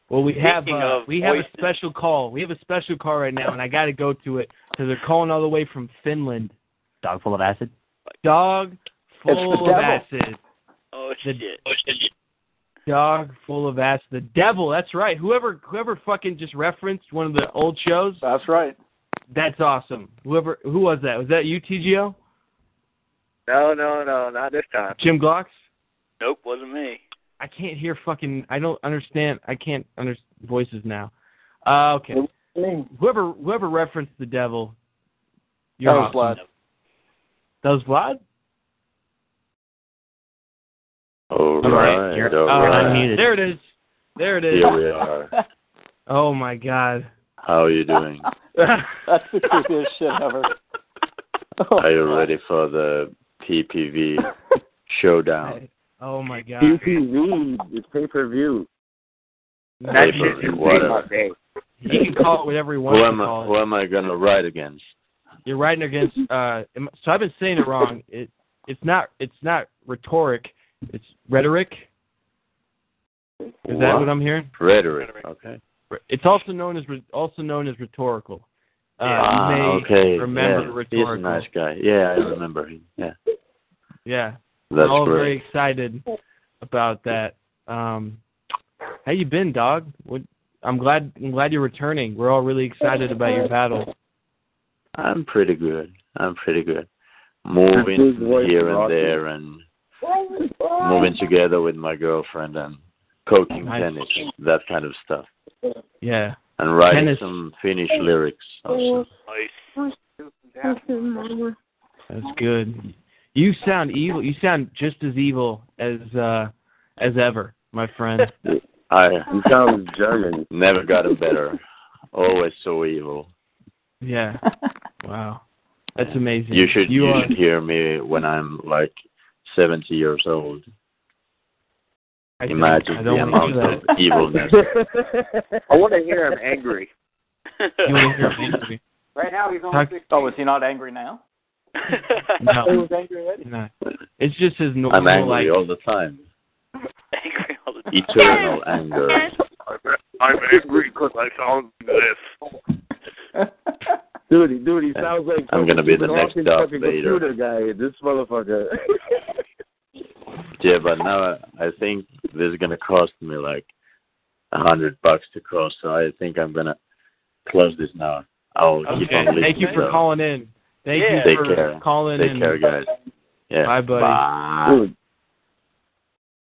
Well, we have uh, we have a special call. We have a special call right now, and I got to go to it because they're calling all the way from Finland. Dog full of acid. Dog full of devil. acid. Oh The- shit. Dog full of ass, The devil. That's right. Whoever whoever fucking just referenced one of the old shows. That's right. That's awesome. Whoever who was that? Was that you, TGO? No, no, no, not this time. Jim Glocks? Nope, wasn't me. I can't hear fucking. I don't understand. I can't understand voices now. Uh, okay. Whoever whoever referenced the devil. You're That was awesome. That was Vlad. All All right, right, you're- all uh, right. There it is. There it is. Here we are. *laughs* Oh my god. How are you doing? *laughs* That's the creepiest shit ever. *laughs* Are you ready for the PPV showdown? Oh my god. PPV, is pay per view. That Pay-per-view, shit- whatever. Can call it whatever he wants Who to am I? it. Who am I gonna write against? You're writing against. Uh, so I've been saying it wrong. It it's not it's not rhetoric. It's rhetoric. Is that what I'm hearing? Rhetoric. Okay. It's also known as re- also known as rhetorical. Uh, ah, you may okay. remember yeah. rhetorical. He's a nice guy. Yeah, I remember him. Yeah. Yeah, That's we're all great. very excited about that. Um, how you been, dog? What, I'm glad I'm glad you're returning. We're all really excited about your battle. I'm pretty good. I'm pretty good. Moving His voice here is and there and moving together with my girlfriend and coaching Nice. tennis, that kind of stuff. Yeah. And writing Tennis. some Finnish lyrics also. That's good. You sound evil. You sound just as evil as uh as ever, my friend. I He sounds German. never got gotten better. Always so evil. Yeah. Wow. That's amazing. You should You you, are. should hear me when I'm like seventy years old. I don't- Imagine I the wanna amount hear of evilness. *laughs* I want to hear him angry. You want to hear me angry? *laughs* Right now he's Talk- only 16. Oh, is he not angry now? no. *laughs* He No. was angry already. no. It's just his normal I'm angry like all the time. Angry all the time. Eternal anger. I'm angry because I found this. Dude, dude, he sounds like I'm gonna be the next Hawking Darth fucking Vader. computer guy. This motherfucker. Yeah, but now I think this is gonna cost me like a hundred bucks to cross, so I think I'm gonna close this now. I'll keep Okay. on listening. Thank you for though. calling in. Thank Yeah. you Take for care. calling Take in. care, guys. Yeah. Bye, buddy. Bye. Dude,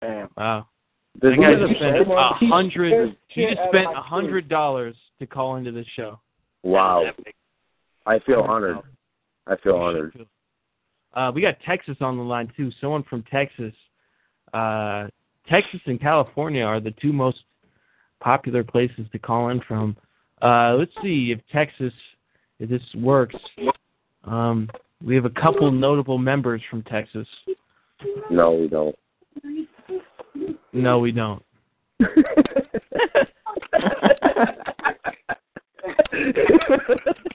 Damn. Wow. there's That guy just spent a He- hundred. he- He just spent a hundred dollars to call into this show. Wow. I feel honored. I feel honored. Uh, we got Texas on the line too. Someone from Texas. Uh, Texas and California are the two most popular places to call in from. Uh, let's see if Texas, if this works. Um, we have a couple notable members from Texas. No, we don't. No, we don't. *laughs* *laughs*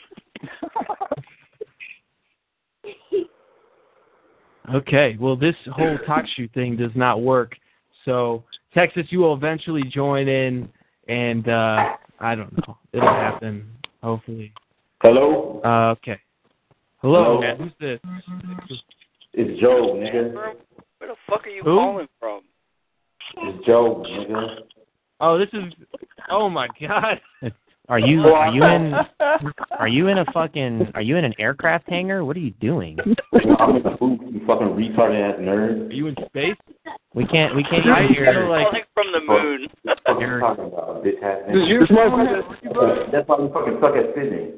Okay, well, this whole talk shoe thing does not work. So, Texas, you will eventually join in, and uh, I don't know. It'll happen, hopefully. Hello? Uh, okay. Hello, Hello? man. Who's this? It's Joe, nigga. Where the fuck are you Who? calling from? It's Joe, nigga. Oh, this is. Oh my God. *laughs* Are you are you in *laughs* are you in a fucking are you in an aircraft hangar? What are you doing? I'm in the booth, you fucking retarded ass nerd. Are you in space? We can't we can't Why even are you hear like? Calling from the moon. What the fuck you talking about, bitch ass Does nigga? your phone have That's why you fucking suck at Sydney.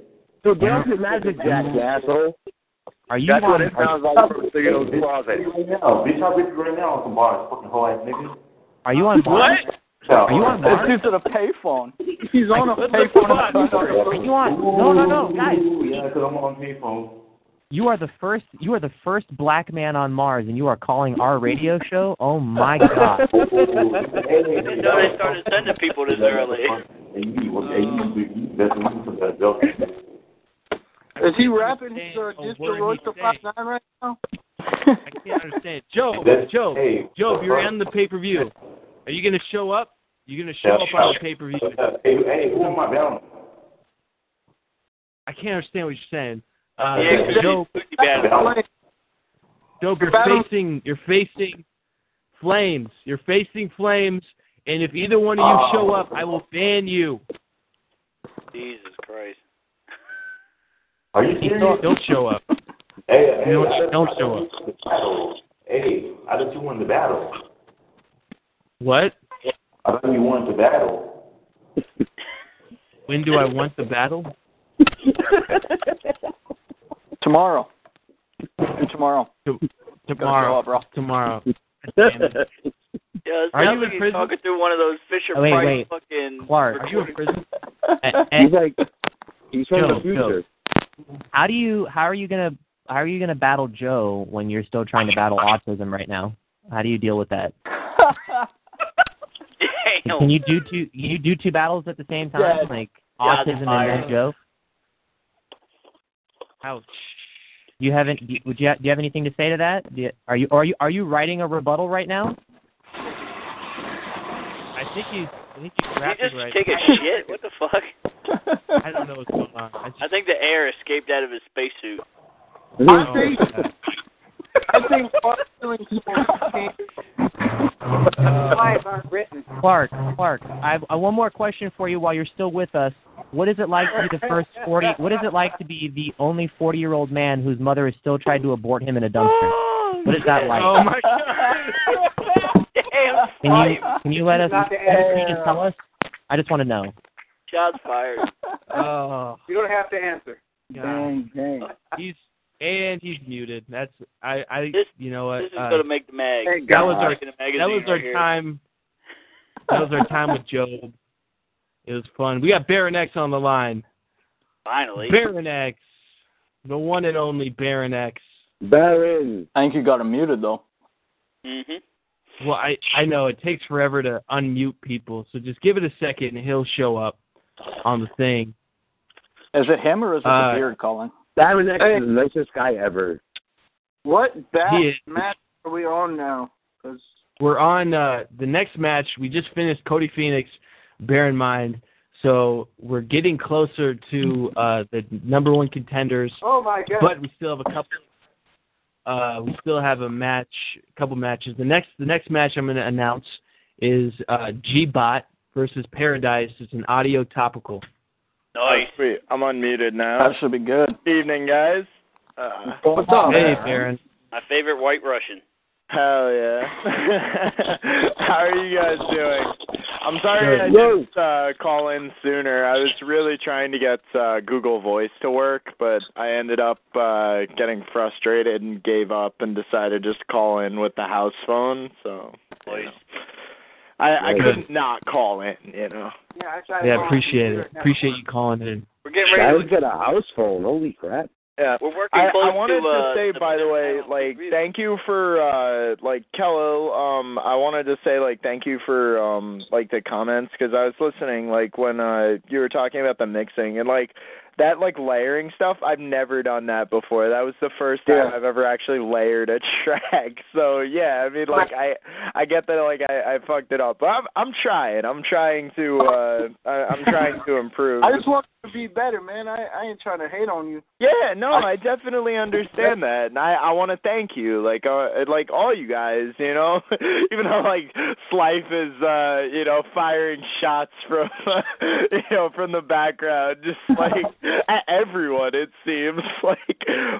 So get off your magic jack, you asshole. Are you That's what it are, sounds like from Theo's closet. Right now, bitch, I'm with you right now on some bars, fucking hoe ass nigga. are you on Mars? Are you on Mars? This dude's at a payphone. He's on a payphone. Are you on No no no guys. Yeah, because I'm on payphone. You are the first you are the first black man on Mars and you are calling our radio show? Oh my god. *laughs* I didn't know they started sending people this early. Hey, you, well, hey, you, you, that's you some better joke. Is he rapping his uh, Disco what Royce did Five? Nine right now? I can't understand. Joe, Joe, hey, Joe, you're on the pay per view, are you gonna show up? You gonna show up on the pay per view? Hey, hey, who am I bound? I can't understand what you're saying. Uh, Yeah, 'cause Joe, you bad. Joe, you're facing you're facing flames. You're facing flames, and if either one of you show up, I will ban you. Jesus Christ. Are you serious? Don't show up. Hey, hey, Don't- I don't show up. the battle. Hey, I thought you won the battle. What? I thought you won the battle. When do I want the battle? *laughs* Tomorrow. Do tomorrow. To- Gotta show tomorrow. up, bro. Tomorrow. *laughs* Yeah, Are you like in prison? talking through one of those Fisher Oh, wait, Price wait. fucking. Clark, Are you in prison? *laughs* He's like, he's from Joe, the future. how do you how are you gonna how are you gonna battle Joe when you're still trying to battle autism right now? How do you deal with that? Damn. Can you do two you do two battles at the same time? Yes. Like Yeah, autism and fire. then Joe? Ouch. You haven't do- would you ha- do you have anything to say to that? Do you, are you are you are you writing a rebuttal right now? I think he's. I think he's Did you rapping just right. take a shit? What the fuck? I don't know what's going on. I just, I think the air escaped out of his spacesuit. I oh, think God. I think art killing people aren't written. Clark, Clark, I have uh, one more question for you while you're still with us. What is it like to be the first 40 What is it like to be the only 40-year-old man whose mother has still tried to abort him in a dumpster? What is that like? Oh my God. Damn. Can you can you let us can you just tell us? I just want to know. Shots fired. Oh, You don't have to answer. God. Dang, dang. He's and he's muted. That's I. I. This- you know what? This is uh, gonna make the mag. Thank that was our Making a magazine that was our right here. time. That was our time with Job. It was fun. We got Baron X on the line. Finally. Baron X, the one and only Baron X. Baron. I think you got him muted though. Mhm. Well, I I know it takes forever to unmute people, so just give it a second and he'll show up on the thing. Is it him or is it Uh, the beard calling? Baron X Hey. is the nicest guy ever. What bad match are we on now? 'Cause We're on uh, the next match. We just finished Cody Phoenix. Bear in mind, so we're getting closer to uh, the number one contenders. Oh my God. but we still have a couple. Uh, we still have a match, a couple matches. The next, the next match I'm going to announce is uh, G-Bot versus Paradise. It's an audio topical. Nice. Sweet. I'm unmuted now. That should be good. Evening, guys. Uh, What's up, Hey, man? Baron. My favorite White Russian. hell yeah. *laughs* How are you guys doing? I'm sorry I Whoa. didn't uh, call in sooner. I was really trying to get uh, Google Voice to work, but I ended up uh, getting frustrated and gave up and decided just to call in with the house phone. So I, I couldn't not call in, you know. Yeah, I Yeah, appreciate you it. Appreciate you calling in. We're getting ready. I ready. was got a house phone. Holy crap! Yeah. We're working I, close I wanted to, uh, say, the by the way, like, thank you for, uh, like, Kello, um, I wanted to say, like, thank you for, um, like, the comments, because I was listening, like, when, uh, you were talking about the mixing, and, like, that, like, layering stuff, I've never done that before. That was the first time Yeah. I've ever actually layered a *laughs* track. So, yeah, I mean, like, I, I get that, like, I, I fucked it up, but I'm, I'm trying. I'm trying to, uh, I, I'm trying to *laughs* improve. I just want be better, man. I, I ain't trying to hate on you. Yeah, no, I definitely understand that, and I I want to thank you, like uh, like all you guys, you know, *laughs* even though like Slife is uh you know firing shots from *laughs* you know from the background, just *laughs* like at everyone it seems like,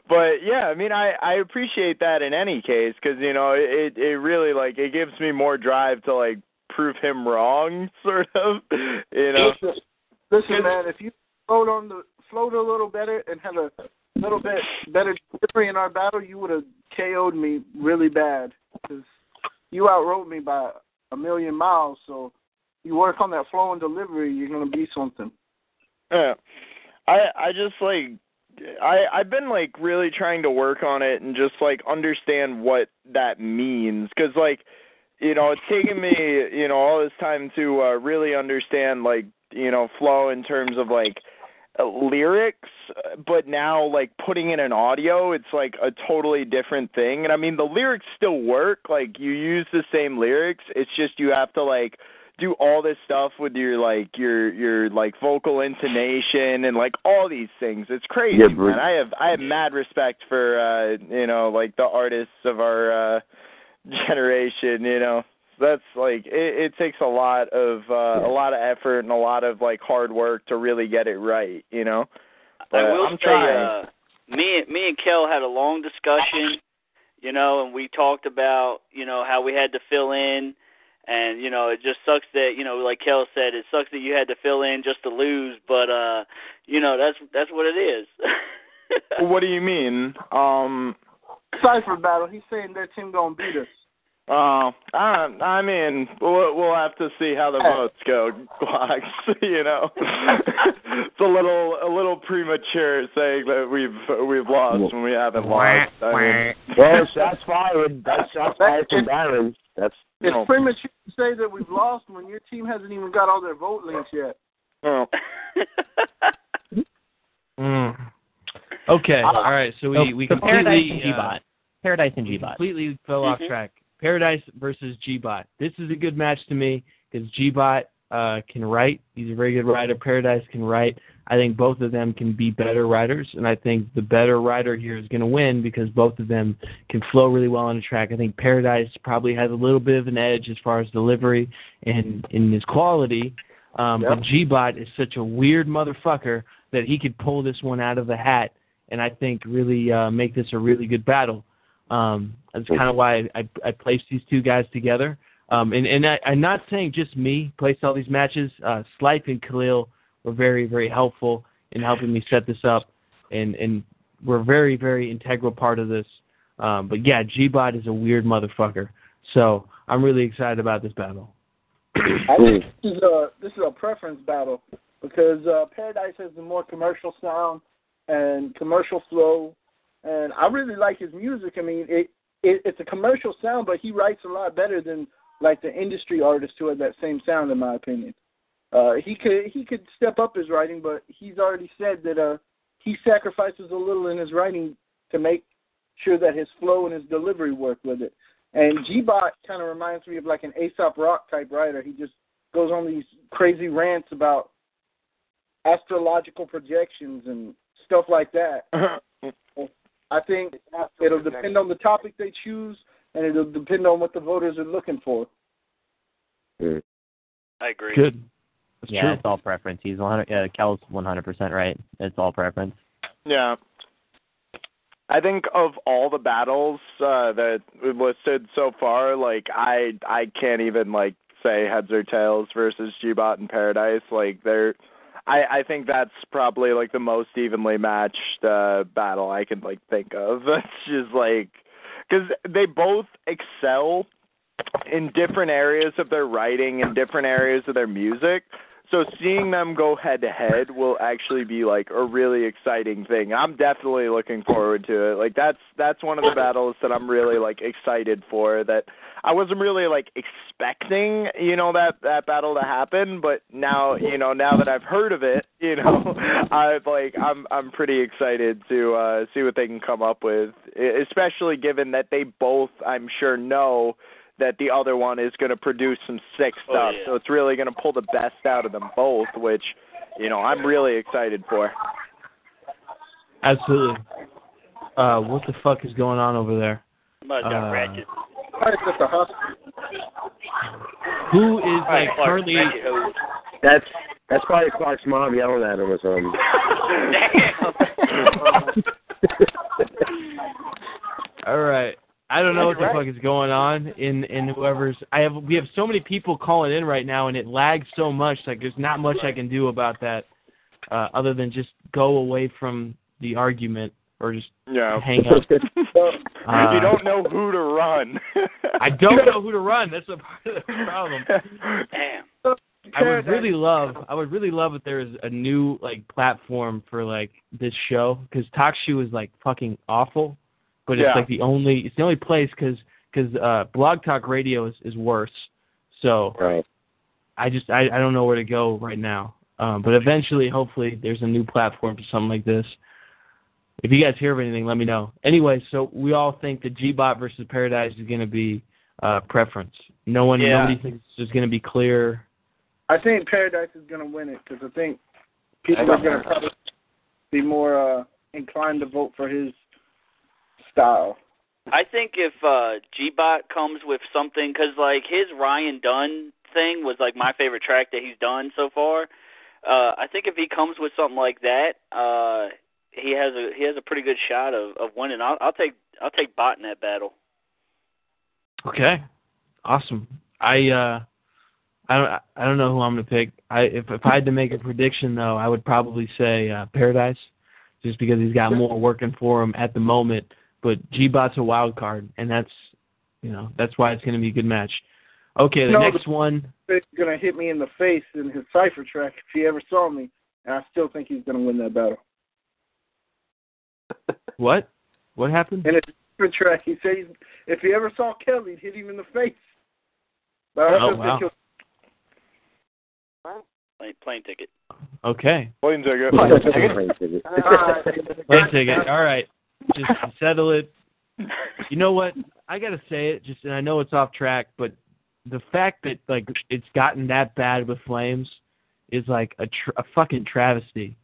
but yeah, I mean I I appreciate that in any case because you know it it really like it gives me more drive to like prove him wrong, sort of, you know. Listen, listen, man. If you float on the float a little better and had a little bit better delivery in our battle, you would have KO'd me really bad because you outrode me by a million miles. So you work on that flow and delivery, you're gonna be something. Yeah. I I just like I I've been like really trying to work on it and just like understand what that means cuz like you know it's taken me you know all this time to uh really understand like you know flow in terms of like uh, lyrics but now like putting in an audio it's like a totally different thing and I mean the lyrics still work like you use the same lyrics it's just you have to like do all this stuff with your like your your like vocal intonation and like all these things. It's crazy, Yeah, man. I have I have mad respect for uh you know like the artists of our uh *laughs* generation. You know that's like it, it takes a lot of uh a lot of effort and a lot of like hard work to really get it right. You know. But I will I'm say, trying. uh, me me and Kel had a long discussion, you know, and we talked about, you know, how we had to fill in, and you know, it just sucks that, you know, like Kel said, it sucks that you had to fill in just to lose, but uh, you know, that's that's what it is. what do you mean? Um. Cipher battle. He's saying their team gonna beat us. Uh, I, I mean, we'll, we'll have to see how the votes go, Glocks. *laughs* You know, it's a little a little premature saying that we've we've lost when we haven't lost. I mean, Well, shots fired. That's shots fired from Darren. That's It's No. premature to say that we've lost when your team hasn't even got all their vote links yet. oh, Mm. Okay. All right. So we So- we so Paradise completely and uh, G-Bot. Paradise and we G-Bot. completely fell off Mhm. track. Paradise versus G-Bot. This is a good match to me because G-Bot uh, can write. He's a very good writer. Paradise can write. I think both of them can be better writers, and I think the better writer here is going to win because both of them can flow really well on the track. I think Paradise probably has a little bit of an edge as far as delivery and in his quality, um, Yep. but G-Bot is such a weird motherfucker that he could pull this one out of the hat, and I think really uh, make this a really good battle. Um, that's kind of why I, I placed these two guys together. Um, and and I, I'm not saying just me placed all these matches. Uh, Slife and Khalil were very very helpful in helping me set this up, and and were very very integral part of this. Um, but yeah, G-Bot is a weird motherfucker. So I'm really excited about this battle. *clears throat* I think this is a this is a preference battle because uh, Paradise has the more commercial sound and commercial flow, and I really like his music. I mean, it, it it's a commercial sound, but he writes a lot better than like the industry artists who have that same sound, in my opinion. Uh, he could he could step up his writing, but he's already said that uh, he sacrifices a little in his writing to make sure that his flow and his delivery work with it. And G-Bot kind of reminds me of like an Aesop Rock type writer. He just goes on these crazy rants about astrological projections and stuff like that. *laughs* I think it'll depend on the topic they choose, and it'll depend on what the voters are looking for. I agree. Good. That's yeah, true. it's all preference. He's 100. Uh, Kel's 100% right. It's all preference. yeah. I think of all the battles uh, that we've listed so far, like I I can't even like say heads or tails versus G-Bot and Paradise. Like they're, I I think that's probably like the most evenly matched uh battle I can like think of. *laughs* It's just like because they both excel in different areas of their writing and different areas of their music. So seeing them go head to head will actually be like a really exciting thing. I'm definitely looking forward to it. Like that's that's one of the battles that I'm really like excited for that I wasn't really like expecting, you know, that that battle to happen, but now, you know, now that I've heard of it, *laughs* you know, I've like I'm I'm pretty excited to uh see what they can come up with, e- especially given that they both I'm sure know that the other one is going to produce some sick Oh, stuff. yeah. So it's really going to pull the best out of them both, which, you know, I'm really excited for. Absolutely. Uh, what the fuck is going on over there? Somebody got Uh, ratchet. It's just a hustle. Who is All right, like Clark, currently? That's that's probably Clark's mom yelling at him or something. *laughs* All right. I don't know what the Right. fuck is going on in in whoever's. I have we have so many people calling in right now, and it lags so much. Like there's not much I can do about that, uh, other than just go away from the argument or just Yeah. hang *laughs* up. Uh, you don't know who to run. *laughs* I don't know who to *laughs* run. That's a part of the problem. Damn. I would really love, I would really love if there was a new like platform for like this show because TalkShoe is like fucking awful, but Yeah. it's like the only, it's the only place because because uh, Blog Talk Radio is is worse. So Right. I just I I don't know where to go right now. Um, but eventually, hopefully, there's a new platform for something like this. If you guys hear of anything, let me know. Anyway, so we all think that G-Bot versus Paradise is going to be uh, preference. No one, Yeah. nobody thinks it's going to be clear. I think Paradise is going to win it because I think people are going to probably be more uh, inclined to vote for his style. I think if uh G-Bot comes with something, because like his Ryan Dunn thing was like my favorite track that he's done so far. Uh, I think if he comes with something like that, uh, he has a he has a pretty good shot of of winning. I'll, I'll take I'll take Bot in that battle. Okay, awesome. I uh, I don't I don't know who I'm going to pick. I if if I had to make a prediction though, I would probably say uh, Paradise, just because he's got more working for him at the moment. But G-Bot's a wild card, and that's you know that's why it's going to be a good match. Okay, the No, next one. He's going to hit me in the face in his cipher track if he ever saw me, and I still think he's going to win that battle. What? What happened? In a cipher track, he said he's, if he ever saw Kelly, he'd hit him in the face. But I Oh, wow. think Plane, plane ticket. Okay. Plane ticket. Plane ticket. All right. Just settle it. You know what? I gotta say it. Just and I know it's off track, but the fact that like it's gotten that bad with Flames is like a, tr- a fucking travesty.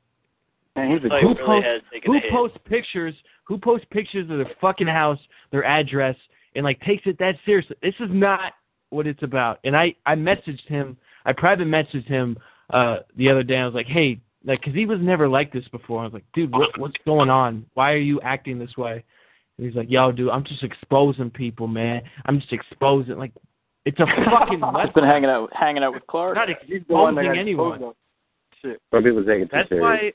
Man, he's Like, who really posts who a posts pictures? Who posts pictures of their fucking house, their address, and like takes it that seriously? This is not what it's about. And I I messaged him. I private messaged him uh the other day. I was like, hey, like, cause he was never like this before. I was like, dude, what what's going on? Why are you acting this way? And he's like, yo, dude, I'm just exposing people, man. I'm just exposing. Like, it's a fucking *laughs* He's weapon. been hanging out hanging out with Clark. not he's the one that exposing anyone. exposed. Shit. Some people take it too That's serious. why.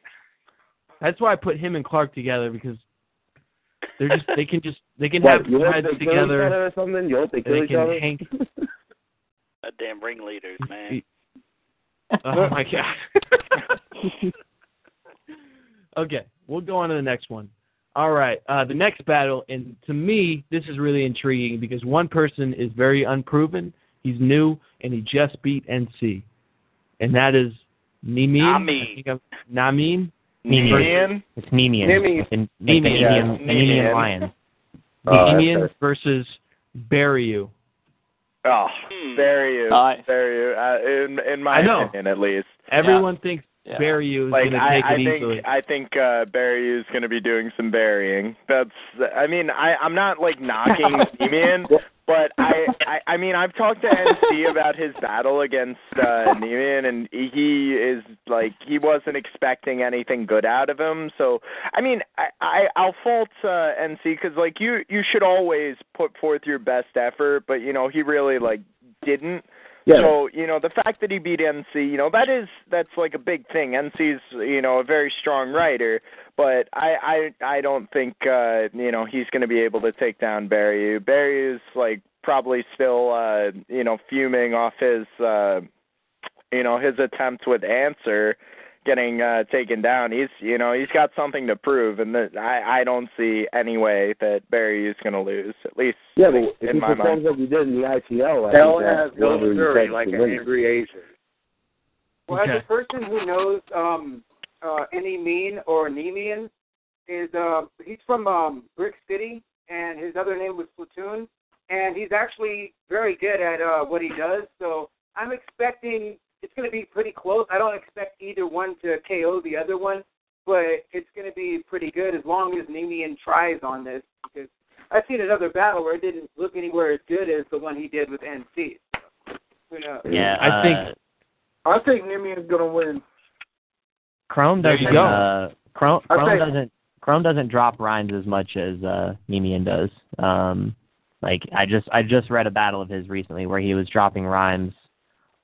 That's why I put him and Clark together because they're just they can just they can *laughs* What, have you hope they kill each together. other or something? You hope they and kill they each can other? hang. *laughs* That damn ringleaders, man. Oh my god. *laughs* okay, we'll go on to the next one. All right, uh, the next battle, and to me, this is really intriguing because one person is very unproven. He's new, and he just beat NC, and that is Nemean. Nami. I think I'm- Namin. Nemian. It's Nemian. Nemian. Like the, like Nemian. Indian, Yeah, an Indian Nemian. lion. Oh, that's Nemian versus Barryu. Oh, very you, Nice. very you. Uh, in in my opinion, at least. Everyone thinks Yeah. Barryu is Like going to take I it think easily. I think uh Barry is going to be doing some burying. That's I mean I I'm not like knocking *laughs* Neiman, but I, I I mean I've talked to NC *laughs* about his battle against uh Neiman and he is like he wasn't expecting anything good out of him. So I mean I, I I'll fault uh NC cuz like you you should always put forth your best effort, but you know he really like didn't. Yeah. So you know the fact that he beat NC, you know that is that's like a big thing. NC's you know a very strong writer, but I I I don't think uh you know he's going to be able to take down Barry. Barry is like probably still uh you know fuming off his uh you know his attempt with answer getting uh taken down. He's you know he's got something to prove, and that I I don't see any way that Barry is going to lose. At least Yeah, but if in he my performs mind. like he did in the ITL, I Hell has that's no whoever he fury takes like an angry Asian. Well, as a person who knows um, uh, any mean or Nemean, is uh, he's from um, Brick City, and his other name was Platoon, and he's actually very good at uh, what he does. So I'm expecting it's going to be pretty close. I don't expect either one to KO the other one, but it's going to be pretty good as long as Nemean tries on this. Because I've seen another battle where it didn't look anywhere as good as the one he did with NC. So, who knows? Yeah, I think- uh, I think Nimian's gonna win. Chrome doesn't. you go. Uh, Chrome, Chrome think- doesn't. Chrome doesn't drop rhymes as much as uh, Nemian does. Um, like I just I just read a battle of his recently where he was dropping rhymes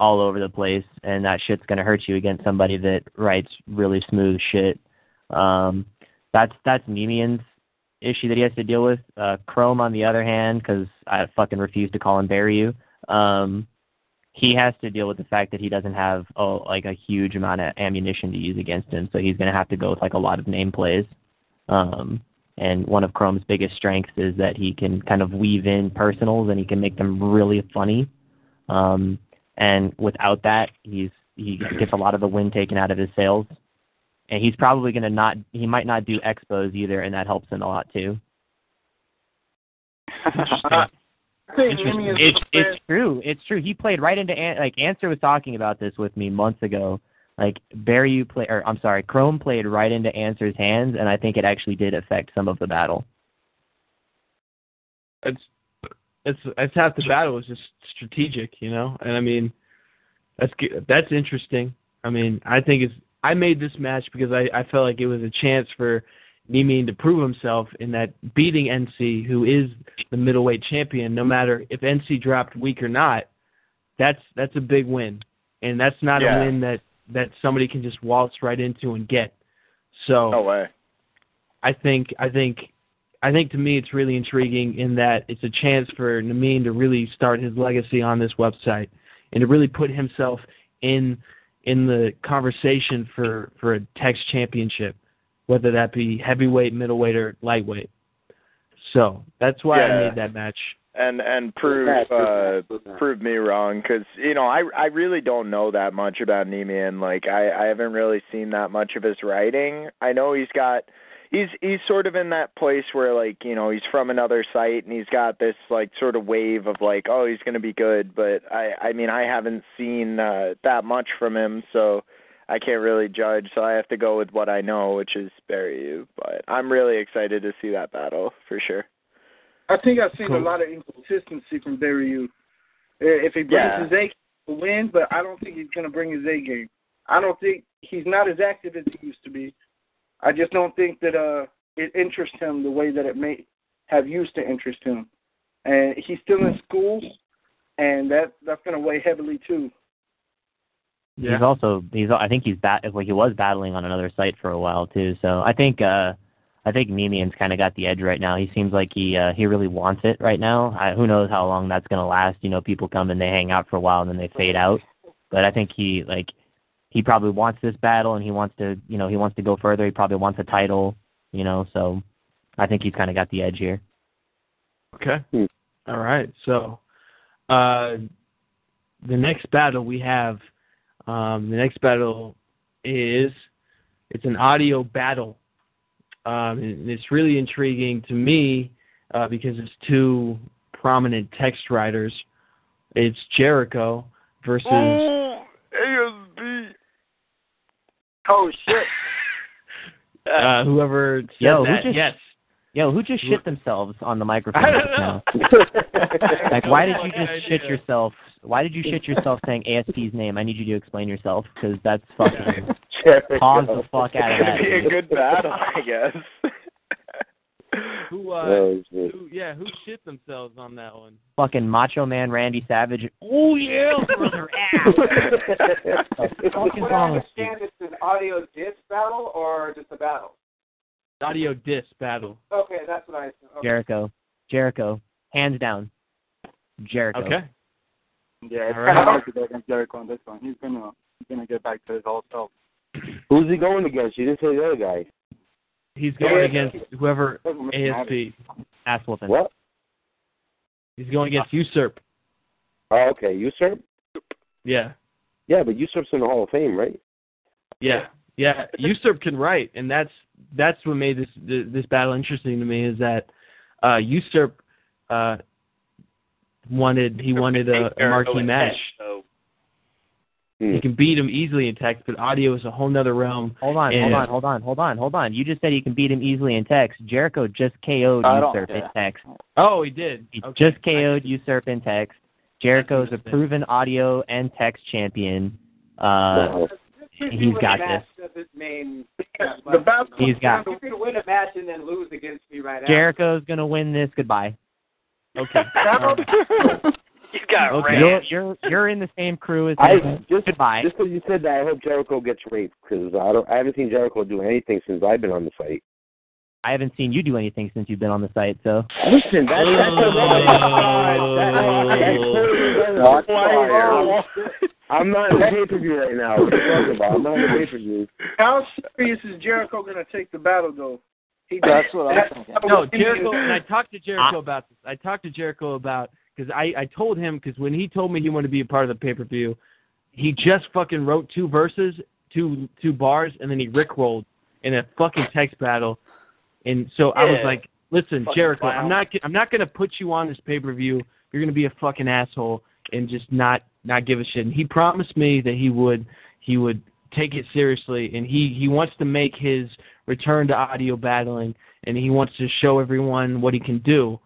all over the place, and that shit's gonna hurt you against somebody that writes really smooth shit. Um, that's that's Nemian's issue that he has to deal with. Uh, Chrome, on the other hand, because I fucking refuse to call him bury you. Um, he has to deal with the fact that he doesn't have oh, like a huge amount of ammunition to use against him, so he's to have to go with like a lot of name plays. Um, and one of Chrome's biggest strengths is that he can kind of weave in personals and he can make them really funny. Um, and without that, he's he mm-hmm. gets a lot of the wind taken out of his sails. And he's probably going to not he might not do expos either, and that helps him a lot too. *laughs* I think Interesting. Nimian's It's it's true. It's true. He played right into An- like Answer was talking about this with me months ago. Like Barry, you play or I'm sorry, Chrome played right into Answer's hands, and I think it actually did affect some of the battle. it's it's it's half the battle is just strategic, you know. And I mean, that's. That's interesting. I mean, I think it's. I made this match because I I felt like it was a chance for Neiman to prove himself in that beating NC, who is the middleweight champion. No matter if NC dropped weak or not, that's that's a big win, and that's not Yeah. a win that that somebody can just waltz right into and get. So No way. I think I think I think to me it's really intriguing in that it's a chance for Namin to really start his legacy on this website and to really put himself in in the conversation for for a text championship, whether that be heavyweight, middleweight, or lightweight. So that's why I Yeah. made that match. and and prove uh prove me wrong because you know I I really don't know that much about Neiman. Like I I haven't really seen that much of his writing. I know he's got he's he's sort of in that place where like you know he's from another site and he's got this like sort of wave of like oh he's gonna be good, but I I mean I haven't seen uh, that much from him so. I can't really judge, so I have to go with what I know, which is bury you. But I'm really excited to see that battle for sure. I think I've seen Cool. a lot of inconsistency from Barry Yu. If he brings Yeah. his A game, he'll win, but I don't think he's going to bring his A game. I don't think he's not as active as he used to be. I just don't think that uh it interests him the way that it may have used to interest him. And he's still in school, and that that's going to weigh heavily too. He's also he's I think he's bat like he was battling on another site for a while too. So I think uh I think Nemian's kind of got the edge right now. He seems like he uh, he really wants it right now. I, who knows how long that's gonna last? You know, people come and they hang out for a while and then they fade out. But I think he like he probably wants this battle and he wants to you know he wants to go further. He probably wants a title. You know, so I think he's kind of got the edge here. Okay. Hmm. All right. So, uh, the next battle we have, um, the next battle is it's an audio battle. Um, and it's really intriguing to me uh, because it's two prominent text writers. It's Jericho versus ASP. Oh shit! *laughs* uh, whoever said Yo, who that. just- yes. Yo, who just shit themselves on the *laughs* microphone? I don't just know. now? Like, why did you just shit yourself? Why did you shit yourself saying ASP's name? I need you to explain yourself because that's fucking *laughs* pause the fuck out of It's gonna be a good battle, I guess. Who uh Oh, who yeah, who shit themselves on that one? Fucking Macho Man Randy Savage. Oh yeah, *laughs* brother ass. From fucking what I wrong with you? understand, it's an audio disc battle or just a battle. Audio disc battle. Okay, that's what I. Okay. Jericho. Jericho. Hands down. Jericho. Okay. Yeah, it's All kind of right. hard to go against Jericho on this one. He's gonna he's gonna get back to his old self. Who's he going against? You didn't say the other guy. He's going Yeah. against whoever Doesn't really matter. ASP. Ass whooping. What? He's going against Usurp. Oh, okay. Usurp? Yeah. Yeah, but Usurp's in the Hall of Fame, right? Yeah, yeah. Usurp can write, and that's that's what made this this battle interesting to me. Is that uh, Usurp uh, wanted he wanted a, a marquee match. text, So Hmm. He can beat him easily in text, but audio is a whole nother realm. Hold on, And- hold on, hold on, hold on, hold on. You just said he can beat him easily in text. Jericho just KO'd I don't- Usurp in yeah. text. Oh, he did. He Okay. just KO'd Usurp in text. Jericho is a proven audio and text champion. Uh, Wow. he's got this. Doesn't The battle He's got You could win a match and then lose against me right Jericho's gonna win this. Goodbye. Okay. *laughs* *laughs* you got Okay. You're you're you're in the same crew as I him. just Goodbye. just because you said that, I hope Jericho gets raped because I don't. I haven't seen Jericho do anything since I've been on the site. I haven't seen you do anything since you've been on the site, so Listen, that, that's a Oh. Wow. I'm not in the pay per view right now. What are you talking about? I'm not in the pay per view. How serious is Jericho gonna take the battle though? He That's what I'm thinking. No, Jericho. And I talked to Jericho about this. I talked to Jericho about because I I told him because when he told me he wanted to be a part of the pay per view, he just fucking wrote two verses, two two bars, and then he rickrolled in a fucking text battle. And so I was like, listen, Fucking Jericho, clown. I'm not I'm not gonna put you on this pay per view. You're gonna be a fucking asshole and just not not give a shit. And he promised me that he would he would take it seriously and he he wants to make his return to audio battling and he wants to show everyone what he can do.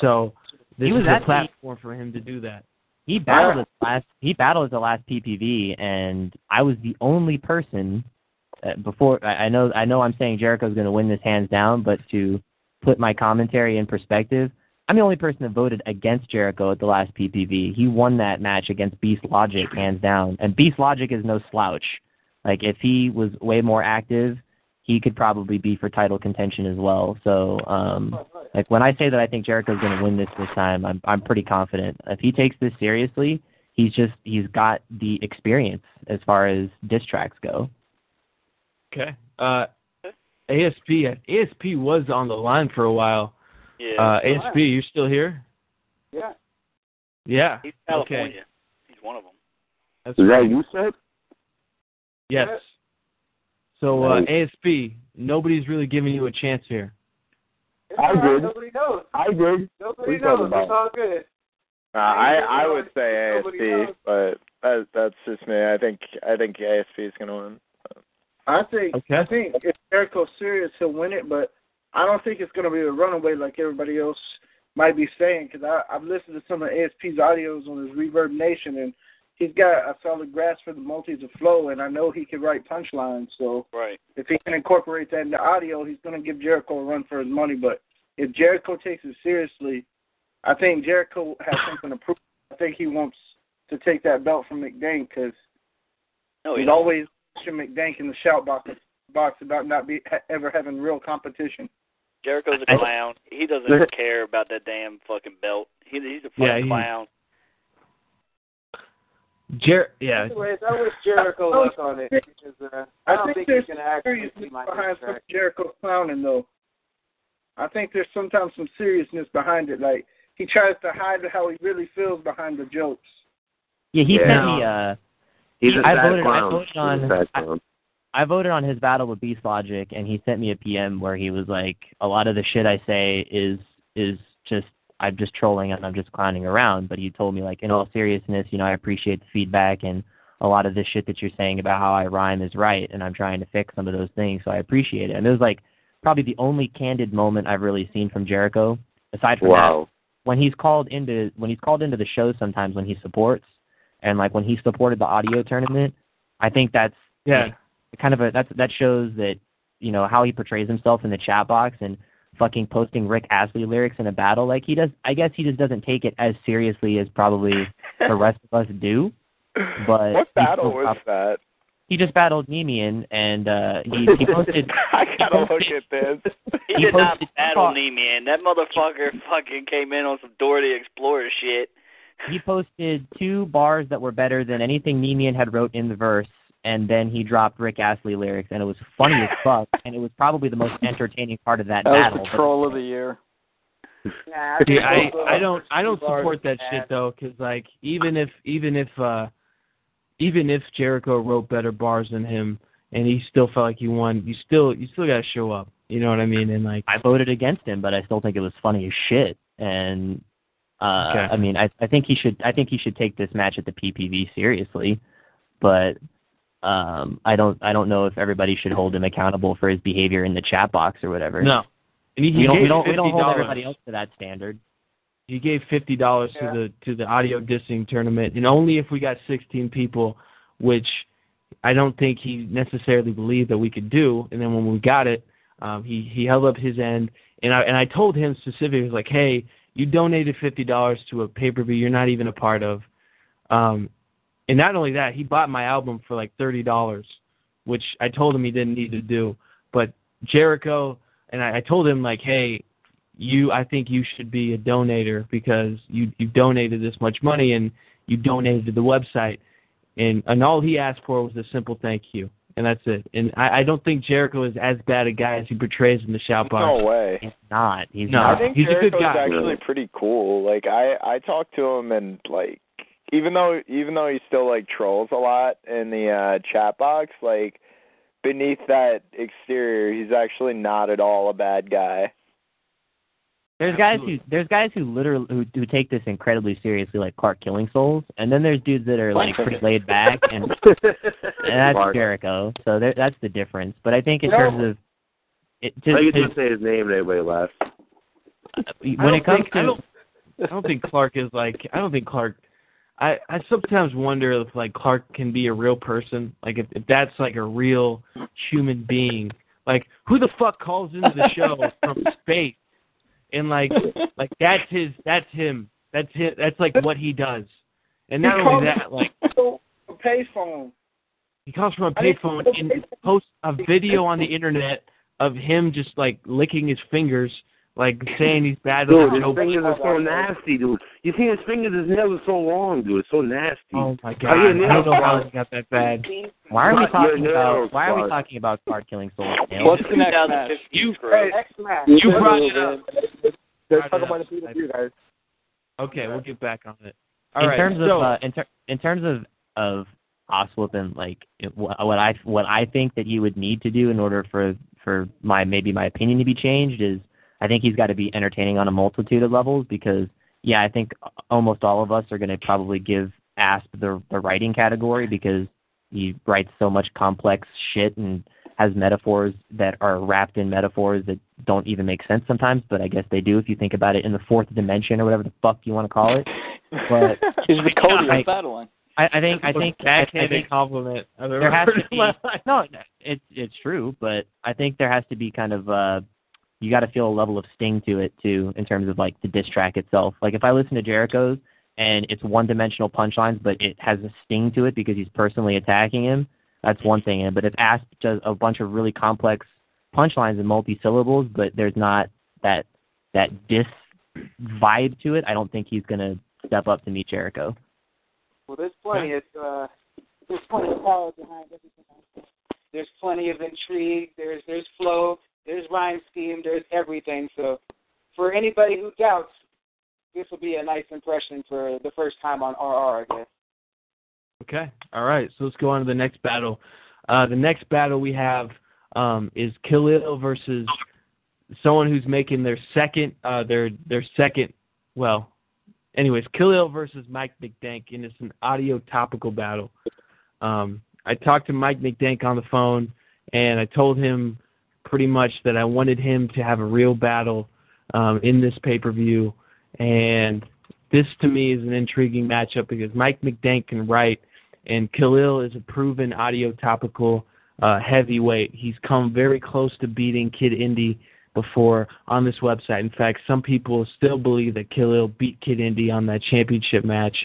So this He was is a the- platform for him to do that. He battled at the last. He battled at the last PPV, and I was the only person uh, before. I, I know. I know. I'm saying Jericho's going to win this hands down, but to put my commentary in perspective, I'm the only person that voted against Jericho at the last PPV. He won that match against Beast Logic hands down, and Beast Logic is no slouch. Like if he was way more active, he could probably be for title contention as well. So, um, like when I say that I think Jericho's going to win this this time, I'm I'm pretty confident. If he takes this seriously, he's just he's got the experience as far as diss tracks go. Okay. Uh ASP ASP was on the line for a while. Yeah. Uh ASP, you're still here? Yeah. Yeah. He's Okay. He's one of them. That's Is that right. you said? Yes. So uh, ASP, nobody's really giving you a chance here. It's I all right, did. Nobody knows. I did. Nobody you talking knows. about? It's all good. Uh, I I would say Nobody ASP, but that that's just me. I think I think ASP is gonna win. I think Okay. I think if Jericho's serious, he'll win it, but I don't think it's going to be a runaway like everybody else might be saying. Because I I've listened to some of ASP's audios on his Reverb Nation, and he's got a solid grasp for the multis of flow, and I know he can write punchlines. So Right. if he can incorporate that into audio, he's going to give Jericho a run for his money. But if Jericho takes it seriously, I think Jericho has something to prove. I think he wants to take that belt from McDank because No, He's don't. always pushing McDank in the shout box, box about not be ha, ever having real competition. Jericho's a clown. He doesn't *laughs* care about that damn fucking belt. He, he's a fucking Yeah, he- clown. Jer yeah. Anyways, I wish Jericho luck on it because uh, I I don't think think, there's he's gonna actually see my behind diss some. Jericho clowning though. I think there's sometimes some seriousness behind it. Like he tries to hide how he really feels behind the jokes. Yeah, he Yeah. sent me. Uh, He's a I sad voted. I voted on. I. I voted on his battle with Beast Logic, and he sent me a PM where he was like, "A lot of the shit I say is is just I'm just trolling and I'm just clowning around." But he told me like, in all seriousness, you know, I appreciate the feedback and a lot of this shit that you're saying about how I rhyme is right, and I'm trying to fix some of those things, so I appreciate it. And it was like probably the only candid moment I've really seen from Jericho, aside from that when he's called into when he's called into the show sometimes when he supports and like when he supported the audio tournament i think that's Yeah. like, kind of a that's that shows that you know how he portrays himself in the chat box and fucking posting Rick Astley lyrics in a battle. Like he does. I guess he just doesn't take it as seriously as probably *laughs* the rest of us do. But what battle was prob- that? He just battled Nemian, and uh, *laughs* he, he posted. *laughs* I gotta look at this. He, He did not posted- battle Neiman. That motherfucker fucking came in on some Dora the Explorer shit. he posted two bars that were better than anything Nemian had wrote in the verse, and then he dropped Rick Astley lyrics, and it was funny as fuck, and it was probably the most entertaining part of that, That was battle. the but- troll of the year. Nah, See, I I don't I don't support that bad. shit though, because like even if even if uh even if Jericho wrote better bars than him and he still felt like he won, you still you still gotta show up. You know what I mean? And like I voted against him, but I still think it was funny as shit. And uh Okay. I mean, I I think he should I think he should take this match at the PPV seriously, but um I don't I don't know if everybody should hold him accountable for his behavior in the chat box or whatever. no. And he, he we don't gave we don't we don't hold everybody else to that standard. He gave fifty dollars Yeah. to the to the audio dissing tournament, and only if we got sixteen people, which I don't think he necessarily believed that we could do. And then when we got it, um, he he held up his end, and I and I told him specifically, I was like, hey, you donated fifty dollars to a pay per view you're not even a part of, um, and not only that, he bought my album for like thirty dollars, which I told him he didn't need to do. But Jericho and I, I told him like, hey, you I think you should be a donator because you you donated this much money and you donated to the website and and all he asked for was a simple thank you and that's it and I, I don't think Jericho is as bad a guy as he portrays in the shout box. No way. He's not. He's No, not. I think he's a good guy. actually pretty cool. Like I I talked to him and like even though even though he still like trolls a lot in the uh chat box, like beneath that exterior, he's actually not at all a bad guy. There's guys who there's guys who literally who, who take this incredibly seriously, like Clark Killing Souls, and then there's dudes that are like pretty laid back, and, *laughs* and that's Mark. Jericho. So there, that's the difference. But I think in No. terms of it, to, I get to- to say his name and everybody laughs. When it comes think, I to don't I don't think Clark is like I don't think Clark I I sometimes wonder if like Clark can be a real person. Like if, if that's like a real human being. Like who the fuck calls into the show *laughs* from space? And like like that's his that's him. That's him that's like what he does. And not He only that like *laughs* a payphone. he comes from a payphone and posts a video on the internet of him just like licking his fingers like saying he's bad Dude, with his no fingers are so nasty, dude. You see his fingers, his nails are so long, dude. It's so nasty. Oh my god! I don't know how long? he got that bad. why are we talking about why are we talking about Clark Killing Souls? Dale? What's the next match? You Hey, X match. you brought it up. Let's talk about the PW, guys. Okay, we'll get back on it. All in right, terms so, of uh, in, ter- in terms of of Oswald like it, wh- what I what I think that he would need to do in order for for my maybe my opinion to be changed is I think he's got to be entertaining on a multitude of levels because yeah I think almost all of us are going to probably give Asp the the writing category because he writes so much complex shit and has metaphors that are wrapped in metaphors that don't even make sense sometimes, but I guess they do if you think about it in the fourth dimension or whatever the fuck you want to call it. But *laughs* He's the Cody I- of battling. I, I think I think I, I backhanded think compliment. I've ever there has heard to be *laughs* no, it's it's true, but I think there has to be kind of uh you got to feel a level of sting to it too in terms of like the diss track itself. Like if I listen to Jericho's and it's one dimensional punchlines, but it has a sting to it because he's personally attacking him, that's one thing. But if Asp does a bunch of really complex punchlines and multi syllables, but there's not that that diss vibe to it, I don't think he's gonna step up to meet Jericho. Well, there's plenty of uh, there's plenty of power behind everything. There's plenty of intrigue. There's there's flow. There's rhyme scheme. There's everything. So, for anybody who doubts, this will be a nice impression for the first time on RR. I guess. Okay. All right. So let's go on to the next battle. Uh, the next battle we have um, is Khalil versus someone who's making their second uh, their their second well anyways Khalil versus Mike McDank and it's an audio topical battle. Um, I talked to Mike McDank on the phone and I told him pretty much that I wanted him to have a real battle um, in this pay per view and this to me is an intriguing matchup because Mike McDank can write and Khalil is a proven audio topical uh, heavyweight. He's come very close to beating Kid Indy before on this website. In fact, some people still believe that Khalil beat Kid Indy on that championship match.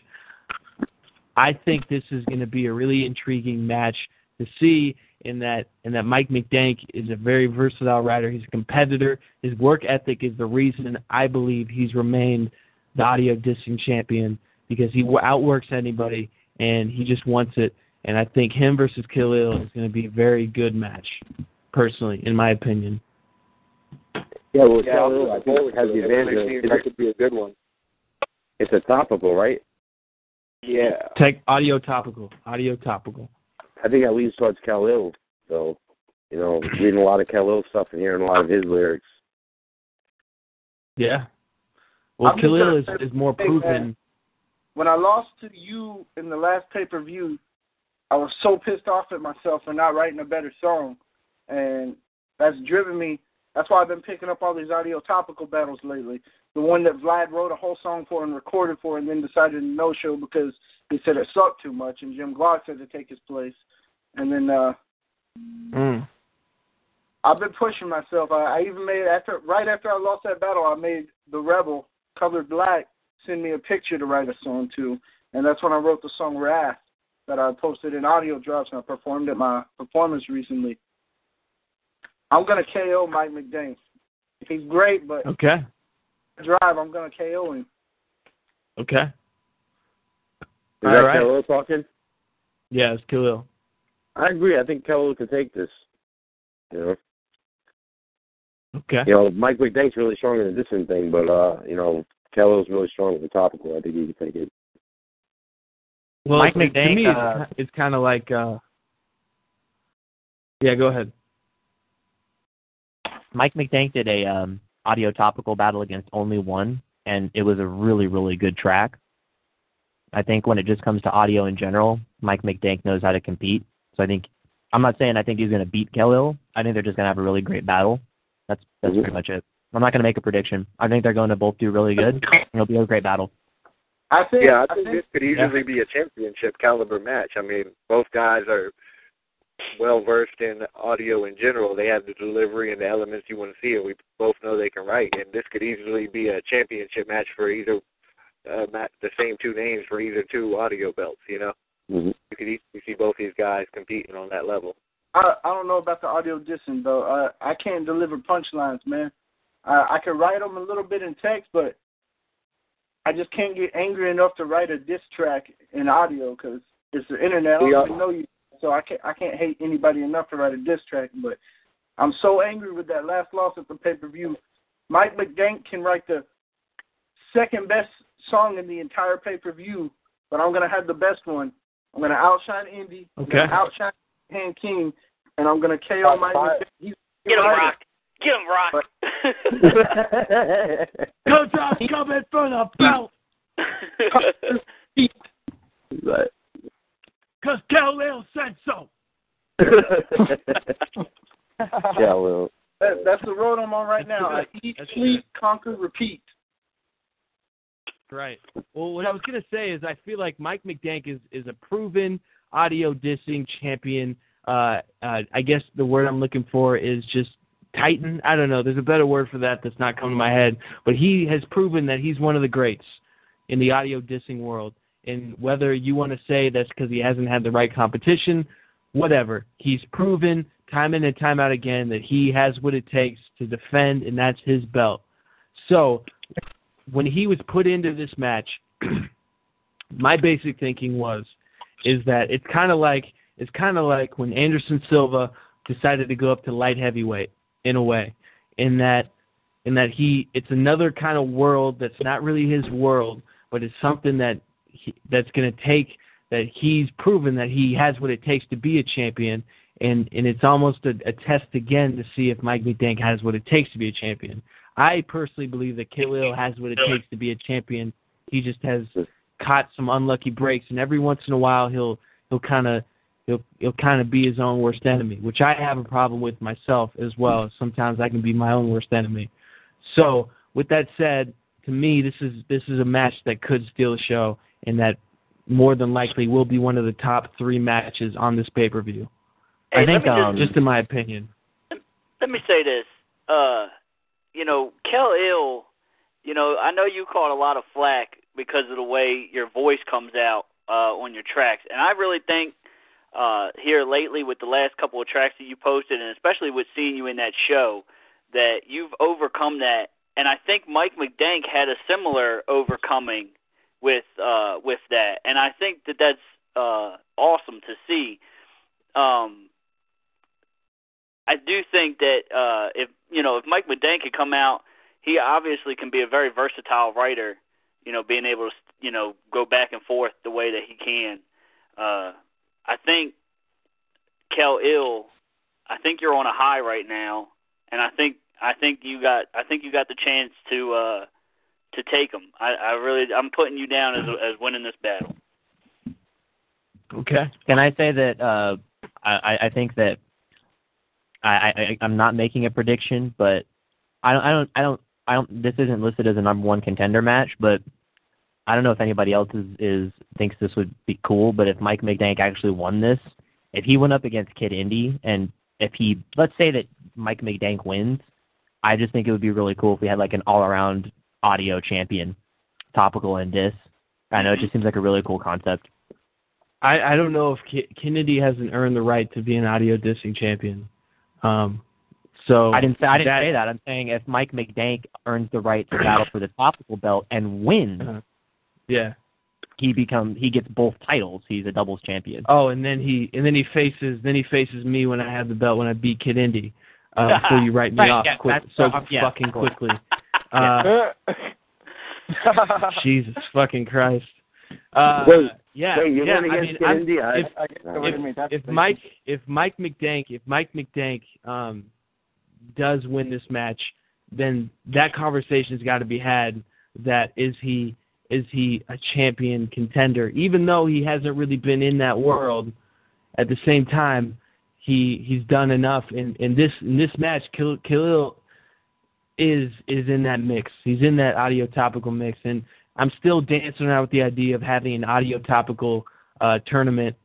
I think this is going to be a really intriguing match to see in that in that Mike McDank is a very versatile rider. He's a competitor. His work ethic is the reason I believe he's remained the audio dissing champion because he outworks anybody and he just wants it. And I think him versus Khalil is going to be a very good match, personally, in my opinion. Yeah, well, Yeah, Khalil, I think has the it. It advantage. seems of- like it'd be a good one. It's a topical, right? Yeah. Tech audio topical, audio topical. I think that leads towards Khalil. So, you know, reading a lot of Khalil stuff and hearing a lot of his lyrics. Yeah. Well, I'm Khalil is, is more proven. When I lost to you in the last pay per view, I was so pissed off at myself for not writing a better song, and that's driven me. That's why I've been picking up all these audio topical battles lately. The one that Vlad wrote a whole song for and recorded for, and then decided to no show because he said it sucked too much, and Jim Glocks said to take his place. And then uh Mm. I've been pushing myself. I, I even made after right after I lost that battle, I made the Rebel Colored Black send me a picture to write a song to, and that's when I wrote the song Wrath that I posted in audio drops and I performed at my performance recently. I'm gonna KO Mike McDank. He's great, but Okay. Drive, I'm gonna KO him. Okay. Is All that right. Khalil talking? Yeah, it's Khalil. I agree. I think Khalil can take this. You know, Okay. you know, Mike McDank's really strong in the dissing thing, but uh, you know, Khalil's really strong with the topical. I think he can take it. Well, Mike it's- to McDank, me, uh, it's, it's kind of like. uh Yeah, go ahead. Mike McDank did a um, audio topical battle against Only One, and it was a really, really good track. I think when it just comes to audio in general, Mike McDank knows how to compete. So I think I'm not saying I think he's going to beat Khalil. I think they're just going to have a really great battle. That's that's Mhm. pretty much it. I'm not going to make a prediction. I think they're going to both do really good. It'll be a great battle. I think Yeah, I I think think this could easily be a championship caliber match. I mean, both guys are well versed in audio in general. They have the delivery and the elements you want to see, and we both know they can write. And this could easily be a championship match for either uh, ma- the same two names for either two audio belts. You know, Mhm. you could easily see both these guys competing on that level. I I don't know about the audio dissing though. Uh, I can't deliver punchlines, man. I I can write them a little bit in text, but I just can't get angry enough to write a diss track in audio because it's the internet. I don't even know you, so I can't I can't hate anybody enough to write a diss track. But I'm so angry with that last loss at the pay per view. Mike McDank can write the second best song in the entire pay per view, but I'm gonna have the best one. I'm gonna outshine Indy. I'm Okay. outshine Han King, and I'm gonna KO Mike McDank. He's Get him. Rock. Get him, Rock. Go *laughs* Josh, coming for the belt, *laughs* Right. Cause Khalil said so. *laughs* Khalil. That, that's the road I'm on right now. I eat, That's sleep, conquer, repeat. Right. Well, what I was gonna say is I feel like Mike McDank is is a proven audio dissing champion. Uh, uh, I guess the word I'm looking for is just titan. I don't know. There's a better word for that that's not coming to my head. But he has proven that he's one of the greats in the audio dissing world. And whether you want to say that's because he hasn't had the right competition, whatever, he's proven time in and time out again that he has what it takes to defend, and that's his belt. So when he was put into this match, *clears throat* my basic thinking was is that it's kind of like it's kind of like when Anderson Silva decided to go up to light heavyweight in a way, in that in that he it's another kind of world that's not really his world, but it's something that he, that's going to take that he's proven that he has what it takes to be a champion, and and it's almost a, a test again to see if Mike McDank has what it takes to be a champion. I personally believe that Khalil has what it takes to be a champion. He just has caught some unlucky breaks, and every once in a while he'll he'll kind of he'll he'll kind of be his own worst enemy, which I have a problem with myself as well. Sometimes I can be my own worst enemy. So with that said, to me this is this is a match that could steal the show, and that more than likely will be one of the top three matches on this pay per view. Hey, I think um, Just in my opinion. Let me say this. Uh, you know, Khalil, you know, I know you caught a lot of flack because of the way your voice comes out uh, on your tracks, and I really think uh, here lately with the last couple of tracks that you posted, and especially with seeing you in that show, that you've overcome that. And I think Mike McDank had a similar overcoming with uh, with that, and I think that that's uh, awesome to see. Um, I do think that uh, if you know if Mike McDank could come out, he obviously can be a very versatile writer. You know, being able to you know go back and forth the way that he can. Uh, I think Khalil, I think you're on a high right now, and I think I think you got I think you got the chance to uh to take him. I, I really I'm putting you down as as winning this battle. Okay. Can I say that uh, I, I think that I, I I'm not making a prediction, but I don't I don't I don't I don't. This isn't listed as a number one contender match, but I don't know if anybody else is, is thinks this would be cool. But if Mike McDank actually won this, if he went up against Kid Indy, and if he let's say that Mike McDank wins, I just think it would be really cool if we had like an all around audio champion, topical and dis. I know it just seems like a really cool concept. I I don't know if K- Kid Indy hasn't earned the right to be an audio dissing champion. Um, so I didn't say I didn't that- say that. I'm saying if Mike McDank earns the right to battle for the topical belt and wins, Uh-huh. Yeah. he become he gets both titles. He's a doubles champion. Oh, and then he and then he faces then he faces me when I have the belt when I beat Kid Indy. Uh, *laughs* before you write me Right, off yeah, quick, so uh, yeah, fucking quickly. *laughs* Uh, *laughs* Jesus fucking Christ. Uh, Wait, yeah, wait, you're yeah. going I against mean, I'm- if, I I if, if. Mike if Mike McDank if Mike McDank um, does win this match, then that conversation's got to be had. That is he is he a champion contender? Even though he hasn't really been in that world, at the same time, he he's done enough in in this in this match. Kil- Khalil is is in that mix. He's in that audio topical mix, and I'm still dancing around with the idea of having an audio topical uh, tournament,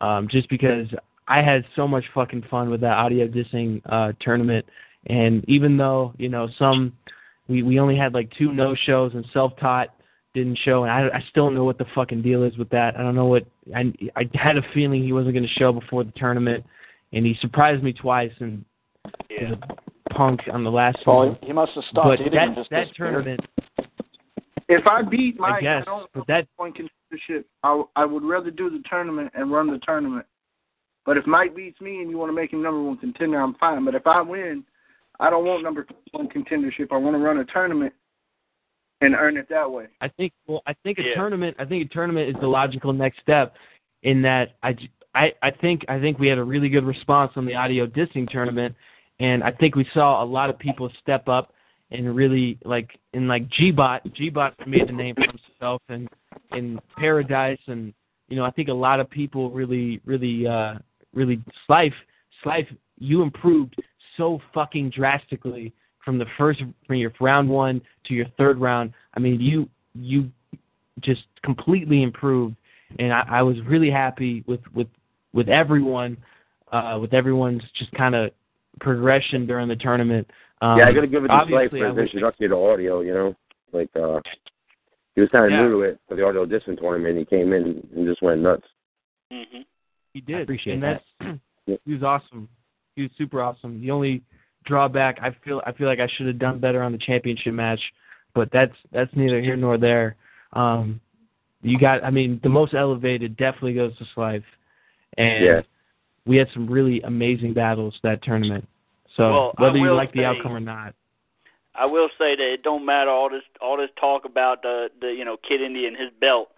um, just because I had so much fucking fun with that audio dissing uh, tournament. And even though you know some, we we only had like two no shows and self taught didn't show, and I I still don't know what the fucking deal is with that. I don't know what I I had a feeling he wasn't going to show before the tournament, and he surprised me twice and Yeah. was a punk on the last Well, one. he must have stopped But eating that just that disappeared. tournament, If I beat Mike, I guess, don't but that point contendership. I I would rather do the tournament and run the tournament. But if Mike beats me and you want to make him number one contender, I'm fine. But if I win, I don't want number one contendership. I want to run a tournament and earn it that way. I think well, I think a Yeah. tournament. I think a tournament is the logical next step. In that, I, j- I, I think I think we had a really good response on the audio dissing tournament, and I think we saw a lot of people step up and really like in like Gbot. Gbot made a name for himself, and in Paradise, and you know I think a lot of people really really uh really Slife Slife you improved so fucking drastically from the first from your round one to your third round. I mean, you you just completely improved, and I, I was really happy with with with everyone, uh, with everyone's just kind of progression during the tournament. Um, yeah, I got to give it to Slate for I his wish- introduction to audio. You know, like uh, he was kind of Yeah. new to it for the audio distance tournament. He came in and just went nuts. hmm He did. appreciate and that. that's *clears throat* he was awesome. He was super awesome. The only drawback I feel I feel like I should have done better on the championship match, but that's that's neither here nor there. Um you got I mean the most elevated definitely goes to Slife. And Yeah. we had some really amazing battles that tournament. So Well, whether you will like the outcome or not. I will say that it don't matter all this all this talk about the the you know Kid Indy and his belt.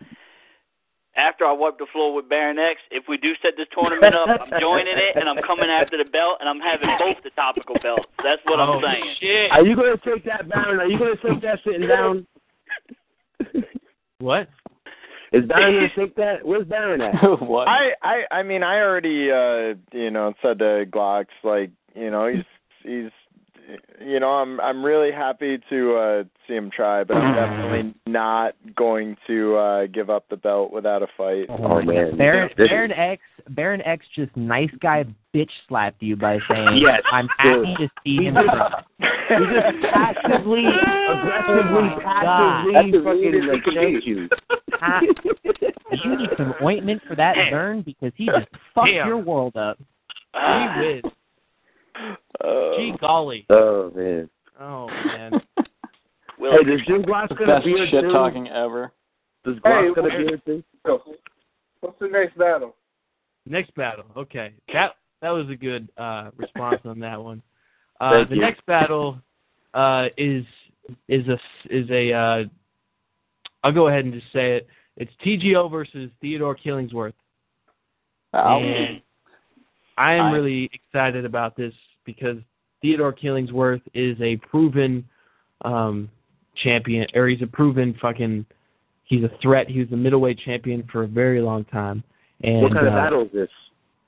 After I wipe the floor with Baron X, if we do set this tournament up, I'm joining it and I'm coming after the belt and I'm having both the topical belts. That's what I'm Oh, saying. shit. Are you going to take that, Baron? Are you going to take that sitting down? What? Is Baron going *laughs* to take that? Where's Baron at? *laughs* what? I, I I mean I already uh you know said to Glocks like you know he's he's you know, I'm I'm really happy to uh see him try, but I'm definitely not going to uh give up the belt without a fight. Oh man, Baron Baron X Baron X just nice guy bitch slapped you by saying *laughs* Yes, I'm happy to see him just- he just passively, aggressively, Oh passively fucking like thank you. Ha- you need some ointment for that burn because he just fucked Damn. your world up. He whiz. Uh, Gee golly. Oh man. Oh man. *laughs* Hey, does Jim Glocks got a Best beard shit too? talking ever. Does Hey, Glocks got a where- beard too? What's the next battle? Next battle. Okay. That that was a good uh response on that one. Uh Thank the you. next battle uh is is a is a uh I'll go ahead and just say it. It's TGO versus Theodore Killingsworth. Ow. And I am really excited about this because Theodore Killingsworth is a proven um, champion, or he's a proven fucking. He's a threat. He was a middleweight champion for a very long time. And what kind of uh, battle is this?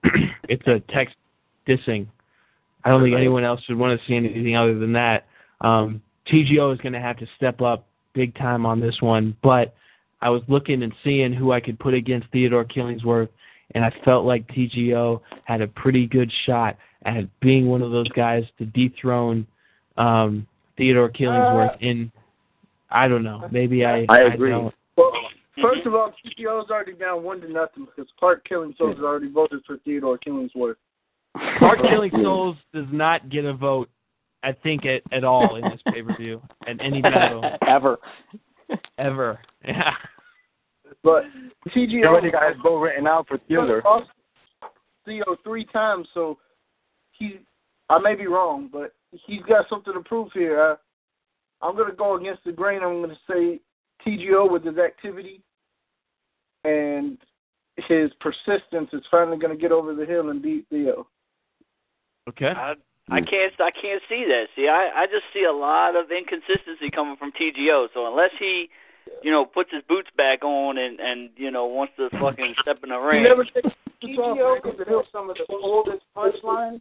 *clears throat* it's a text dissing. I don't think anyone else would want to see anything other than that. Um, TGO is going to have to step up big time on this one, but I was looking and seeing who I could put against Theodore Killingsworth, and I felt like TGO had a pretty good shot at being one of those guys to dethrone um, Theodore Killingsworth in. I don't know. Maybe I. I agree. don't. Well, first of all, TGO's already down one to nothing because Clark Killingsworth has already voted for Theodore Killingsworth. Mark Killing Souls does not get a vote, I think, at, at all in this pay per view, at any *laughs* battle, Ever. ever. *laughs* Yeah. But You TGO already got his vote written out for Theodore. lost Theo three times, so he. I may be wrong, but he's got something to prove here. I, I'm going to go against the grain. I'm going to say TGO with his activity and his persistence is finally going to get over the hill and beat Theo. Okay. I, I can't I can't see that. See, I I just see a lot of inconsistency coming from TGO. So unless he, you know, puts his boots back on and and you know wants to fucking step in the He ring. never takes TGO can build some of the oldest punchlines,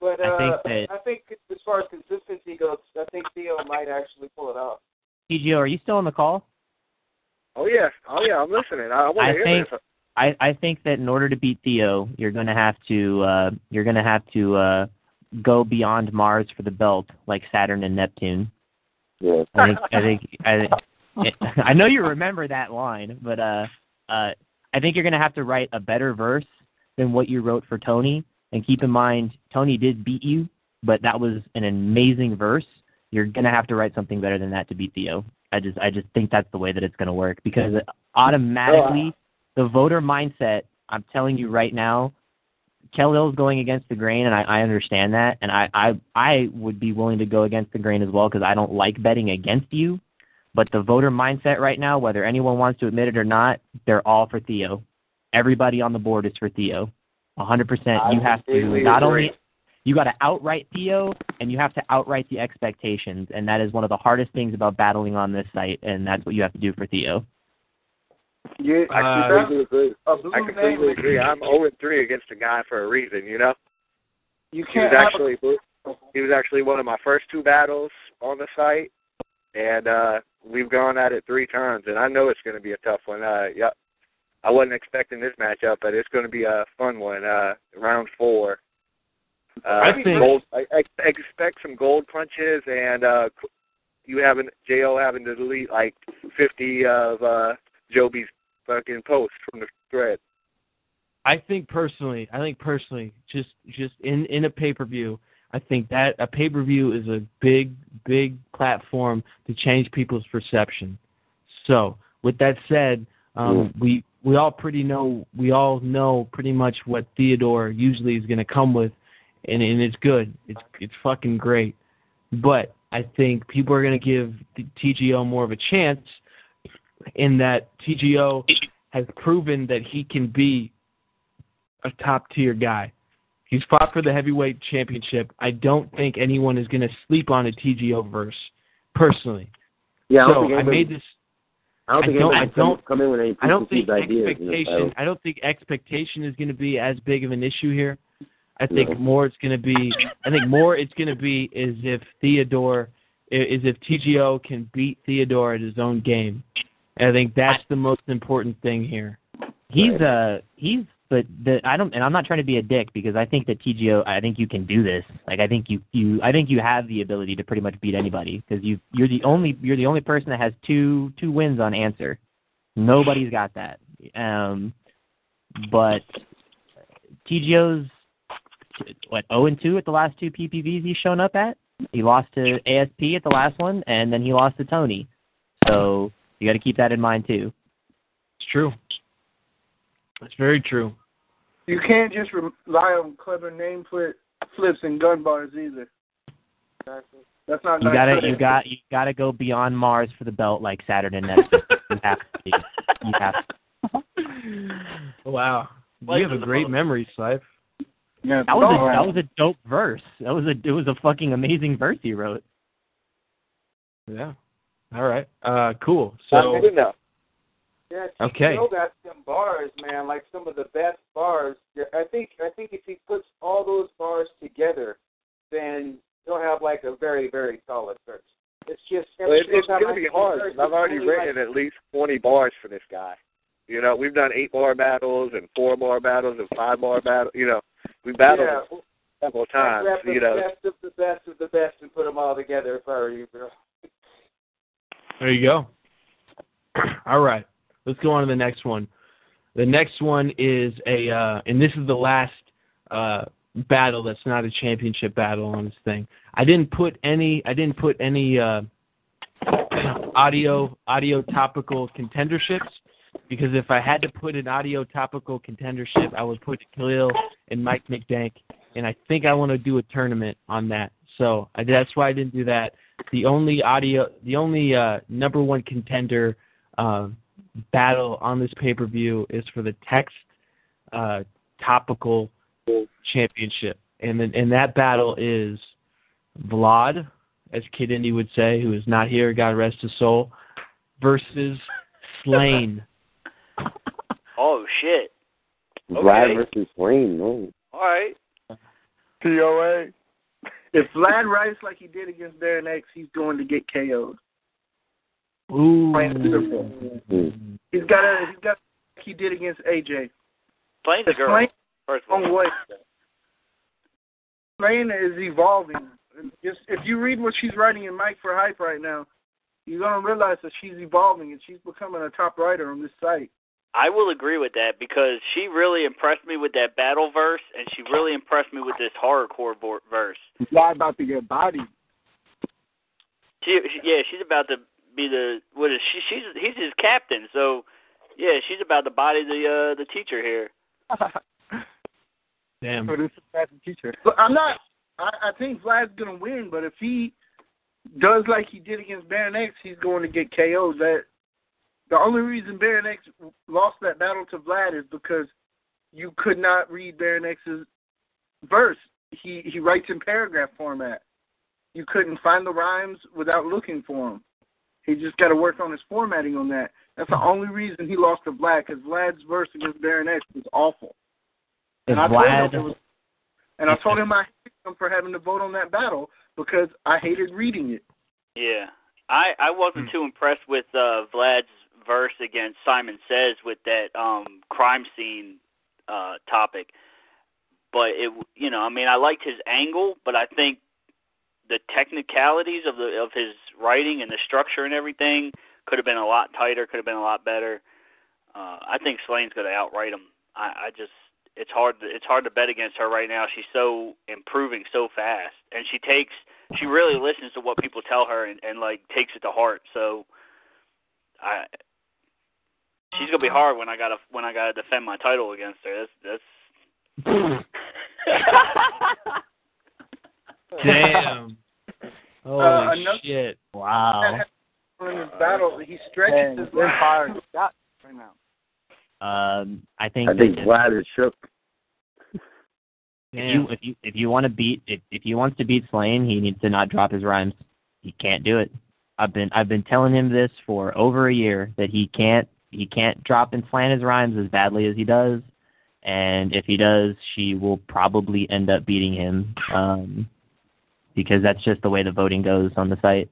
but I uh, think that- I think as far as consistency goes, I think Theo might actually pull it off. TGO, are you still on the call? Oh yeah, oh yeah, I'm listening. I, I want to hear think this. I, I think that in order to beat Theo, you're gonna have to uh, you're gonna have to uh, go beyond Mars for the belt, like Saturn and Neptune. Yeah. I think I think I *laughs* think *laughs* *laughs* I know you remember that line, but uh, uh, I think you're gonna have to write a better verse than what you wrote for Tony. And keep in mind, Tony did beat you, but that was an amazing verse. You're gonna have to write something better than that to beat Theo. I just I just think that's the way that it's gonna work because automatically the voter mindset. I'm telling you right now, Khalil's going against the grain, and I, I understand that, and I, I I would be willing to go against the grain as well because I don't like betting against you. But the voter mindset right now, whether anyone wants to admit it or not, they're all for Theo. Everybody on the board is for Theo. 100%. You have to not only you got to outright Theo, and you have to outright the expectations, and that is one of the hardest things about battling on this site, and that's what you have to do for Theo. Yeah, I Uh, completely agree. I completely name, agree. I'm 0 3 against a guy for a reason. You know, You he was can't have actually he was actually one of my first two battles on the site, and uh we've gone at it three times, and I know it's going to be a tough one. Uh, yep. I wasn't expecting this matchup, but it's going to be a fun one. Uh, round four. Uh, I think- gold, I, I expect some gold punches, and uh, you having Jo having to delete like 50 of uh, Joby's fucking posts from the thread. I think personally, I think personally, just just in in a pay per view, I think that a pay per view is a big big platform to change people's perception. So with that said, um, we we all pretty know we all know pretty much what Theodore usually is going to come with, and and it's good. It's it's fucking great. But I think people are going to give the TGO more of a chance in that TGO has proven that he can be a top tier guy. He's fought for the heavyweight championship. I don't think anyone is going to sleep on a TGO verse, personally. Yeah, I don't so think I made this. I don't think I don't- I don't- come in with any I don't think preconceived ideas in this expectation. I don't think expectation is going to be as big of an issue here. I think No. more it's going to be. I think more it's going to be is if Theodore is if TGO can beat Theodore at his own game. And I think that's the most important thing here. He's uh he's but the I don't and I'm not trying to be a dick because I think that TGO I think you can do this. Like I think you you I think you have the ability to pretty much beat anybody because you you're the only you're the only person that has two two wins on answer. Nobody's got that. Um but TGO's what 0 and 2 at the last two PPVs he's shown up at. He lost to ASP at the last one and then he lost to Tony. So you got to keep that in mind too. It's true. It's very true. You can't just rely on clever name flip, flips and gun bars either. Exactly. That's not. You gotta you got you gotta go beyond Mars for the belt like Saturn and Neptune. you have to. be. You have to. *laughs* Wow. You have a great memory, Slife. Yeah, That was a that was a dope verse. That was a it was a fucking amazing verse he wrote. Yeah. All right. Uh, cool. So Not good enough. Yeah, Okay. Joe got some bars, man, like some of the best bars. I think I think if he puts all those bars together, then he'll have like a very very solid verse. It's just Well, it, it's time going to be hard verse, 'cause I've it's already only written like- at least 20 bars for this guy. You know, we've done eight bar battles and four bar battles and five bar battles. You know, we battled Yeah, several I'd times. grab the You know, best of the best of the best and put them all together if I were you, bro. There you go. *clears throat* All right. Let's go on to the next one. The next one is a, uh, and this is the last uh, battle that's not a championship battle on this thing. I didn't put any. I didn't put any uh, *clears throat* audio audio topical contenderships because if I had to put an audio topical contendership, I would put Khalil and Mike McDank, and I think I want to do a tournament on that. So I, that's why I didn't do that. The only audio, the only uh, number one contender uh, battle on this pay per view is for the text uh, topical championship, and then and that battle is Vlad, as Kid Indy would say, who is not here, God rest his soul, versus *laughs* Slane. Oh shit. Vlad versus Wayne. No. All right. POA. If Vlad writes like he did against Baron X, he's going to get KO'd. Ooh. Plain and simple. He's got a he's got like he did against AJ. Slane's a It's girl. Slane First of all. wrong way. Slane is evolving. Just if you read what she's writing in Mike for Hype right now, you're gonna realize that she's evolving and she's becoming a top writer on this site. I will agree with that because she really impressed me with that battle verse, and she really impressed me with this horrorcore verse. Vlad about to get bodied. She, she, yeah, she's about to be the what is she? She's he's his captain, so yeah, she's about to body the uh the teacher here. *laughs* Damn. So this is Vlad's teacher. But I'm not. I, I think Vlad's gonna win, but if he does like he did against Baron X, he's going to get KO'd. That the only reason Baron X lost that battle to Vlad is because you could not read Baron X's verse. He he writes in paragraph format. You couldn't find the rhymes without looking for them. He just got to work on his formatting on that. That's the only reason he lost to Vlad, because Vlad's verse against Baron X was awful. And I told him Vlad, was, and I told him I hated him for having to vote on that battle because I hated reading it. Yeah, I I wasn't too impressed with uh Vlad's verse against Simon Says with that um crime scene uh topic, but it you know I mean I liked his angle, but I think the technicalities of the of his writing and the structure and everything could have been a lot tighter, could have been a lot better. Uh, I think Slane's going to outright him. I, I just it's hard to, it's hard to bet against her right now. She's so improving so fast, and she takes she really listens to what people tell her and, and like takes it to heart. So I she's gonna be hard when I gotta when I gotta defend my title against her. That's that's *laughs* *laughs* Damn. *laughs* Holy Uh, another- shit. Wow. In his battle, he stretches his They're line. fired. Got *laughs* right now. Um, I think. I think that- Vlad is shook. If you if you if you want to beat if if he wants to beat Slane, he needs to not drop his rhymes. He can't do it. I've been I've been telling him this for over a year that he can't he can't drop and slant his rhymes as badly as he does. and if he does, she will probably end up beating him um, because that's just the way the voting goes on the site.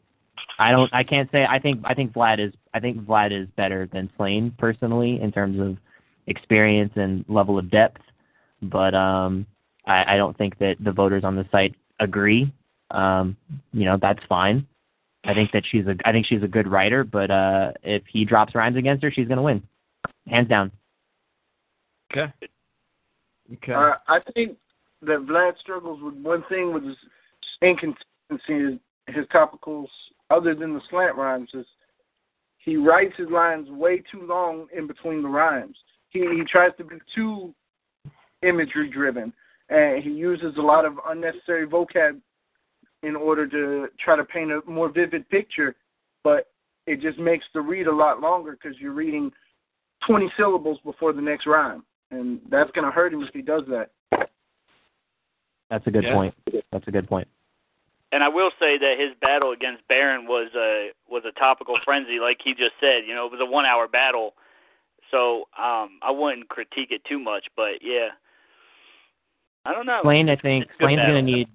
I don't. I can't say. I think. I think Vlad is. I think Vlad is better than Slane personally in terms of experience and level of depth. But um, I, I don't think that the voters on the site agree. Um, you know, that's fine. I think that she's a. I think she's a good writer. But uh, if he drops rhymes against her, she's gonna win, hands down. Okay. Okay. Uh, I think that Vlad struggles with one thing with his inconsistency. His topicals, other than the slant rhymes, is he writes his lines way too long in between the rhymes. He he tries to be too imagery driven, and he uses a lot of unnecessary vocab in order to try to paint a more vivid picture. But it just makes the read a lot longer because you're reading 20 syllables before the next rhyme, and that's going to hurt him if he does that. That's a good Yeah. point. That's a good point. And I will say that his battle against Baron was a was a topical frenzy, like he just said. You know, it was a one hour battle, so um, I wouldn't critique it too much. But yeah, I don't know. Slane, I think Slane's battle. gonna need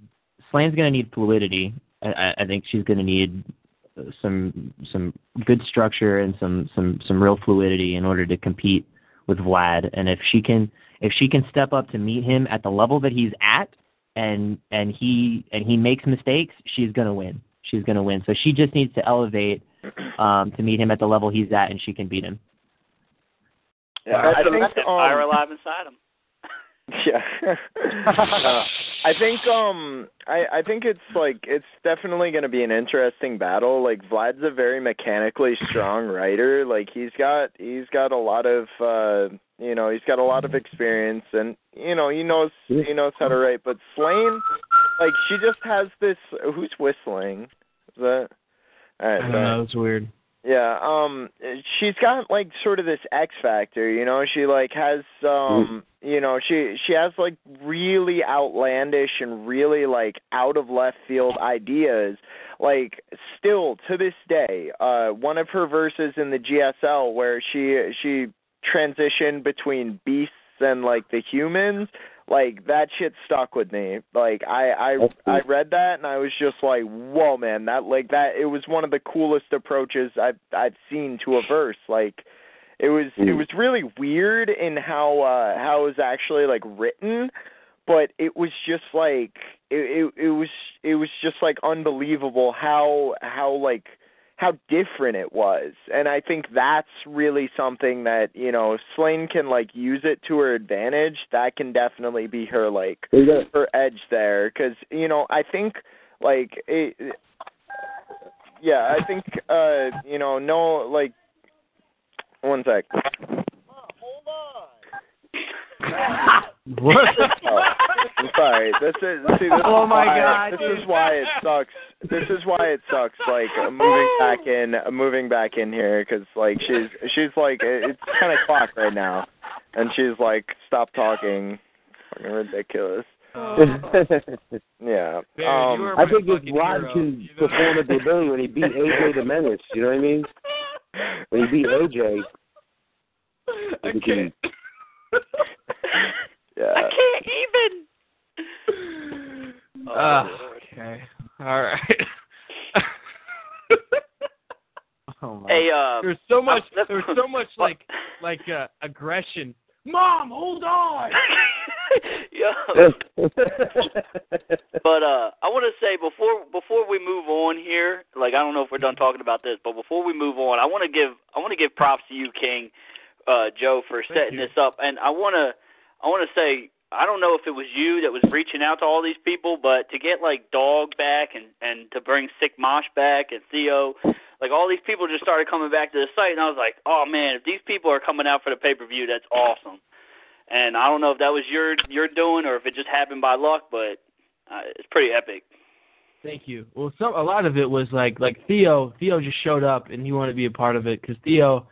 Slane's gonna need fluidity. I, I, think she's gonna need some some good structure and some some some real fluidity in order to compete with Vlad. And if she can if she can step up to meet him at the level that he's at, and and he and he makes mistakes, she's gonna win. She's gonna win. So she just needs to elevate um, to meet him at the level he's at, and she can beat him. Yeah, I think That fire um, alive inside him. *laughs* Yeah. Uh, I think um I I think it's like it's definitely going to be an interesting battle. Like Vlad's a very mechanically strong writer. Like he's got he's got a lot of uh you know, he's got a lot of experience and you know, he knows he knows how to write, but Slane like she just has this who's whistling? Is that All right, I don't sorry. know. It's weird. Yeah, um she's got like sort of this X factor, you know, she like has um you know, she she has like really outlandish and really like out of left field ideas. Like still to this day, uh one of her verses in the GSL where she she transitioned between beasts and like the humans, like that shit stuck with me. Like I I cool. I read that and I was just like, "Whoa, man, that like that it was one of the coolest approaches I've I've seen to a verse." Like it was it Mm. was really weird in how uh how it was actually like written, but it was just like it it, it was it was just like unbelievable how how like how different it was. And I think that's really something that, you know, Slane can like use it to her advantage, that can definitely be her like go. her edge there cuz you know, I think like it yeah, I think uh you know, no like one sec. Hold on. What? *laughs* Oh, I'm sorry. This is see. This Oh is my why, God, This dude. is why it sucks. This is why it sucks. Like moving back in, uh, moving back in here, because like she's she's like it- it's ten o'clock right now, and she's like, stop talking. Fucking ridiculous. *laughs* Yeah. Barry, Um, you are I my think if fucking Rod can You know? perform at the ability when he beat AJ the Menace, you know what I mean? When he beat AJ, I he can- can't. yeah. I can't even. Ah, okay. All right. *laughs* Oh my. Hey, uh, There's so much. There's *laughs* so much like like uh, aggression. Mom, hold on. *laughs* *laughs* yeah. *laughs* But uh I want to say before before we move on here, like I don't know if we're done talking about this, but before we move on, I want to give I want to give props to you, King, uh, Joe, for Thank setting you. this up, and I want to I want to say I don't know if it was you that was reaching out to all these people, but to get like Dog back and and to bring Sick Mosh back and Theo, like all these people just started coming back to the site, and I was like, oh man, if these people are coming out for the pay per view, that's awesome. And I don't know if that was your your doing or if it just happened by luck, but uh, it's pretty epic. Thank you. Well, some a lot of it was like like Theo. Theo just showed up and he wanted to be a part of it because Theo,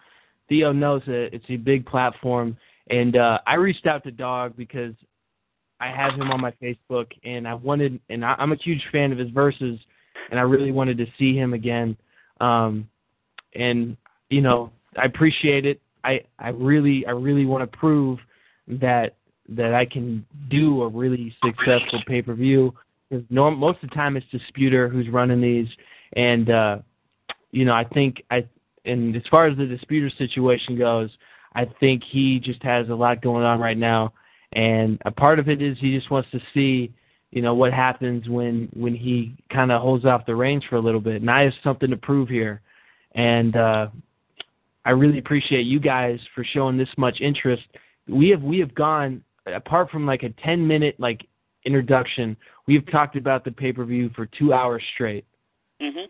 Theo knows that it's a big platform. And uh, I reached out to Dog because I have him on my Facebook and I wanted and I, I'm a huge fan of his verses and I really wanted to see him again. Um, and you know I appreciate it. I I really I really want to prove that that I can do a really successful pay per view. Because norm most of the time it's Disputer who's running these, and uh, you know I think I and as far as the Disputer situation goes, I think he just has a lot going on right now, and a part of it is he just wants to see you know what happens when when he kind of holds off the reins for a little bit. And I have something to prove here, and uh, I really appreciate you guys for showing this much interest. We have we have gone apart from like a ten minute like introduction. We've talked about the pay per view for two hours straight. Mhm.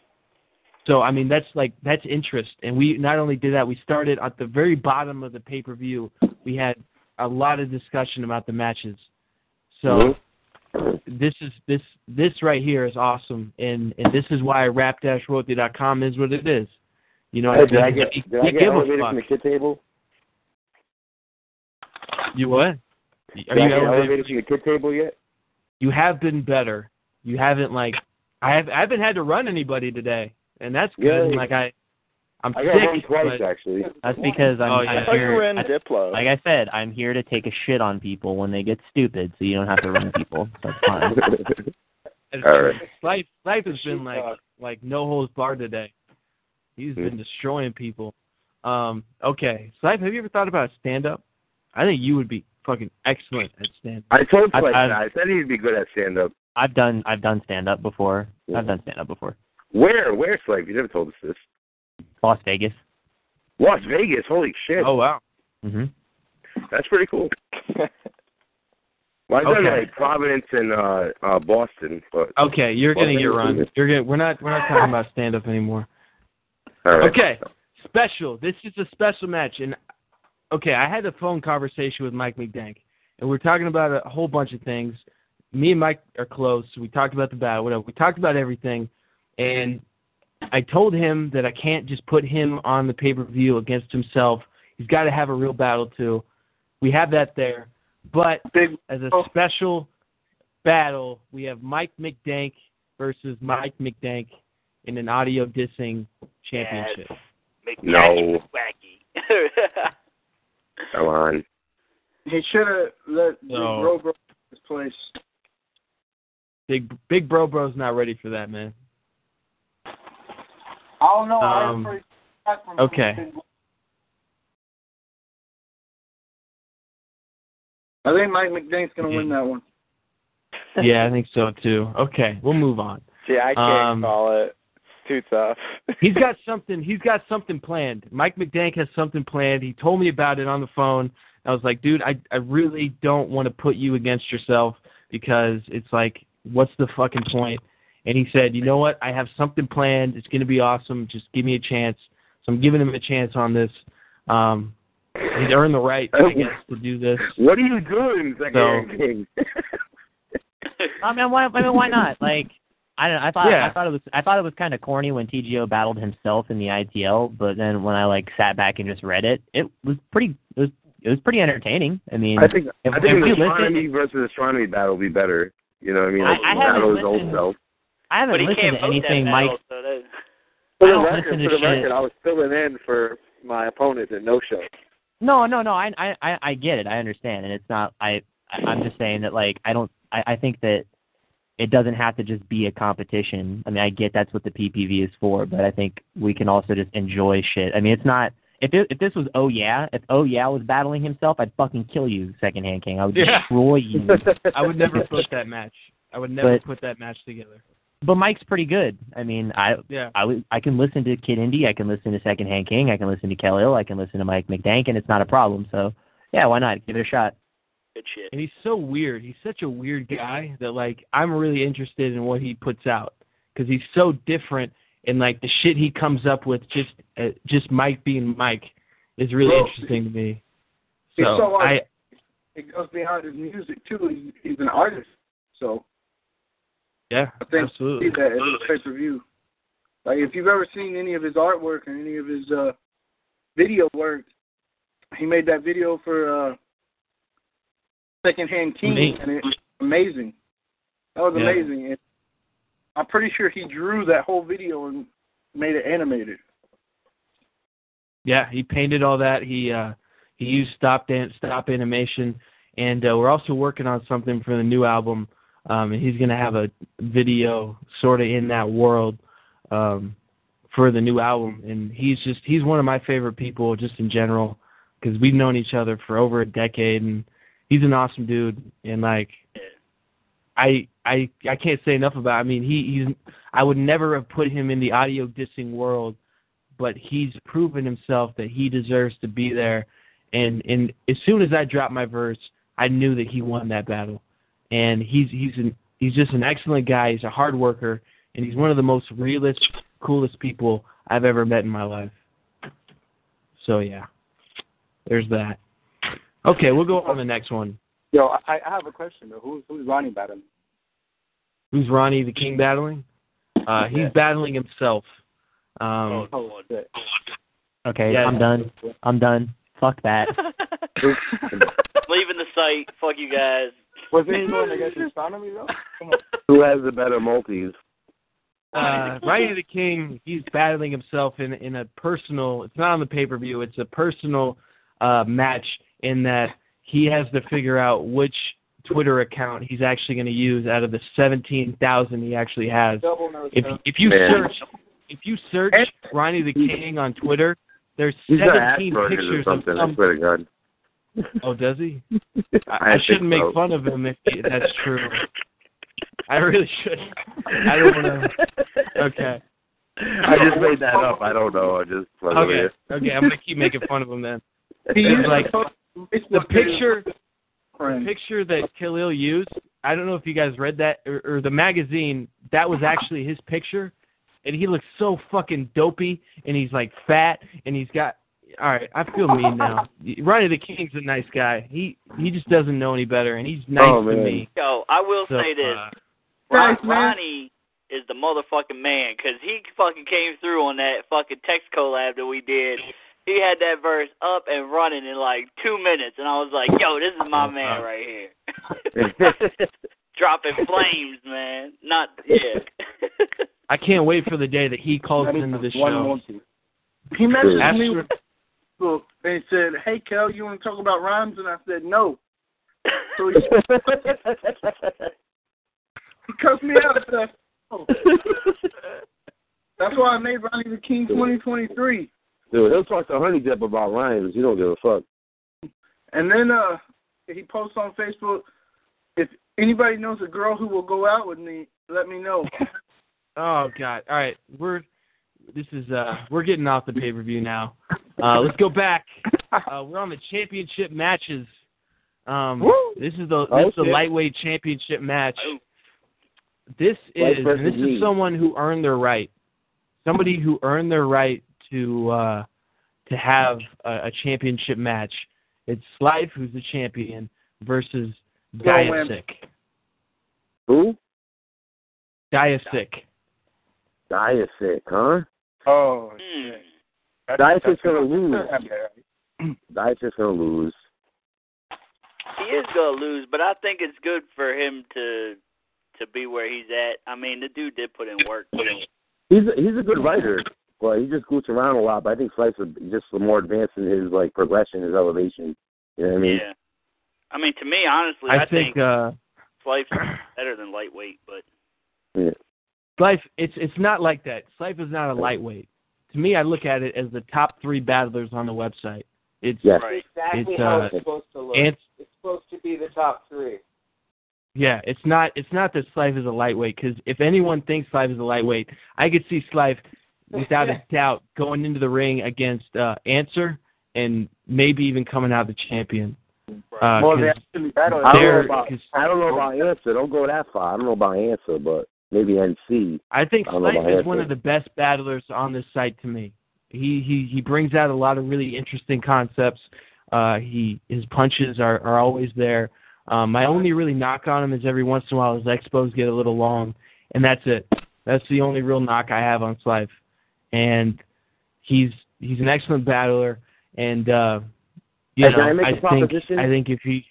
So I mean that's like that's interest, and we not only did that, we started at the very bottom of the pay per view. We had a lot of discussion about the matches. So this is this this right here is awesome, and and this is why rap dash royalty.com is what it is. You know, did I we- get did I get give a elevated fuck. from the kid table? You what? Are Did you I get elevated? elevated from the kid table yet? You have been better. You haven't like I have I haven't had to run anybody today, and that's good. Yeah. Like I, I'm I got sick. run twice actually. That's because I'm, Oh, I'm yeah. I thought you here. ran I- Diplo. like I said, I'm here to take a shit on people when they get stupid, so you don't have to run people. That's fine. *laughs* It's- All right. Life life has been like like no holds barred today. He's been destroying people. Um, okay, Slife, have you ever thought about stand up? I think you would be fucking excellent at stand up. I told I've- I've- that. I said he'd be good at stand up. I've done I've done stand up before. I've done stand up before. Where? Where, Slife? You never told us this. Las Vegas. Las Vegas. Holy shit. Oh wow. Mhm. That's pretty cool. Well, I've done Okay. like Providence and uh, uh, Boston, but Okay, you're gonna get Well, run. You're gonna we're not we're not talking about stand up anymore. all right. Okay, special. This is a special match, and okay, I had a phone conversation with Mike McDank, and we are talking about a whole bunch of things. Me and Mike are close. We talked about the battle, whatever. We talked about everything, and I told him that I can't just put him on the pay per view against himself. He's got to have a real battle too. We have that there, but Big as a special battle, we have Mike McDank versus Mike McDank in an audio dissing championship. Make No. *laughs* wacky, wacky. Come on. He should have let the Bro Rover his place. Big Big Bro Bro's not ready for that, man. I don't know. I Um, heard from okay. I think Mike McDank's gonna win that one. Yeah, I think so too. Okay, we'll move on. See, I can't Um, call it. It's too tough. *laughs* He's got something. He's got something planned. Mike McDank has something planned. He told me about it on the phone. I was like, dude, I I really don't want to put you against yourself because it's like, what's the fucking point? And he said, you know what? I have something planned. It's gonna be awesome. Just give me a chance. So I'm giving him a chance on this. Um, he's earned the right, I guess, to do this. What are you doing, Second So- Hand *laughs* King? I mean, why? I mean, why not? Like, I don't. know, I thought. Yeah. I thought it was. I thought it was kind of corny when TGO battled himself in the ITL, but then when I like sat back and just read it, it was pretty. It was. It was pretty entertaining. I mean, I think if, I think if an you listen, astronomy versus astronomy battle would be better. You know what I mean? I- Like I haven't battle his old self. I haven't but he listened can't to vote anything that Mike. battle, so that, For the record, to for the record, I was filling in for my opponent at no show. No, no, no. I, I, I- I get it. I understand, and it's not. I, I I'm just saying that like I don't. I, I think that it doesn't have to just be a competition. I mean, I get that's what the PPV is for, but I think we can also just enjoy shit. I mean, it's not. If it, if this was oh yeah, if oh yeah was battling himself, I'd fucking kill you, secondhand king. I would Yeah. destroy you. *laughs* I would never put that match. I would never But- put that match together. But Mike's pretty good. I mean, I Yeah. I would I can listen to Kid Indy, I can listen to Secondhand King, I can listen to Khalil, I can listen to Mike McDank, and it's not a problem. So yeah, why not give it a shot? Good shit. and he's so weird. He's such a weird guy that like I'm really interested in what he puts out because he's so different and like the shit he comes up with just uh, just Mike being Mike is really Well, interesting to me. He's So so I It goes beyond his music too. He's, he's an artist, so yeah I think absolutely see that as a pay per view. Like if you've ever seen any of his artwork or any of his uh video work, he made that video for uh Secondhand King, Me. and it's amazing. That was Yeah. amazing. And I'm pretty sure he drew that whole video and made it animated. yeah he painted all that he uh he used stop dance stop animation and uh, we're also working on something for the new album. Um, and he's gonna have a video sort of in that world um, for the new album. And he's just he's one of my favorite people just in general because we've known each other for over a decade, and he's an awesome dude. And like, I I I can't say enough about. I mean, he he's I would never have put him in the audio dissing world, but he's proven himself that he deserves to be there. And and as soon as I dropped my verse, I knew that he won that battle. And he's he's an he's just an excellent guy. He's a hard worker, and he's one of the most realist, coolest people I've ever met in my life. So yeah, there's that. Okay, we'll go on the next one. Yo, I, I have a question though. Who's who's Ronnie battling? Who's Ronnie the King battling? Uh, he's Yeah. battling himself. Um, Oh, shit. Okay, Yeah. I'm done. I'm done. Fuck that. *laughs* Leaving the site. Fuck you guys. Was he going against astronomy though? Who has the better multis? uh, Ronnie the King, he's battling himself in in a personal. It's not on the pay per view. It's a personal uh, match in that he has to figure out which Twitter account he's actually going to use out of the seventeen thousand he actually has. If if you Man. search if you search Ronnie the King on Twitter, there's He's seventeen Asperger's or pictures of something. I some. swear to God. Oh, does he? *laughs* I, I I shouldn't make so. fun of him if he, that's *laughs* true. I really should. I don't want to. *laughs* Okay. I just made that up. I don't know. I just Okay. Okay. I'm gonna keep making fun of him then. He It's used like to post the picture. The picture that Khalil used. I don't know if you guys read that or, or the magazine. That was actually his picture, and he looks so fucking dopey, and he's like fat, and he's got. All right, I feel mean now. *laughs* Ronnie the King's a nice guy. He he just doesn't know any better, and he's nice Oh, to me. Yo, I will So, say this. uh, Ron, Thanks. Ronnie is the motherfucking man because he fucking came through on that fucking text collab that we did. He had that verse up and running in like two minutes, and I was like, "Yo, this is my man uh-huh. right here." *laughs* Dropping flames, man. Not yeah. I can't wait for the day that he calls That is into the one show. multi. He messaged After- me with Facebook and he said, "Hey, Kel, you want to talk about rhymes?" And I said, "No." So he, *laughs* he cussed me out. and said, "Oh." *laughs* That's why I made Ronnie the King 2023. Dude, he'll talk to Honey Dip about rhymes. He don't give a fuck. And then uh, he posts on Facebook, "If anybody knows a girl who will go out with me, let me know." *laughs* Oh God! All right, we're this is uh we're getting off the pay per view now. Uh, let's go back. Uh, we're on the championship matches. Um, Woo! this is the this is the Okay. lightweight championship match. This is this is someone who earned their right, somebody who earned their right to uh to have a, a championship match. It's Slife who's the champion versus Go, Diasic. Who? Diasic. Diasic, huh? Oh, Hmm. Diasic's gonna lose. *laughs* Diasic's *clears throat* gonna lose. He is gonna lose, but I think it's good for him to to be where he's at. I mean, the dude did put in work. He's a, he's a good writer, but he just goots around a lot. But I think Slife is just more advanced in his like progression, his elevation. You know what I mean? Yeah. I mean, to me, honestly, I I, think uh Slife's *clears throat* better than lightweight, but Yeah. Slife, it's it's not like that. Slife is not a lightweight. To me, I look at it as the top three battlers on the website. It's Yes. right. Exactly It's, how uh, it's supposed to look. Ant- it's supposed to be the top three. yeah, it's not it's not that Slife is a lightweight because if anyone thinks Slife is a lightweight, I could see Slife without a doubt going into the ring against uh, Answer and maybe even coming out the champion. Uh, Well, they actually. I don't know about I don't know about answer. Don't go that far. I don't know about answer, but maybe NC. I think I know is one of the best battlers on this site to me. He he he brings out a lot of really interesting concepts. Uh, he his punches are are always there. Um, my only really knock on him is every once in a while his expos get a little long, and that's it. That's the only real knock I have on Slife. And he's he's an excellent battler, and uh, you Hey, know can I make a think? I think if he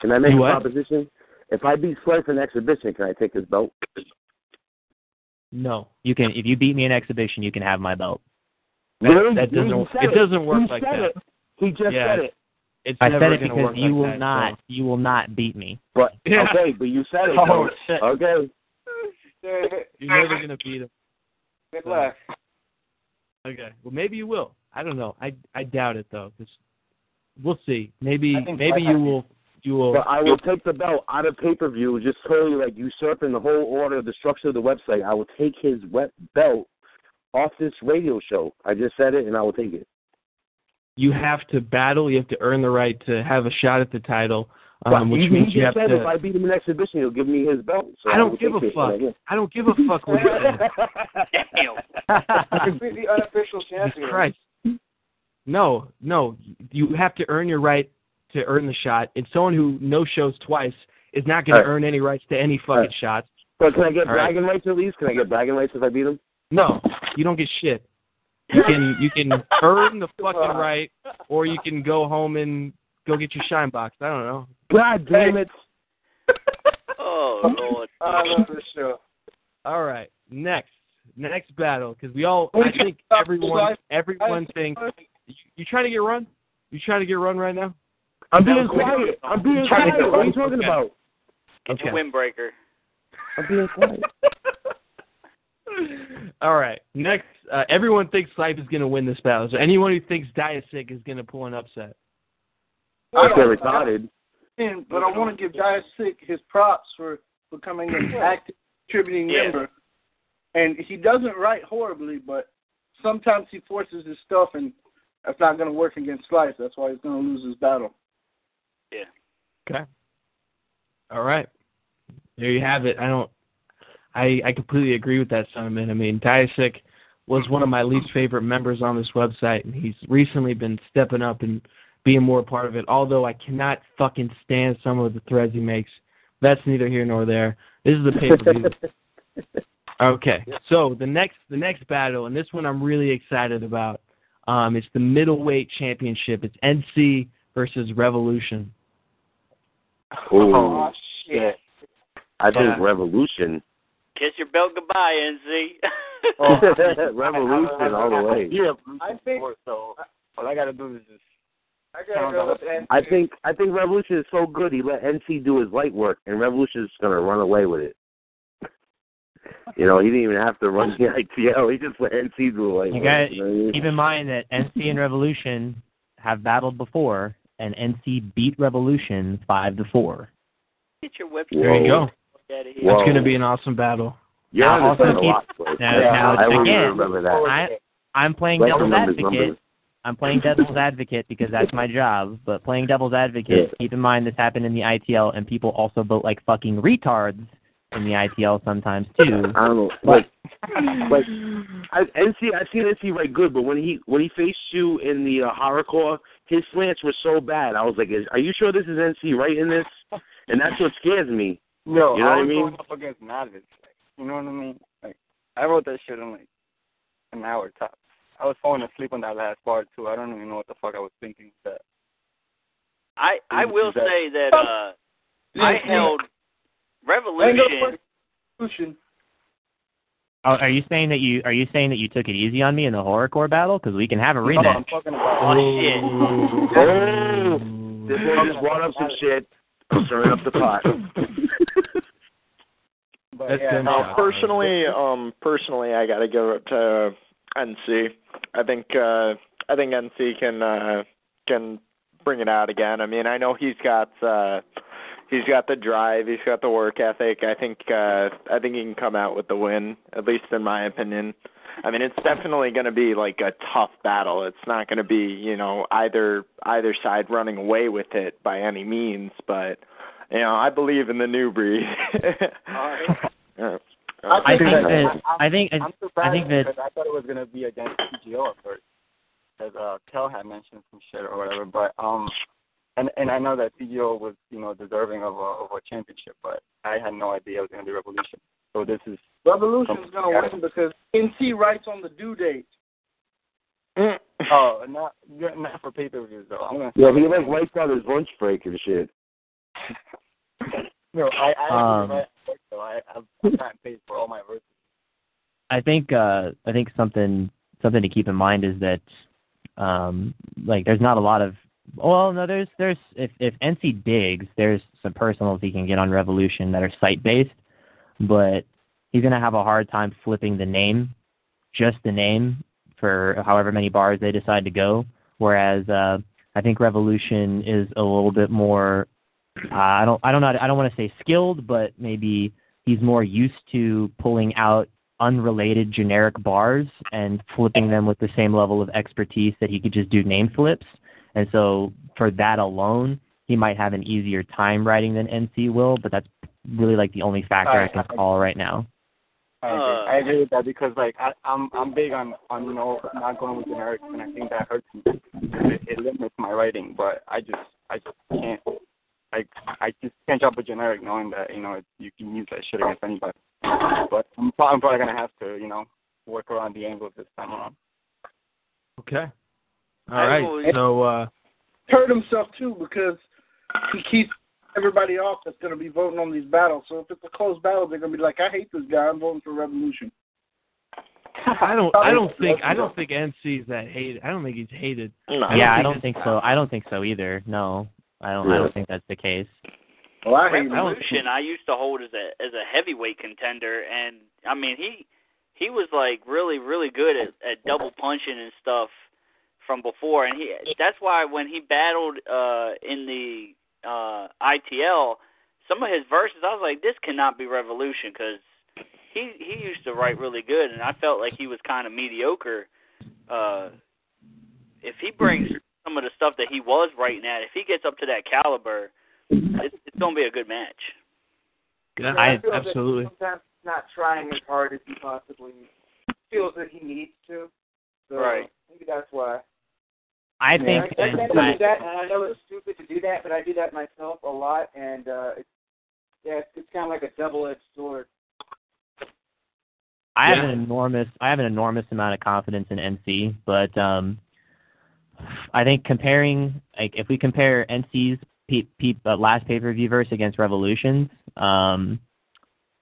Can I make a proposition? If I beat Slife in exhibition, can I take his belt? no You can if you beat me in exhibition, you can have my belt. that, Really? that doesn't He said it doesn't work He like said that. It. He just Yeah. said it. it's I said it because you like will that, not so- you will not beat me. But *laughs* okay, but you said it. Oh, shit. Okay. *laughs* You're never gonna beat him. Good luck. Okay. Well, maybe you will. I don't know. I I doubt it though. 'cause we'll see. Maybe maybe you will. You will. But I will take the belt out of pay per view, just totally like usurping the whole order, the structure of the website. I will take his web belt off this radio show. I just said it, and I will take it. you have to battle. You have to earn the right to have a shot at the title, um, which he, means he you have just said if to. I beat him in exhibition, he'll give me his belt. So I don't will give a take it. fuck. I don't give a fuck what *laughs* *laughs* he says. The unofficial champion. Christ. No, no. You have to earn your right to earn the shot. And someone who no shows twice is not going All to earn any rights to any fucking All right. shots. But can I get All right. bragging rights at least? Can I get bragging rights if I beat him? No, you don't get shit. You can you can *laughs* earn the fucking right, or you can go home and go get your shine box. I don't know. God damn it! *laughs* Oh Lord. I love this *laughs* show. All right, next next battle because we all I think everyone everyone thinks you, you trying to get run. You trying to get run right now? I'm That being was quiet. I'm being Trying quiet. What are you talking Okay. about? Get Okay. your windbreaker. I'm being quiet. *laughs* All right. Next, uh, everyone thinks Slife is going to win this battle. So anyone who thinks Diasic is going to pull an upset. I feel retarded. And, but I want to give Dias Sick his props for becoming an active contributing Yeah. member. And he doesn't write horribly, but sometimes he forces his stuff, and that's not going to work against Slife. That's why he's going to lose his battle. Yeah. Okay. All right. There you have it. I don't. I I completely agree with that sentiment. I mean, Diasic was one of my least favorite members on this website, and he's recently been stepping up and being more a part of it. Although I cannot fucking stand some of the threads he makes. That's neither here nor there. This is the pay per view. *laughs* Okay, so the next the next battle, and this one I'm really excited about. Um, it's the middleweight championship. It's NC versus Revolution. Oh, shit. I think Yeah. Revolution. Kiss your belt goodbye, NC. *laughs* *laughs* Revolution all the way. Yeah, I think so all I gotta do is just I gotta go with NC. I think I think Revolution is so good. He let NC do his light work, and Revolution is gonna run away with it. You know, he didn't even have to run the ITL. He just let NC do the light You work. got you know I mean? keep in mind that NC and Revolution have battled before, and NC beat Revolution five to four. Get your whip There you go. out of here. It's going to be an awesome battle. You're Now, also understanding a lot, but now- yeah, now, I again, remember that. I, I'm playing Like devil's advocate. numbers. I'm playing devil's advocate because that's my job. But playing devil's advocate, Yeah. keep in mind this happened in the ITL, and people also vote like fucking retards in the ITL sometimes too. I don't know. Like, like I, NC, I've seen NC write good, but when he when he faced you in the uh, horrorcore, his slants were so bad. I was like, is, "Are you sure this is NC right in this?" And that's what scares me. No, You know what I I was mean? going up against Mavis. Like, you know what I mean? Like, I wrote that shit in like an hour top. I was falling asleep on that last part too. I don't even know what the fuck I was thinking. That I I will That- say that uh I held Revolution. Revolution. Oh, are you saying that you are you saying that you took it easy on me in the horrorcore battle? Because we can have a No, rematch. I'm talking about. Oh shit. Oh, this one just brought up some shit. I'm stirring up the pot. *laughs* But That's yeah, ten no, personally, um, personally, I gotta give it to NC. I think uh, I think NC can uh, can bring it out again. I mean, I know he's got uh, he's got the drive, he's got the work ethic. I think uh, I think he can come out with the win, at least in my opinion. I mean, it's definitely going to be like a tough battle. It's not going to be, you know, either either side running away with it by any means, but you know, I believe in the new breed. *laughs* Yeah. I think that- that I think I'm I think that because I thought it was gonna be against TGO at first, as uh, Kel had mentioned some shit or whatever. But um, and and I know that TGO was you know deserving of a of a championship, but I had no idea it was gonna be Revolution. So this is Revolution's going to win because NC writes on the due date. oh not not for pay per views though. I'm gonna Yeah, he like writes out his lunch break and shit. *laughs* no, I I Um, actually read so I I've, I've gotten paid for all my verses. I think uh I think something something to keep in mind is that um like there's not a lot of Well, no, there's there's if if NC digs, there's some personals he can get on Revolution that are site based, but he's gonna have a hard time flipping the name, just the name, for however many bars they decide to go. Whereas uh, I think Revolution is a little bit more. Uh, I don't I don't know I don't want to say skilled, but maybe he's more used to pulling out unrelated generic bars and flipping them with the same level of expertise that he could just do name flips. And so for that alone, he might have an easier time writing than NC will, but that's really like the only factor I can call right now. I agree. Uh. I agree with that because like I, I'm I'm big on on you know not going with generics and I think that hurts me. It, it limits my writing, but I just I just can't like I just can't drop a generic knowing that you know you can use that shit against anybody. But I'm, pro- I'm probably gonna have to you know work around the angles this time around. Okay. All right. So uh hurt himself too because he keeps everybody off that's going to be voting on these battles. So if it's a close battle, they're going to be like, "I hate this guy. I'm voting for Revolution." *laughs* I don't I don't *laughs* think I don't think NC's that hated. I don't think he's hated. yeah, I don't think so. I don't think so either. No, I don't. I don't think that's the case. Well, I hate Revolution. I used to hold as a as a heavyweight contender, and I mean he he was like really really good at, at double punching and stuff from before, and he that's why when he battled uh in the uh ITL, some of his verses I was like, this cannot be Revolution because he he used to write really good, and I felt like he was kind of mediocre. Uh, if he brings some of the stuff that he was writing at, if he gets up to that caliber, it's, it's going to be a good match. Yeah, I, I feel that absolutely. Sometimes he's not trying as hard as he possibly feels that he needs to. So Right. Maybe that's why. I Yeah, think I, I, that- tend to do that, and I know it's stupid to do that, but I do that myself a lot, and uh, it's yeah, it's, it's kind of like a double-edged sword. I have an enormous I have an enormous amount of confidence in NC, but um I think comparing like if we compare NC's pe- pe- uh, last pay per view verse against Revolution's, um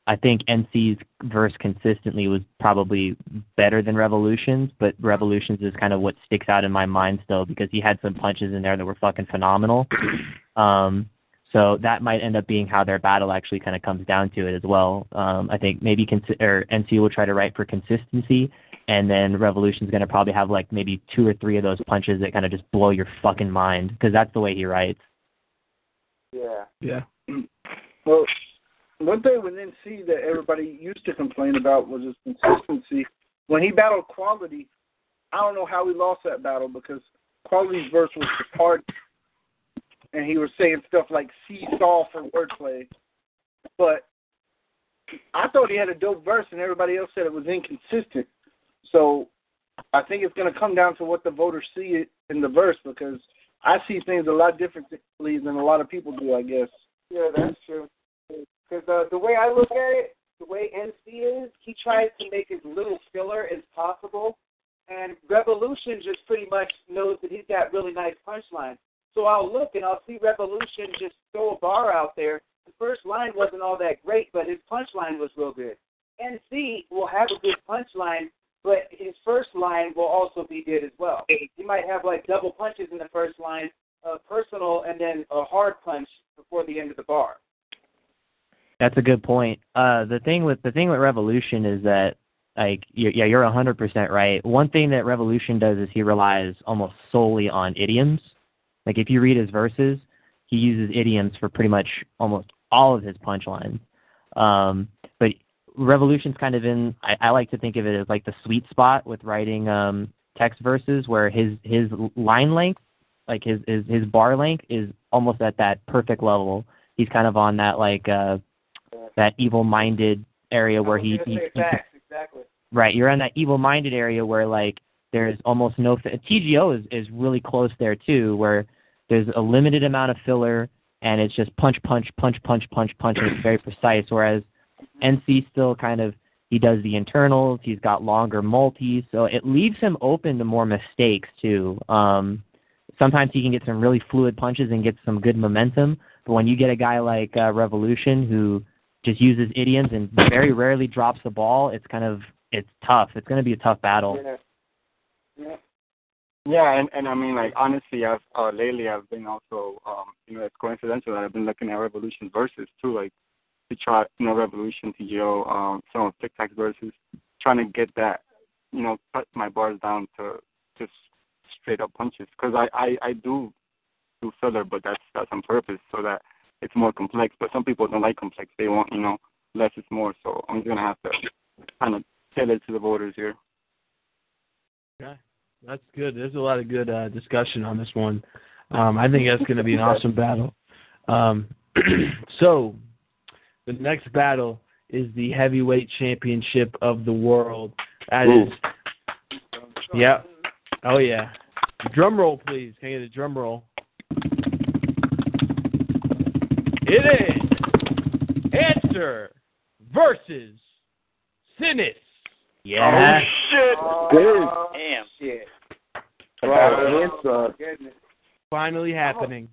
I think NC's verse consistently was probably better than Revolution's, but Revolution's is kind of what sticks out in my mind still because he had some punches in there that were fucking phenomenal. *clears throat* Um so that might end up being how their battle actually kind of comes down to it as well. Um, I think maybe consi- or NC will try to write for consistency, and then Revolution's going to probably have like maybe two or three of those punches that kind of just blow your fucking mind because that's the way he writes. Yeah. Yeah. *clears throat* Well, one thing with NC that everybody used to complain about was his consistency. When he battled Quality, I don't know how he lost that battle because Quality's verse was hard, and he was saying stuff like "seesaw" for wordplay. But I thought he had a dope verse, and everybody else said it was inconsistent. So I think it's going to come down to what the voters see in the verse because I see things a lot differently than a lot of people do. I guess. Yeah, that's true. Because uh, the way I look at it, the way NC is, he tries to make as little filler as possible, and Revolution just pretty much knows that he's got really nice punchlines. So I'll look and I'll see Revolution just throw a bar out there. The first line wasn't all that great, but his punchline was real good. NC will have a good punchline, but his first line will also be good as well. He might have like double punches in the first line, a personal, and then a hard punch before the end of the bar. That's a good point. Uh, the thing with the thing with Revolution is that like you yeah you're hundred percent right. One thing that Revolution does is he relies almost solely on idioms. Like if you read his verses, he uses idioms for pretty much almost all of his punchlines. Um, but Revolution's kind of in. I, I like to think of it as like the sweet spot with writing um, text verses, where his his line length, like his his his bar length, is almost at that perfect level. He's kind of on that like uh, that evil-minded area where he, he, he exactly. Right, you're in that evil-minded area where like there's almost no TGO is is really close there too, where there's a limited amount of filler and it's just punch, punch, punch, punch, punch, punch, and it's very *clears throat* precise. Whereas NC still kind of he does the internals, he's got longer multis, so it leaves him open to more mistakes too. Um, sometimes he can get some really fluid punches and get some good momentum, but when you get a guy like uh, Revolution who just uses idioms and very rarely drops the ball, it's kind of it's tough. It's going to be a tough battle. Yeah. Yeah. Yeah, and and I mean like honestly, I've uh, lately I've been also um you know it's coincidental that I've been looking at Revolution verses too, like to try you know Revolution to um some of Tic Tac's verses, trying to get that you know cut my bars down to just straight up punches because I I I do do filler, but that's that's on purpose so that it's more complex. But some people don't like complex; they want you know less is more. So I'm gonna have to kind of tailor it to the voters here. Okay, that's good. There's a lot of good uh, discussion on this one. Um, I think that's going to be an awesome battle. Um, *clears throat* so, the next battle is the heavyweight championship of the world. That Ooh. is, yeah, oh yeah. Drum roll, please. Can I get a drum roll? It is Answer versus Sinis. Yeah. Oh, shit. Good. Damn. Shit. Wow, answer. Finally oh. happening.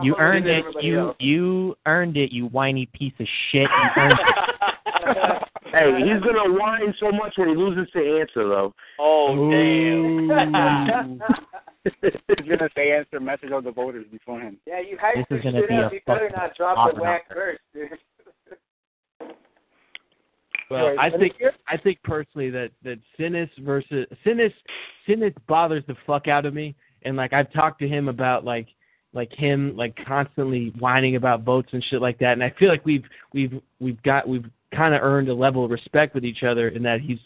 You I'm gonna earned it. You else. you earned it. You whiny piece of shit. You *laughs* earned it. *laughs* Hey, he's gonna whine so much when he loses to answer though. Oh damn. *laughs* He's gonna say answer message of the voters before him. Yeah, you hyped This is gonna shit be up. a You better not drop the whack first, dude. Well, Right, I think I think personally that that Sinis versus Sinis Sinis bothers the fuck out of me, and like I've talked to him about like like him like constantly whining about votes and shit like that, and I feel like we've we've we've got we've kind of earned a level of respect with each other, in that he's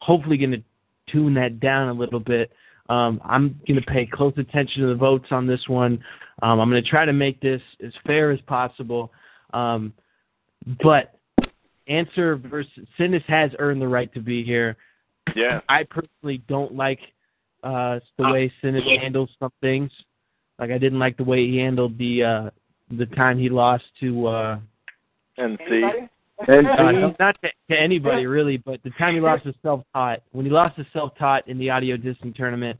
hopefully going to tune that down a little bit. Um, I'm going to pay close attention to the votes on this one. Um, I'm going to try to make this as fair as possible. Um, but answer versus Sinis has earned the right to be here. Yeah. I personally don't like uh the way Sinis handles some things. Like I didn't like the way he handled the uh the time he lost to uh And see. uh, not to, to anybody really, but the time he lost to self taught. When he lost to self taught in the audio dissing tournament,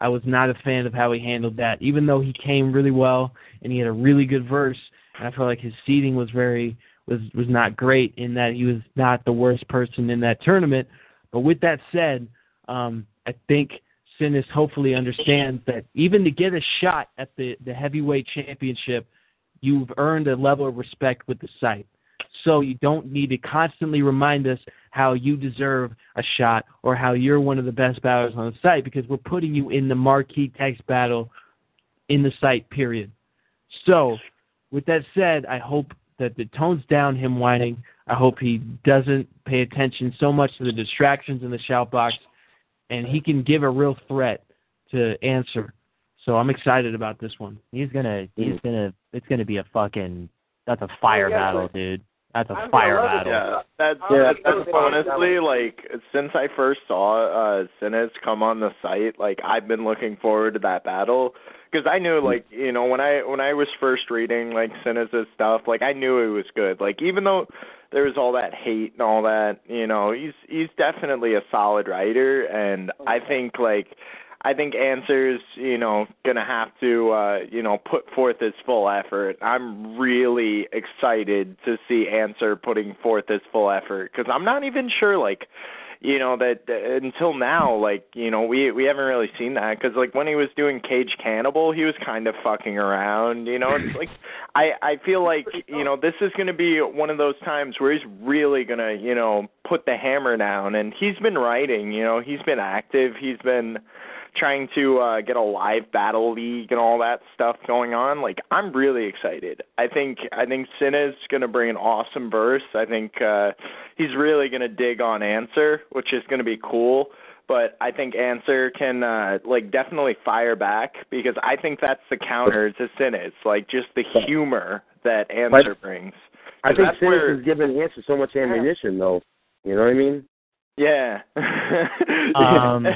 I was not a fan of how he handled that. Even though he came really well and he had a really good verse, and I felt like his seating was very was was not great in that he was not the worst person in that tournament. But with that said, um, I think Sinis hopefully understands that even to get a shot at the the heavyweight championship, you've earned a level of respect with the site. So you don't need to constantly remind us how you deserve a shot or how you're one of the best battlers on the site because we're putting you in the marquee text battle in the site, period. So, with that said, I hope that it tones down him whining. I hope he doesn't pay attention so much to the distractions in the shout box and he can give a real threat to answer. So I'm excited about this one. He's gonna. He's gonna. It's gonna be a fucking. That's a fire yeah, battle, dude. That's a I'm fire gonna love it. battle. Yeah, that's Yeah. that's, that's honestly like since I first saw uh Sinis come on the site, like I've been looking forward to that battle because I knew like you know when I when I was first reading like Sinis's stuff, like I knew it was good. Like even though there was all that hate and all that, you know, he's he's definitely a solid writer, and I think like. I think Answer's, you know, gonna have to, uh, you know, put forth his full effort. I'm really excited to see Answer putting forth his full effort because I'm not even sure, like, you know, that until now, like, you know, we we haven't really seen that because, like, when he was doing Cage Cannibal, he was kind of fucking around. You know, it's like I I feel like you know this is gonna be one of those times where he's really gonna, you know, put the hammer down. And he's been writing, you know, he's been active, he's been trying to uh get a live battle league and all that stuff going on like i'm really excited. I think i think Sinna's going to bring an awesome verse. I think uh he's really going to dig on answer which is going to be cool. But i think answer can uh like definitely fire back because i think that's the counter to Sinna's like just the humor that answer brings. I think Sinis where is giving Answer so much ammunition though. You know what I mean? *laughs* yeah Um,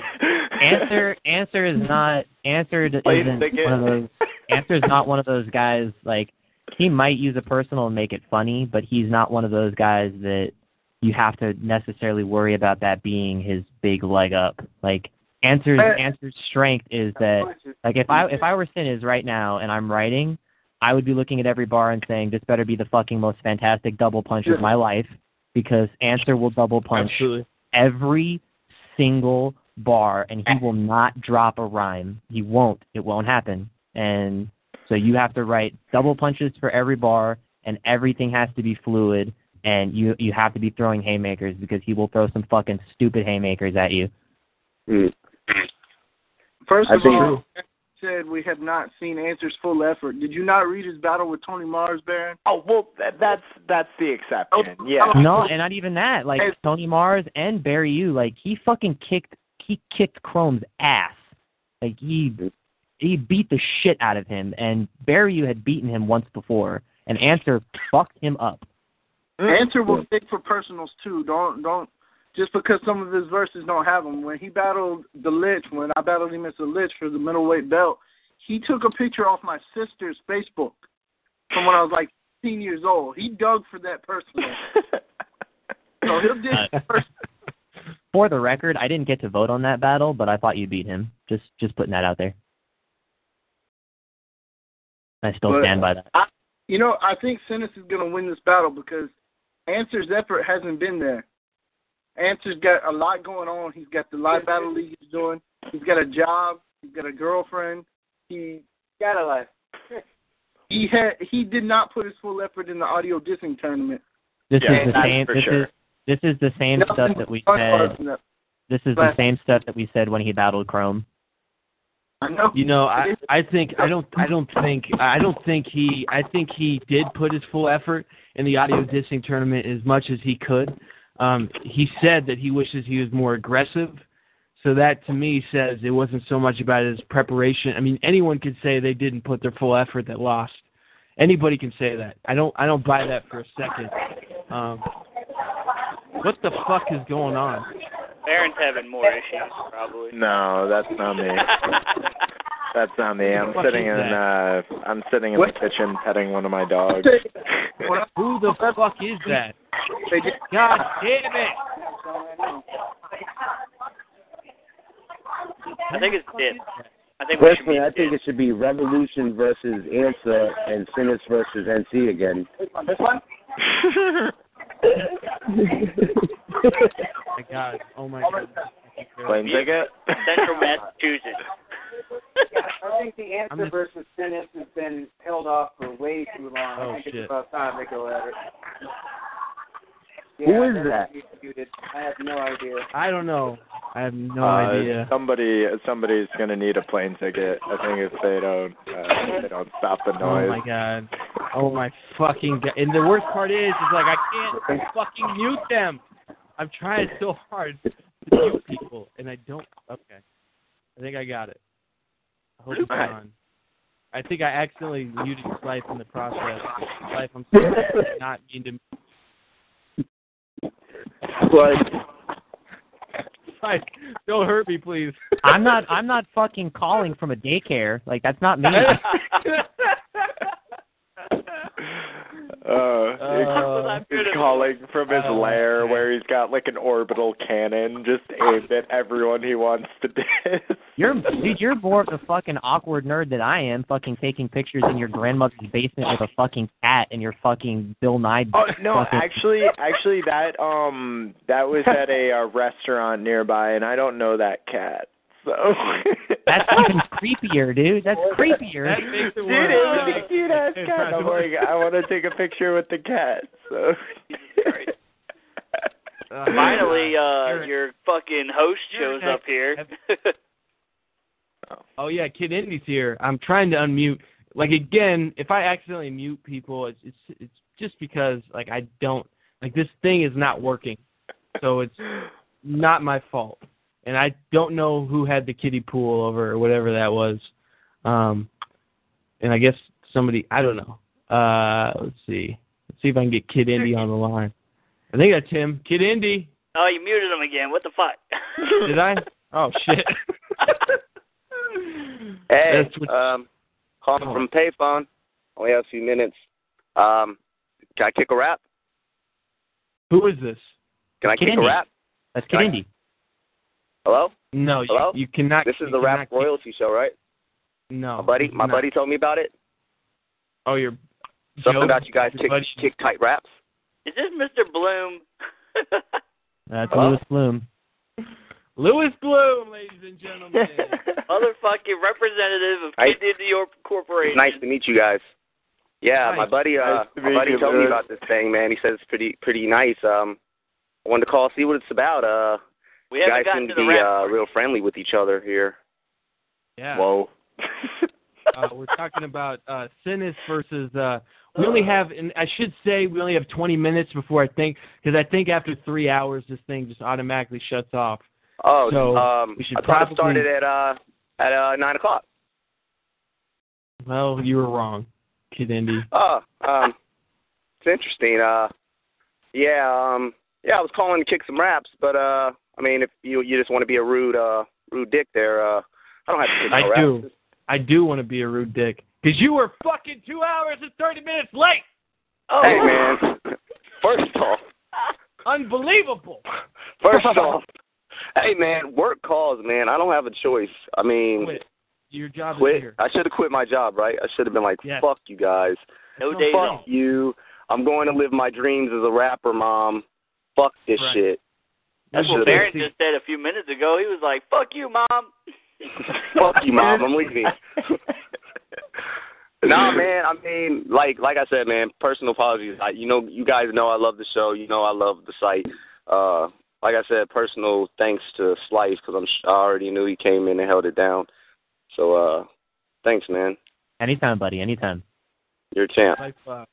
answer answer is not answer d- Play isn't one of those *laughs* answer is not one of those guys like he might use a personal and make it funny, but he's not one of those guys that you have to necessarily worry about that being his big leg up. Like answer's answer's strength is that like if I if I were Sinis right now and I'm writing, I would be looking at every bar and saying this better be the fucking most fantastic double punch of my life because answer will double punch Absolutely. Every single bar and he will not drop a rhyme. He won't. It won't happen. And so you have to write double punches for every bar and everything has to be fluid and you you have to be throwing haymakers because he will throw some fucking stupid haymakers at you. Mm. First I of think- all, said we have not seen Answer's full effort. Did you not read his battle with Tony Mars, Baron? Oh well, that's that's the exception. Oh, Yeah. No, and not even that. Like Tony Mars and Barry U, like he fucking kicked he kicked Chrome's ass. Like he he beat the shit out of him and Barry U had beaten him once before and Answer fucked him up. Answer will stick for personals too. Don't don't just because some of his verses don't have them. When he battled the Lich, when I battled him as the Lich for the middleweight belt, he took a picture off my sister's Facebook from when I was like 15 years old. He dug for that personal. *laughs* so he'll dig Uh, first. *laughs* For the record, I didn't get to vote on that battle, but I thought you beat him. Just just putting that out there. I still But- stand by that. I, you know, I think Sinus is going to win this battle because Answer's effort hasn't been there. Answer's got a lot going on. He's got the live battle league he's doing. He's got a job. He's got a girlfriend. He got a life. *laughs* he had he did not put his full effort in the audio dissing tournament. This Yeah, is the same. This sure. is this is the same Nothing stuff that we said. was in that. This is the same stuff that we said when he battled Chrome. I know. You know, I I think I don't I don't think I don't think he I think he did put his full effort in the audio dissing tournament as much as he could. Um, he said that he wishes he was more aggressive. So that to me says it wasn't so much about his preparation. I mean, anyone could say they didn't put their full effort that lost. Anybody can say that. I don't I don't buy that for a second. Um, what the fuck is going on? Baron's having more issues, probably. No, that's not me. *laughs* That's not me. I'm What sitting is in uh I'm sitting in What? the kitchen petting one of my dogs. *laughs* Who the fuck is that? God damn it! I think it's Dip. I think we should Personally, I think it should be Revolution versus Answer and Sinners versus NC again. This one? *laughs* my God. Oh my God. Plane ticket? Central Massachusetts. I think the answer versus Sinis has been held off for way too long. Oh, I think shit. it's about time they go at it. Who Yeah, is that's that? I have no idea. I don't know. I have no uh, idea. Somebody somebody's gonna need a plane ticket. I think if they don't uh, if they don't stop the noise. Oh my god. Oh my fucking god. And the worst part is, is like I can't fucking mute them. I'm trying so hard to mute people, and I don't. Okay. I think I got it. I hope it's on. I think I accidentally muted Slife in the process. Slife, I'm *laughs* sorry. I did not mean to. But Slife, don't hurt me, please. I'm not I'm not fucking calling from a daycare. Like that's not me. *laughs* *laughs* Uh, Uh, he's, he's calling from his Oh, lair okay. where he's got like an orbital cannon just aimed at everyone he wants to *laughs* diss. You're dude, you're more of the fucking awkward nerd that I am, fucking taking pictures in your grandmother's basement with a fucking cat and your fucking Bill Nye. Oh no, fucking- actually, actually that um that was at a uh, restaurant nearby, and I don't know that cat. So That's even creepier, dude. That's creepier. That makes it Dude, worse. it's a cute ass cat. I'm like, I want to take a picture with the cat. So Uh, *laughs* Finally, uh, You're- your fucking host shows up here. *laughs* Oh yeah, Kid Indy's here. I'm trying to unmute. Like again, if I accidentally mute people, it's it's it's just because like I don't like this thing is not working. So it's not my fault. And I don't know who had the kiddie pool over or whatever that was. Um and I guess somebody I don't know. Uh let's see. Let's see if I can get Kid Indy on the line. I think that's him. Kid Indy. oh, you muted him again. What the fuck? *laughs* Did I? Oh shit. *laughs* Hey, what- um, calling Oh. from payphone. Only have a few minutes. Um, can I kick a rap? Who is this? Can I Kid kick Indy. a rap? That's Kid Indy. Hello? No, you, Hello? you cannot. This is you the cannot rap royalty show, right? No, My buddy, my not. buddy told me about it. Oh, you're Something Joe? about you guys Your kick buddy? kick tight raps. Is this Mr. Bloom? *laughs* That's Hello? Louis Bloom. Lewis Bloom, ladies and gentlemen. *laughs* Motherfucking representative of I- Kid New York Corporation. Nice to meet you guys. Yeah, Nice. my buddy, uh, Nice my buddy you, told me about this thing, man. He says it's pretty, pretty nice. Um, I wanted to call see what it's about. Uh, we you haven't guys gotten seem to to the be uh, real friendly with each other here. Yeah. Whoa. uh, we're talking about uh, Sinis versus. Uh, we only have, and I should say, we only have 20 minutes before I think, because I think after three hours, this thing just automatically shuts off. Oh, So, um, we should I thought probably- it started at uh at uh nine o'clock. Well, you were wrong, Kid Indy. Oh, um, it's interesting. Uh, yeah, um, yeah, I was calling to kick some raps, but uh, I mean, if you you just want to be a rude uh rude dick there, uh, I don't have to kick no I raps. do. I do want to be a rude dick, because you were fucking two hours and 30 minutes late. Oh, Hey man, first off, Unbelievable. first *laughs* off, hey man, work calls, man. I don't have a choice. I mean, Quit. Your job is quit. here. I should have quit my job, right? I should have been like, Yes. fuck you guys. no No days problem. off. You. I'm going to live my dreams as a rapper, mom. Fuck this Right. shit. That's what should've- Barron just said a few minutes ago. He was like, "Fuck you, mom." *laughs* Fuck you, mom. I'm leaving. *laughs* nah, man. I mean, like, like I said, man. Personal apologies. I, you know, you guys know I love the show. You know I love the site. Uh, like I said, personal thanks to Slife because I'm I already knew he came in and held it down. So, uh, thanks, man. Anytime, buddy. Anytime. You're a champ. Life uh,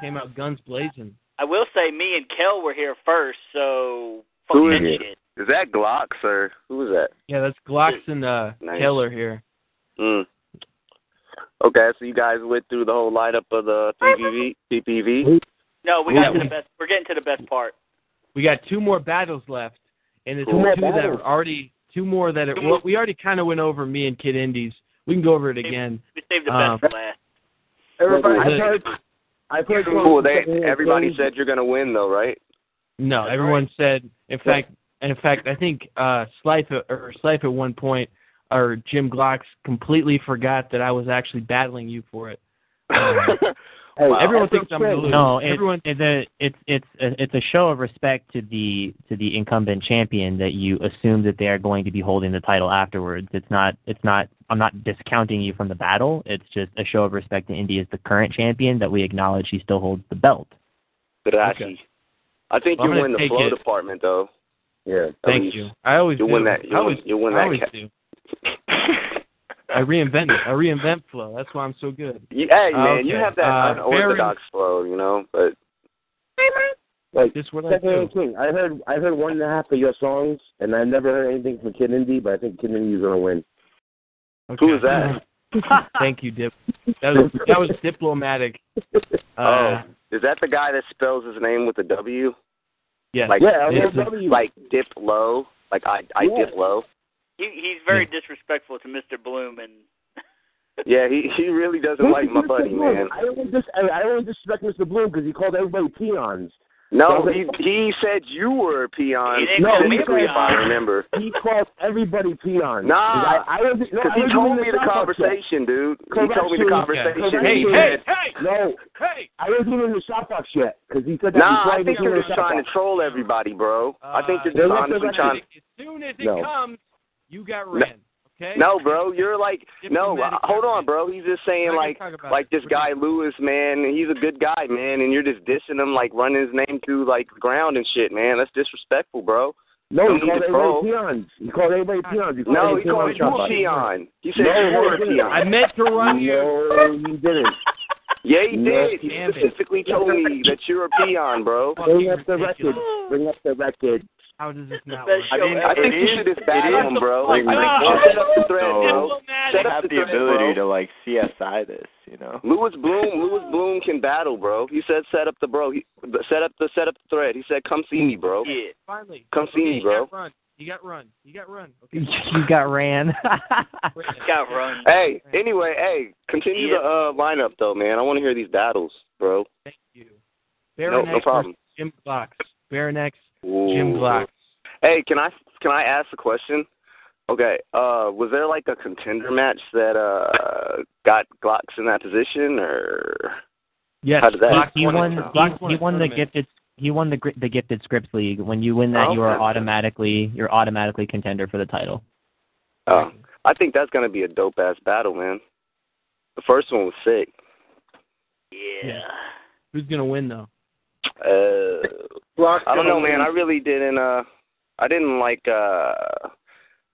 came out guns blazing. I will say, me and Kel were here first, so fuck Who that is it? shit. Is that Glocks or who is that? Yeah, that's Glocks and uh, Nice. Taylor here. Mm. Okay, so you guys went through the whole lineup of the PPV. PPV. No, we Yeah, got to the best. We're getting to the best part. We got two more battles left, and it's Two more two that are already two more that are. Well, we already kind of went over me and Kid Indies. We can go over it again. We saved the Um, best for last. Everybody, I've heard, I've heard Cool. They everybody said you're gonna win though, right? No, everyone said. In fact, in fact, I think uh, Slife or Slife at one point or Jim Glocks completely forgot that I was actually battling you for it. *laughs* Um, Hey, everyone thinks I'm okay. gonna lose. No, it's everyone. it's a it's it's a, it's a show of respect to the to the incumbent champion that you assume that they are going to be holding the title afterwards. It's not it's not I'm not discounting you from the battle. It's just a show of respect to Indy as the current champion that we acknowledge he still holds the belt. Gracias. Okay. I think Well, you win the flow it. department though. Yeah. At Thank least. you. I always You'll do. win that. I You'll, always, win, you'll win I that. always ca- do. *laughs* I reinvent it. I reinvent flow. That's why I'm so good. You, hey man, you Okay, have that uh, unorthodox flow, you know. But Like, This what I do. King, I heard I heard one and a half of your songs, and I never heard anything from Kid Indy, but I think Kid Indy's gonna win. who is that? *laughs* Thank you, Dip. That was that was diplomatic. Uh, oh, is that the guy that spells his name with a W? yes. Like Yeah, Yes. I W. like dip low. Like I I Yeah. dip low. He he's very disrespectful to Mr. Bloom and *laughs* Yeah, he he really doesn't like my buddy, man. I only just I, I only disrespect Mr. Bloom because he called everybody peons. No, he he said you were a peon. No, call me a specifically, if I remember. He called everybody peon. Nah, I, I was, no, Because I he was told in me the South Park conversation, dude. He Correction. told me the Okay. conversation. Hey, He hey, said, hey, No, hey! I wasn't even in the shout box yet because he said that Nah, before I think was you're just the shop trying to box. troll everybody, bro. I think you're Uh, just honestly the trying. As soon as it No. comes, you got ran. Okay. No, bro, you're like *laughs* no. Uh, Hold on, bro. He's just saying like gonna talk about like this guy Lewis, man. He's a good guy, man, and you're just dissing him, like running his name through like the ground and shit, man. That's disrespectful, bro. No, Don't he called everybody peons. He called everybody peons. He called No, he called peons you on the a peon. He said No, you were a he didn't. peon. I meant to run you. No, he didn't. Yeah, he No, did. He specifically told me that you're a peon, bro. Bring up the record. Bring up the record. How does this not work? I mean, I think It you should just it battle him, bro. the I think you fuck should set up the thread, So- bro. Diplomatic. Set up have the the thread, ability bro. to like CSI this, you know. Lewis Bloom, Lewis Bloom can battle, bro. He said set up the bro. He set up the set up the thread. He said come see me, bro. Yeah. Finally. Come see Okay, me, you bro. got run. You got run. You got run. Okay. *laughs* you got ran. *laughs* Got run. Hey, anyway, hey, continue Yeah. the uh, lineup though, man. I want to hear these battles, bro. Thank you. No, Baron no X problem. versus Jim Glocks. Baron X, Ooh. Jim Glocks. Hey, can I can I ask a question? Okay, uh, was there like a contender match that uh got Glocks in that position, or Yes. How did that- Glocks he won, won. He, Glocks he won the gifted. he won the gr- the gifted scripts league. When you win that, Oh, you are okay. automatically you're automatically contender for the title. Oh, I think that's gonna be a dope ass battle, man. The first one was sick. Yeah. Who's gonna win though? Uh, I don't know, man. I really didn't. Uh, I didn't like uh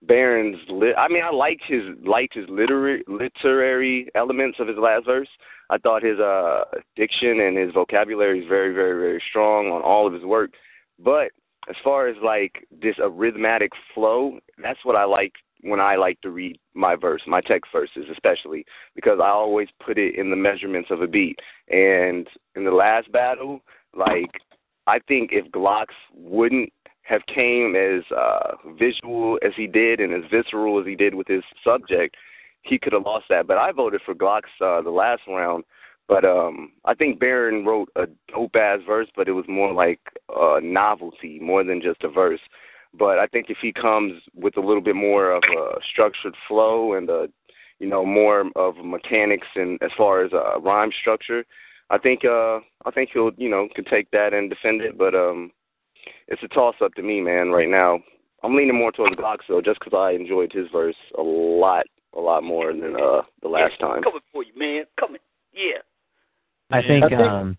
Baron's. Li- I mean, I like his liked his literary literary elements of his last verse. I thought his uh diction and his vocabulary is very, very, very strong on all of his work. But as far as like this arithmetic flow, that's what I like when I like to read my verse, my text verses especially, because I always put it in the measurements of a beat. And in the last battle, like I think if Glocks wouldn't have came as uh visual as he did and as visceral as he did with his subject, he could have lost that. But I voted for Glocks uh the last round. But um I think Baron wrote a dope ass verse, but it was more like a novelty more than just a verse. But I think if he comes with a little bit more of a structured flow and a you know more of mechanics and as far as uh, rhyme structure, I think uh I think he'll you know could take that and defend it. But um it's a toss up to me, man. Right now, I'm leaning more towards Glocks though, just because I enjoyed his verse a lot, a lot more than uh the last time. Coming for you, man. Coming. Yeah. I think. I think- um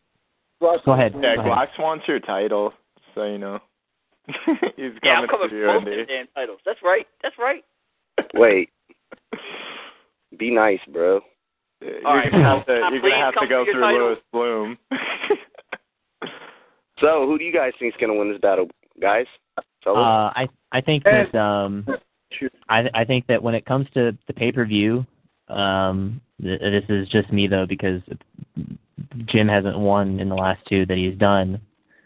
Go ahead. Yeah, Go ahead. Glocks wants your title, so you know. *laughs* He's Yeah, I'm coming coming for you, both Andy. them damn titles. That's right. That's right. Wait, be nice, bro. You're All right, gonna have to, you're gonna have to go for through title. Lewis Bloom. *laughs* So, who do you guys think is gonna win this battle, guys? Fellas? Uh, I I think that um, I I think that when it comes to the pay per view, um, th- this is just me though because Jim hasn't won in the last two that he's done.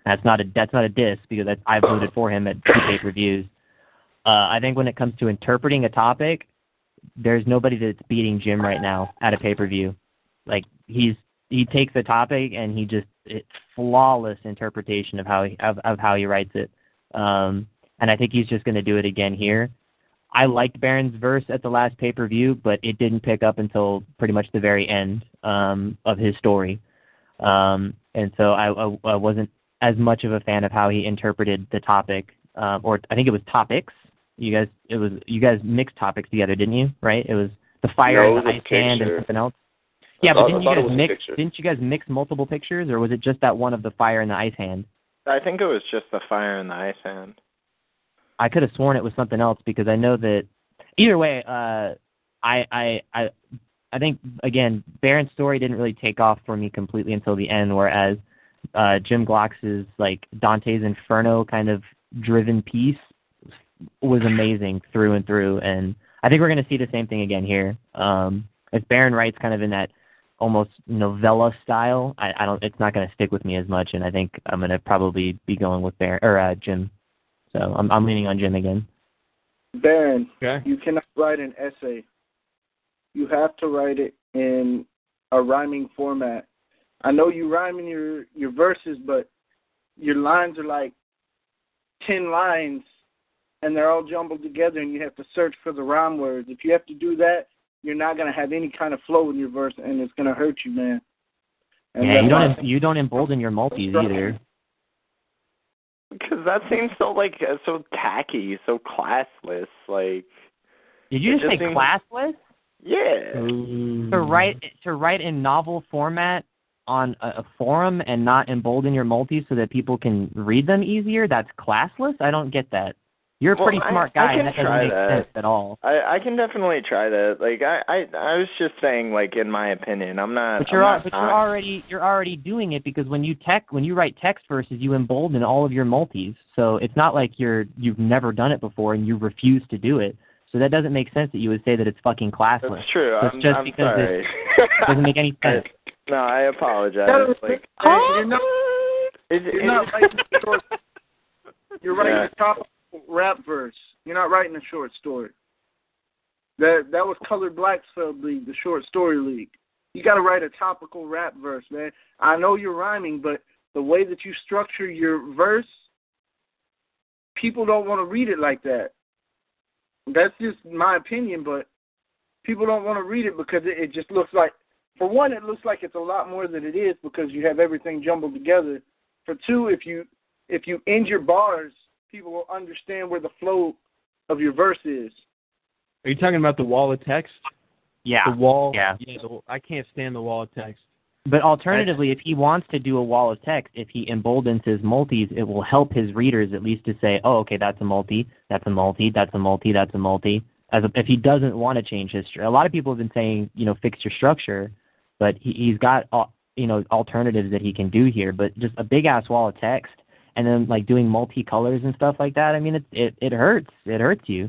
That's not a that's not a diss because I, I voted for him at two *laughs* pay per views. Uh, I think when it comes to interpreting a topic, there's nobody that's beating Jim right now at a pay per view. Like he's he takes a topic and he just it's flawless interpretation of how he of, of how he writes it. Um, and I think he's just going to do it again here. I liked Baron's verse at the last pay per view, but it didn't pick up until pretty much the very end um, of his story. Um, and so I, I, I wasn't as much of a fan of how he interpreted the topic, um, or I think it was topics. You guys, it was you guys mixed topics together, didn't you? Right? It was the fire No, and it the ice a hand and something else. I Yeah, thought- but didn't you guys mix? Didn't you guys mix multiple pictures, or was it just that one of the fire and the ice hand? I think it was just the fire and the ice hand. I could have sworn it was something else because I know that either way, uh I I I I think again, Baron's story didn't really take off for me completely until the end, whereas uh Jim Glocks's like Dante's Inferno kind of driven piece was amazing through and through and I think we're gonna see the same thing again here. Um if Baron writes kind of in that almost novella style, I, I don't it's not gonna stick with me as much and I think I'm gonna probably be going with Baron or uh Jim. So I'm I'm leaning on Jim again. Baron, Okay. you cannot write an essay. You have to write it in a rhyming format. I know you rhyme in your your verses, but your lines are like ten lines, and they're all jumbled together, and you have to search for the rhyme words. If you have to do that, you're not going to have any kind of flow in your verse, and it's going to hurt you, man. And yeah, you don't you don't embolden your multis either. Because that seems so like uh, so tacky, so classless. Like, Did you It just say seems- classless? yeah. To write to write in novel format on a, a forum and not embolden your multis so that people can read them easier? That's classless. I don't get that. You're a Well, pretty I- smart I guy, can and that doesn't try make that. sense at all. I I can definitely try that. Like I I I was just saying like in my opinion. I'm not But you're not but you're already you're already doing it because when you tech when you write text verses, you embolden all of your multis. So it's not like you're you've never done it before and you refuse to do it. So that doesn't make sense that you would say that it's fucking classless. That's true. Just I'm, just I'm because sorry. it doesn't make any *laughs* sense. No, I apologize. That Like Hey, you're not, it, you're it- not writing a *laughs* short. You're writing Yeah. a top rap verse. You're not writing a short story. That that was Colored Blacksfeld League, the short story league. You got to write a topical rap verse, man. I know you're rhyming, but the way that you structure your verse, people don't want to read it like that. That's just my opinion, but people don't want to read it because it, it just looks like, for one, it looks like it's a lot more than it is because you have everything jumbled together. For two, if you if you end your bars, people will understand where the flow of your verse is. Are you talking about the wall of text? Yeah. The wall. Yeah. Yeah. The, I can't stand the wall of text. But alternatively, if he wants to do a wall of text, if he emboldens his multis, it will help his readers at least to say, "Oh, okay, that's a multi, that's a multi, that's a multi, that's a multi." As a, if he doesn't want to change his, stru- a lot of people have been saying, you know, fix your structure, but he, he's got, al- you know, alternatives that he can do here. But just a big ass wall of text, and then like doing multicolors and stuff like that. I mean, it it it hurts. It hurts you.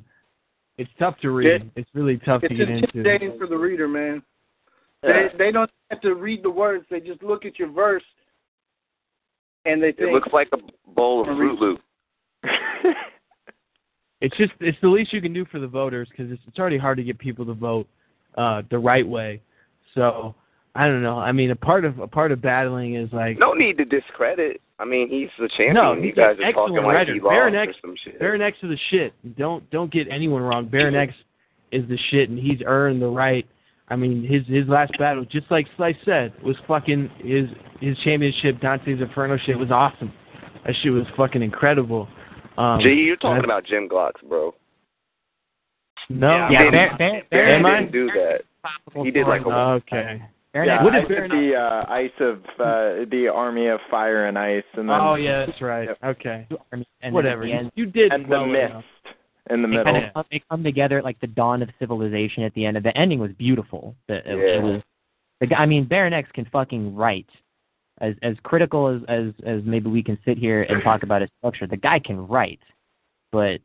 It's tough to read. It's really tough It's to get into. intimidating for the reader, man. Yeah. They they don't have to read the words. They just look at your verse, and they think It looks like a bowl of Fruit Loop. *laughs* It's just it's the least you can do for the voters because it's it's already hard to get people to vote uh the right way. So I don't know. I mean, a part of a part of battling is like No need to discredit. I mean, he's the champion. no, you guys an are talking excellent like writer. he lost Baron or some shit. Baron X is the shit. Don't don't get anyone wrong. Baron X is the shit, and he's earned the right. I mean, his his last battle, just like Slife said, was fucking his his championship Dante's Inferno shit was awesome. That shit was fucking incredible. Um, Gee, you're talking about Jim Glocks, bro. no, He didn't- Baron- Baron- Baron Am I? didn't do that. He did like a Okay. Yeah, What I did did the uh, ice of uh, the army of fire and ice, and then Oh yeah, that's right. Okay. And Whatever. the You, end, you did and well the mist enough. in the they middle. kind of come, they come together like the dawn of civilization at the end. Of The ending was beautiful. The, it, it Yeah. was, the guy, I mean, Baron X can fucking write. As as critical as as as maybe we can sit here and talk about his structure, the guy can write, but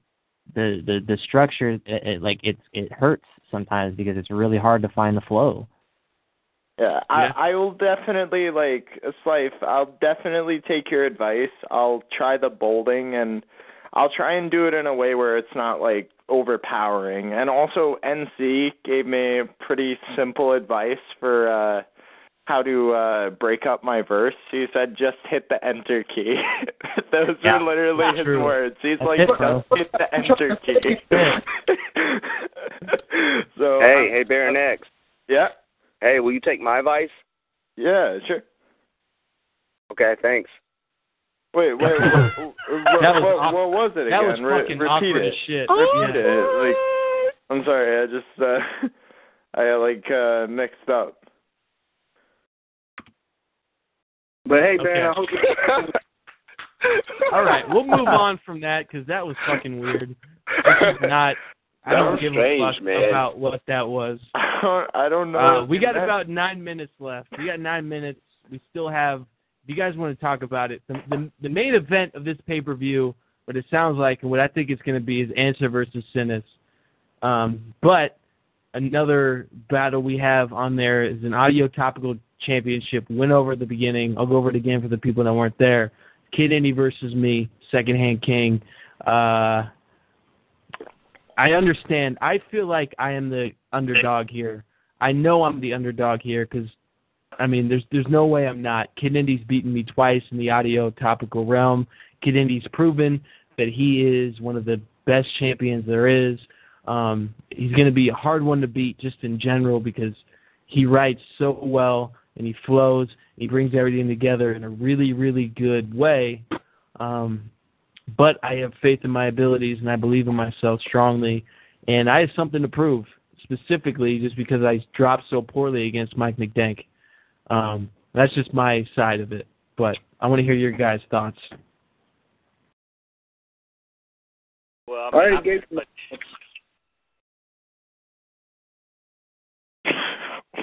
the the the structure, it, it, like it's it hurts sometimes because it's really hard to find the flow. Yeah, I I will definitely like Slife. I'll definitely take your advice. I'll try the bolding and I'll try and do it in a way where it's not like overpowering. And also NC gave me pretty simple advice for uh how to uh break up my verse. He said just hit the enter key. *laughs* Those Yeah. are literally his True. words. He's That's like just bro. hit the enter key. *laughs* *laughs* so Hey, uh, hey, Baron X. Yeah. Hey, will you take my advice? Yeah, sure. Okay, thanks. Wait, wait, what, *laughs* what, was what, awk- what was it that again? was Re- fucking repeat awkward it. as shit. Repeat Yeah. it. Like, I'm sorry, I just uh, *laughs* I like uh mixed up. But hey, Okay. I hope you *laughs* All right, we'll move on from that because that was fucking weird. This is not. I don't give strange, a fuck man. about what that was. *laughs* I don't know. Uh, we got That- about nine minutes left. We got nine minutes. We still have. If you guys want to talk about it, the the, the main event of this pay per view, what it sounds like, and what I think it's going to be, is Answer versus Sinus. Um, but another battle we have on there is an audio topical championship. win over at the beginning. I'll go over it again for the people that weren't there. Kid Indy versus me, Second Hand King. Uh, I understand. I feel like I am the underdog here. I know I'm the underdog here because, I mean, there's there's no way I'm not. Kid Indy's beaten me twice in the audio topical realm. Kid Indy's proven that he is one of the best champions there is. Um, he's going to be a hard one to beat just in general because he writes so well and he flows. He brings everything together in a really, really good way. Um, but I have faith in my abilities and I believe in myself strongly. And I have something to prove, specifically just because I dropped so poorly against Mike McDank. Um, that's just my side of it. But I want to hear your guys' thoughts. Well, I already gave you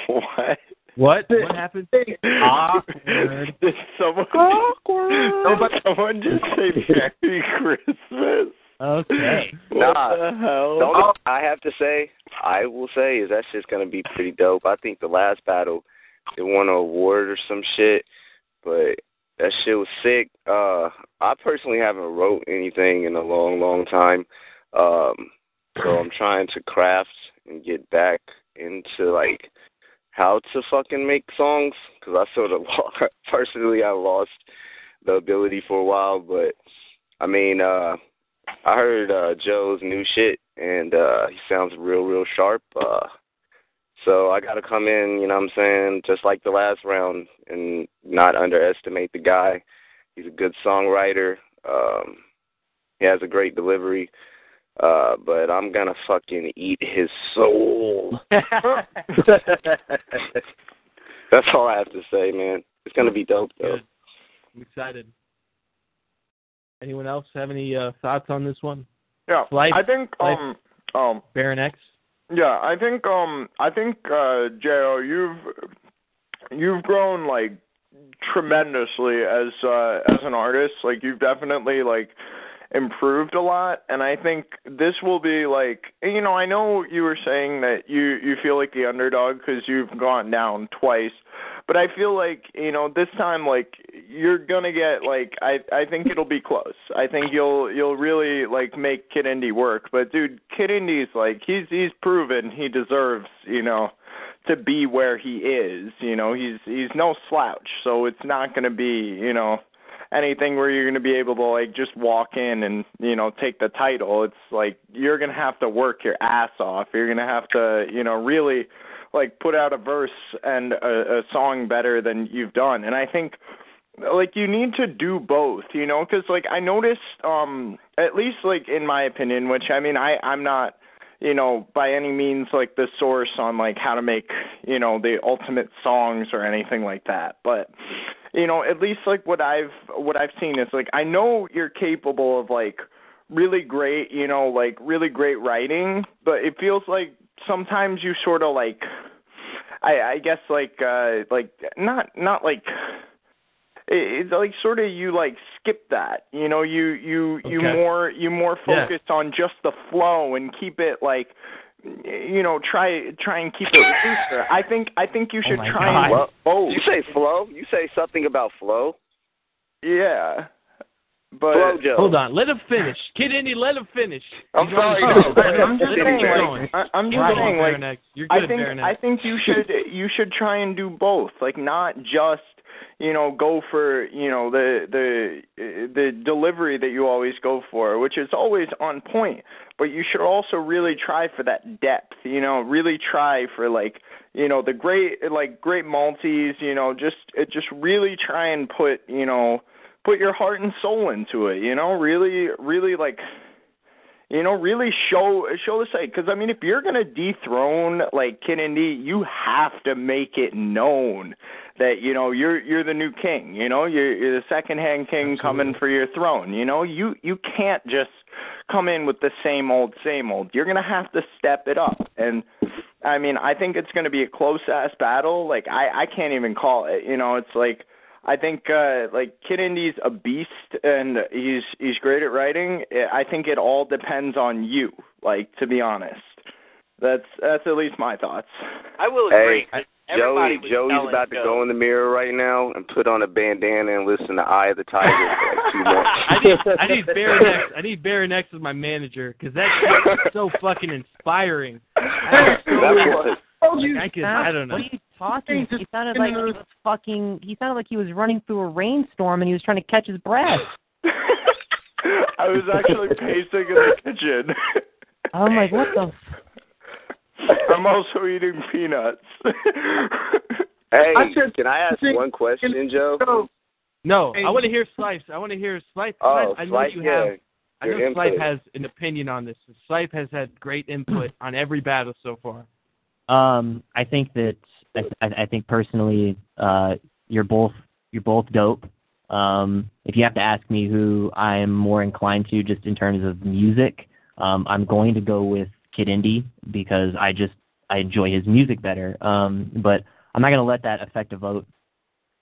what? What? What happened? Awkward. *laughs* Did someone Awkward. Did someone just say Merry Christmas? Okay. What Nah, the hell? The only I have to say, I will say, is that shit's gonna be pretty dope. I think the last battle, they won an award or some shit, but that shit was sick. Uh, I personally haven't wrote anything in a long, long time, um, so I'm trying to craft and get back into like how to fucking make songs because I sort *laughs* of personally I lost the ability for a while, but I mean, uh I heard uh Joe's new shit and uh he sounds real real sharp. Uh so I got to come in, you know what I'm saying, just like the last round and not underestimate the guy He's a good songwriter. Um, he has a great delivery. Uh, but I'm gonna fucking eat his soul. *laughs* That's all I have to say, man. It's gonna be dope though. Good. I'm excited. Anyone else have any uh, thoughts on this one? Yeah, Life- I think life- um um Baron X. yeah, I think um I think uh Jo, you've you've grown like tremendously as uh as an artist. Like you've definitely like improved a lot and I think this will be like you know, I know you were saying that you you feel like the underdog cuz you've gone down twice. But I feel like, you know, this time like you're going to get like I I think it'll be close. I think you'll you'll really like make Kid Indy work. But dude, Kid Indy's like he's he's proven he deserves, you know, to be where he is. You know, he's he's no slouch. So it's not going to be, you know, anything where you're going to be able to like just walk in and you know take the title. It's like you're going to have to work your ass off. You're going to have to you know really like put out a verse and a, a song better than you've done. And i think like you need to do both you know because like i noticed um at least like in my opinion which i mean i i'm not you know by any means like the source on like how to make you know the ultimate songs or anything like that. But you know at least like what i've what i've seen is like i know you're capable of like really great you know like really great writing but it feels like sometimes you sort of like i i guess like uh like not not like it's like sort of you like skip that you know you you you Okay. more you more Yeah. focus on just the flow and keep it like you know try try and keep it looser i think i think you oh should my try God. and Well, both You say flow? You say something about flow? yeah but Flow Joe. Hold on, let him finish. Kid Indy, let him finish. I'm He's sorry, no, I'm just saying, keep like, going. I, I'm just Right. saying, like, Baron You're good, I think Baron X. I think you should you should try and do both, like not just you know go for you know the the the delivery that you always go for, which is always on point, but you should also really try for that depth, you know, really try for like you know the great like great multis you know, just it just really try and put you know put your heart and soul into it, you know, really really like you know, really show show the site. Because I mean, if you're gonna dethrone like Indy, you have to make it known that you know you're you're the new king. You know, you're you're the second hand king coming for your throne. You know, you you can't just come in with the same old same old. You're gonna have to step it up. And I mean, I think it's gonna be a close ass battle. Like I I can't even call it. You know, it's like. I think uh like Kid Indy's a beast and he's he's great at writing. I think it all depends on you, like to be honest. That's that's at least my thoughts. I will Hey, agree. Joey, Everybody was Joey's about to Joe. go in the mirror right now and put on a bandana and listen to Eye of the Tiger for like two *laughs* months. I need I need Baron X. I need Baron X as my manager because that shit is so fucking inspiring. I That was. I can I don't know. What are you talking? He sounded like he was fucking. He sounded like he was running through a rainstorm and he was trying to catch his breath. *laughs* I was actually pacing in the kitchen. I'm like, what the? *laughs* I'm also eating peanuts. *laughs* Hey, I said- can I ask one question, Joe? No, I want to hear Slife. I want to hear Slife. Oh, I know Slife, you yeah. have. I know Your Slife has an opinion on this. Slife has had great input *clears throat* on every battle so far. Um, I think that I, I I think personally, uh, you're both you're both dope. Um, if you have to ask me who I am more inclined to, just in terms of music, um, I'm going to go with Kid Indy because I just I enjoy his music better. Um, but I'm not going to let that affect a vote.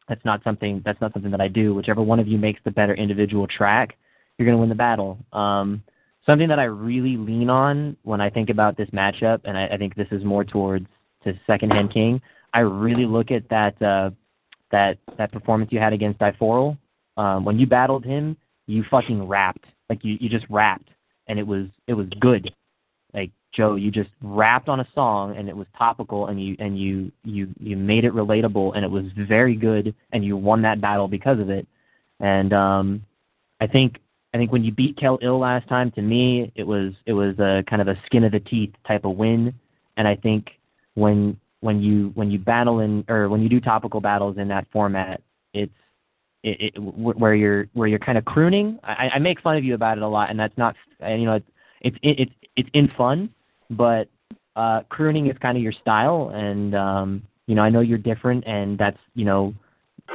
That's not something that's not something that I do. Whichever one of you makes the better individual track, you're going to win the battle. Um, something that I really lean on when I think about this matchup, and I, I think this is more towards to Secondhand King. I really look at that uh, that that performance you had against Diforal. Um, when you battled him, you fucking rapped like you you just rapped, and it was it was good. Joe, you just rapped on a song, and it was topical, and you and you you you made it relatable, and it was very good, and you won that battle because of it. And um, I think I think when you beat Kel Ill last time, to me, it was it was a kind of a skin of the teeth type of win. And I think when when you when you battle in or when you do topical battles in that format, it's it, it where you're where you're kind of crooning. I, I make fun of you about it a lot, and that's not you know it's it's it's it's in fun, but uh, crooning is kind of your style, and um, you know I know you're different, and that's you know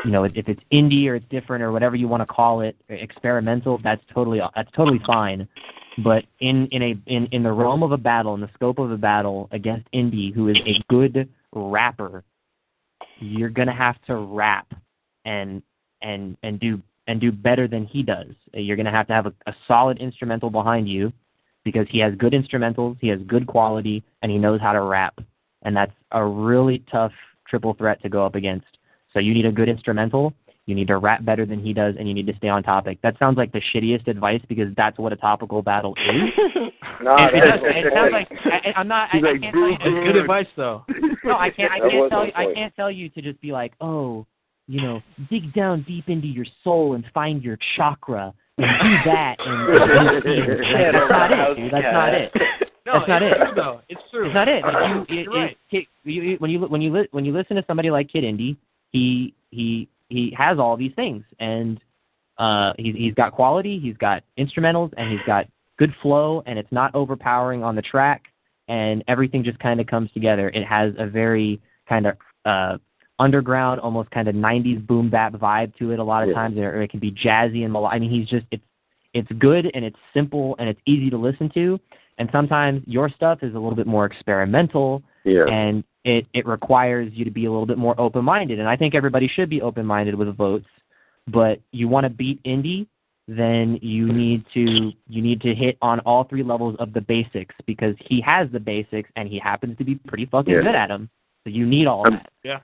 you know if it's indie or it's different or whatever you want to call it, experimental. That's totally that's totally fine. But in in a in in the realm of a battle, in the scope of a battle against indie, who is a good rapper, you're gonna have to rap and and and do and do better than he does. You're gonna have to have a, a solid instrumental behind you because he has good instrumentals, he has good quality, and he knows how to rap. And that's a really tough triple threat to go up against. So you need a good instrumental, you need to rap better than he does, and you need to stay on topic. That sounds like the shittiest advice because that's what a topical battle is. *laughs* no, it, it, does, it sounds like I, I'm not. I, I can't tell you. It's good advice though. No, I can't. I can't tell you. I can't tell you to just be like, oh, you know, dig down deep into your soul and find your chakra and do that. And, and *laughs* like, that's not it, dude. That's not it. No, *laughs* That's not it's it. true though. It's true. It's not it. Like you, it, You're right. it, it, you, you- when you when you li- when you listen to somebody like Kid Indy, he he he has all these things, and uh, he's he's got quality, he's got instrumentals, and he's got good flow, and it's not overpowering on the track, and everything just kind of comes together. It has a very kind of uh, underground, almost kind of '90s boom bap vibe to it. A lot of Yeah. times, or it can be jazzy and melo- I mean, he's just it's it's good and it's simple and it's easy to listen to. And sometimes your stuff is a little bit more experimental Yeah. and it, it requires you to be a little bit more open minded. And I think everybody should be open minded with votes. But you want to beat Indy, then you need to you need to hit on all three levels of the basics because he has the basics and he happens to be pretty fucking Yeah. good at them. So you need all Um, that. Yeah.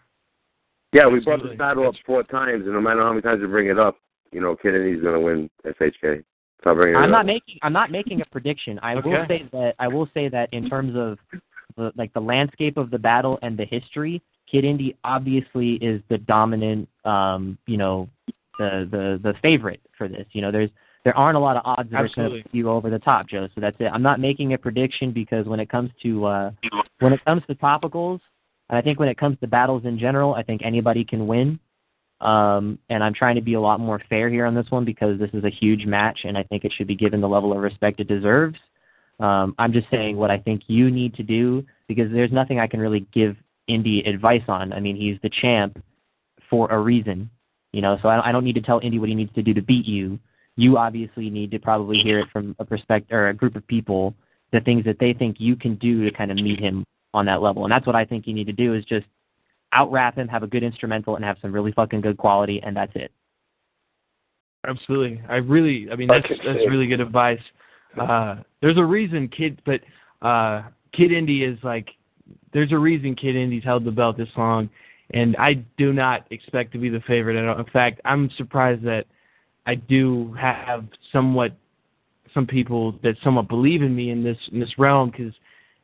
Yeah, we brought this battle up four times, and no matter how many times we bring it up, you know, Kid Indy's going to win SHK. So I'm bringing it I'm up. not making I'm not making a prediction. I will say that I will say that in terms of the like the landscape of the battle and the history, Kid Indy obviously is the dominant um, you know, the the the favorite for this. You know, there's there aren't a lot of odds that are going to you over the top, Joe. So that's it. I'm not making a prediction because when it comes to uh when it comes to topicals, and I think when it comes to battles in general, I think anybody can win. Um, and I'm trying to be a lot more fair here on this one because this is a huge match, and I think it should be given the level of respect it deserves. Um, I'm just saying what I think you need to do because there's nothing I can really give Indy advice on. I mean, he's the champ for a reason, you know. So I, I don't need to tell Indy what he needs to do to beat you. You obviously need to probably hear it from a perspective or a group of people, the things that they think you can do to kind of meet him on that level, and that's what I think you need to do is just out rap him, have a good instrumental, and have some really fucking good quality, and that's it. Absolutely. I really, I mean, that's that's really good advice. Uh, there's a reason Kid, but uh, Kid Indy is like, there's a reason Kid Indy's held the belt this long, and I do not expect to be the favorite. at all. In fact, I'm surprised that I do have somewhat some people that somewhat believe in me in this in this realm because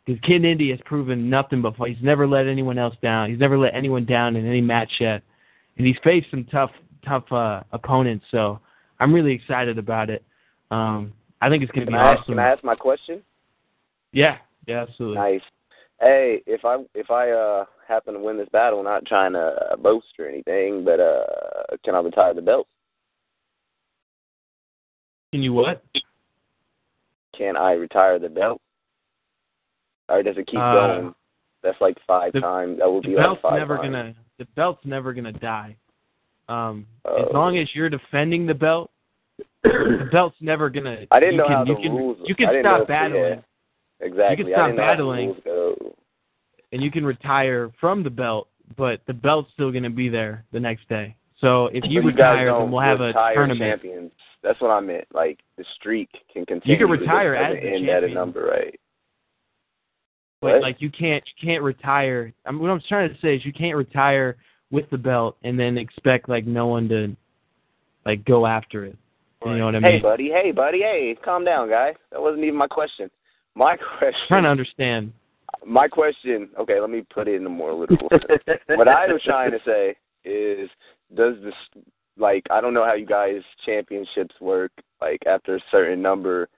because Kid Indy has proven nothing before. he's never let anyone else down. He's never let anyone down in any match yet, and he's faced some tough tough uh, opponents. So I'm really excited about it. Um, I think it's going to Can be I, ask, awesome. can I ask my question? Yeah, yeah, absolutely. Nice. Hey, if I if I uh happen to win this battle, not trying to uh, boast or anything, but uh can I retire the belt? Can you what? Can I retire the belt? Or does it keep Uh, going? That's like five the- times. That would be like five belt's five never times. gonna the belt's never gonna die. Um, Oh. as long as you're defending the belt, the *clears throat* belt's never gonna. I didn't you know can, how the you can, rules. You can I didn't know stop battling. yeah, exactly. You can stop didn't know how the battling. and you can retire from the belt, but the belt's still going to be there the next day. So if you So retire, then we'll have a tournament. champions. That's what I meant. Like the streak can continue. You can retire as the end at a champion. number, right? But like you can't you can't retire. I mean, what I'm trying to say is you can't retire with the belt and then expect like no one to like go after it. You know what I mean? Hey, buddy. Hey, buddy. Hey, calm down, guy. That wasn't even my question. My *laughs* question. trying to understand. My question. Okay, let me put it in a more literal sense. *laughs* what I was trying to say is, does this like I don't know how you guys championships work. Like after a certain number,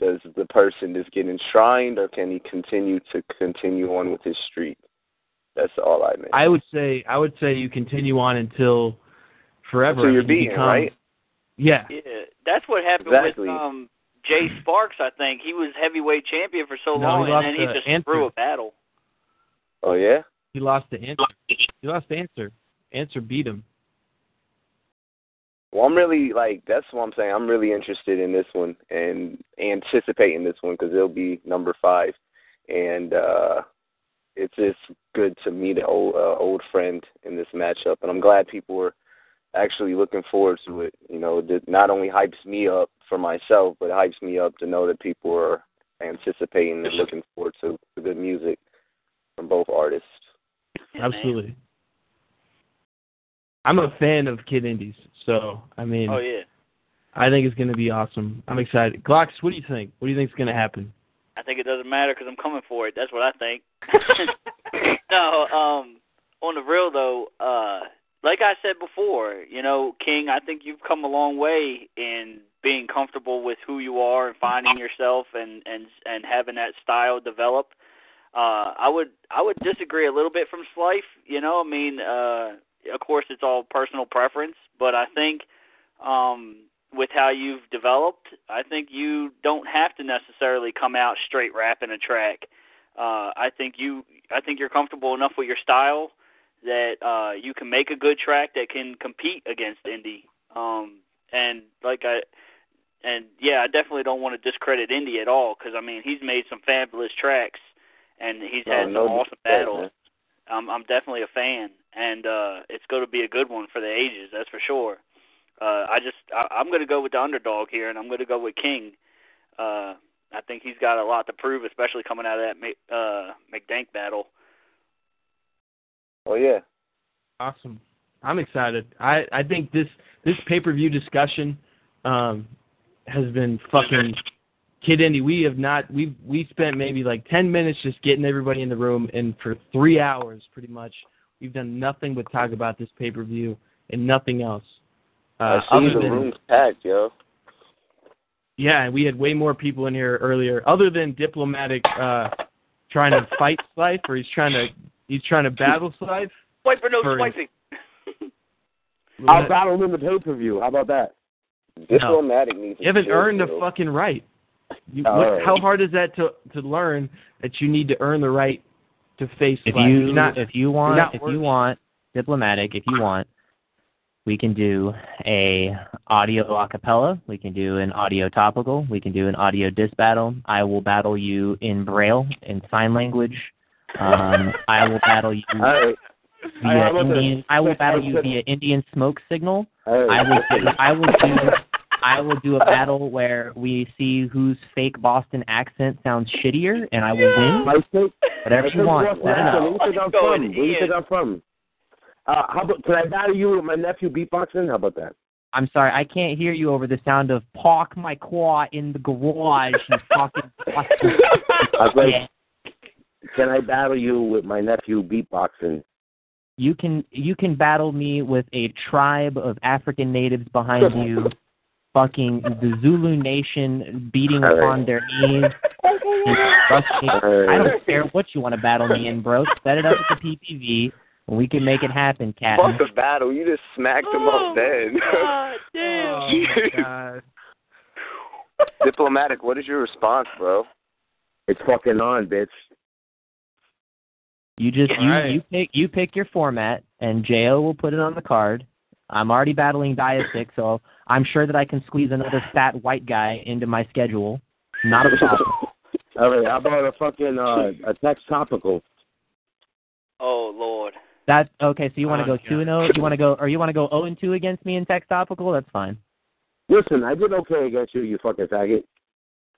does the person just get enshrined, or can he continue to continue on with his streak? That's all I meant. I would say I would say you continue on until forever. So you're mean, he beating, become- right? Yeah. Yeah, that's what happened Exactly. with um Jay Sparks. I think he was heavyweight champion for so No, long, he and lost then he to just Answer. threw a battle. Oh yeah. He lost the answer. He lost the answer. Answer beat him. Well, I'm really like that's what I'm saying. I'm really interested in this one and anticipating this one because it'll be number five, and uh it's just good to meet an old uh, old friend in this matchup, and I'm glad people are actually looking forward to it. You know, it not only hypes me up for myself, but it hypes me up to know that people are anticipating and looking forward to the good music from both artists. Absolutely. I'm a fan of Kid Indy's, so I mean, Oh yeah, I think it's going to be awesome. I'm excited. Glocks, what do you think? What do you think is going to happen? I think it doesn't matter because I'm coming for it. That's what I think. *laughs* *laughs* no, um, on the real though, uh, like I said before, you know, King, I think you've come a long way in being comfortable with who you are and finding yourself and and and having that style develop. Uh, I would I would disagree a little bit from Slife. You know, I mean, uh, of course it's all personal preference, but I think um, with how you've developed, I think you don't have to necessarily come out straight rapping a track. Uh, I think you I think you're comfortable enough with your style that uh, you can make a good track that can compete against Indy. Um, and like I and yeah, I definitely don't want to discredit Indy at all because I mean he's made some fabulous tracks and he's had some no awesome battles. man. I'm I'm definitely a fan, and uh, it's going to be a good one for the ages. That's for sure. Uh, I just I, I'm going to go with the underdog here, and I'm going to go with King. Uh, I think he's got a lot to prove, especially coming out of that uh, McDank battle. Oh yeah. Awesome. I'm excited. I I think this this pay per view discussion um has been fucking kid Indy. We have not we we spent maybe like ten minutes just getting everybody in the room, and for three hours pretty much we've done nothing but talk about this pay per view and nothing else. Uh, I see other the than room's packed, yo. yeah, and we had way more people in here earlier. Other than diplomatic uh trying to fight Slife, or he's trying to he's trying to battle Slife. Swipe or no For- swiping. I'll battle him in the pay per view. How about that? Diplomatic needs You haven't earned the fucking right. You, what, right. How hard is that to to learn that you need to earn the right to face If you not, if you want if you want diplomatic, if you want, we can do a audio acapella. We can do an audio topical. We can do an audio disc battle. I will battle you in braille in sign language. Um, I will battle you *laughs* right. via this? Indian. I will battle you *laughs* via Indian smoke signal. I will. I will do. I will do a battle where we see whose fake Boston accent sounds shittier, and I will win. My state, Whatever you want. state Let it Where know. do you think I'm from? Where do you think. I'm from? Uh, how about can I battle you with my nephew beatboxing? How about that? I'm sorry, I can't hear you over the sound of "park my car in the garage." You *laughs* fucking. I was like, Yeah. can I battle you with my nephew beatboxing? You can you can battle me with a tribe of African natives behind *laughs* you, fucking the Zulu nation beating All right. upon their knees. Just. I don't care what you want to battle me in, bro. Set it up at the PPV, and we can make it happen, Cat. Fuck the battle. You just smacked him oh, up dead. God damn. *laughs* Oh my god. Diplomatic, what is your response, bro? It's fucking on, bitch. You just you Right. you pick you pick your format, and Jo will put it on the card. I'm already battling Diasic, so I'm sure that I can squeeze another fat white guy into my schedule. Not a *laughs* problem. All right, how about a fucking uh, a text topical? Oh Lord. That okay? So you want to Oh, go two and zero? You want to go or you want to go zero and two against me in text topical? That's fine. Listen, I did okay against you, you fucking faggot.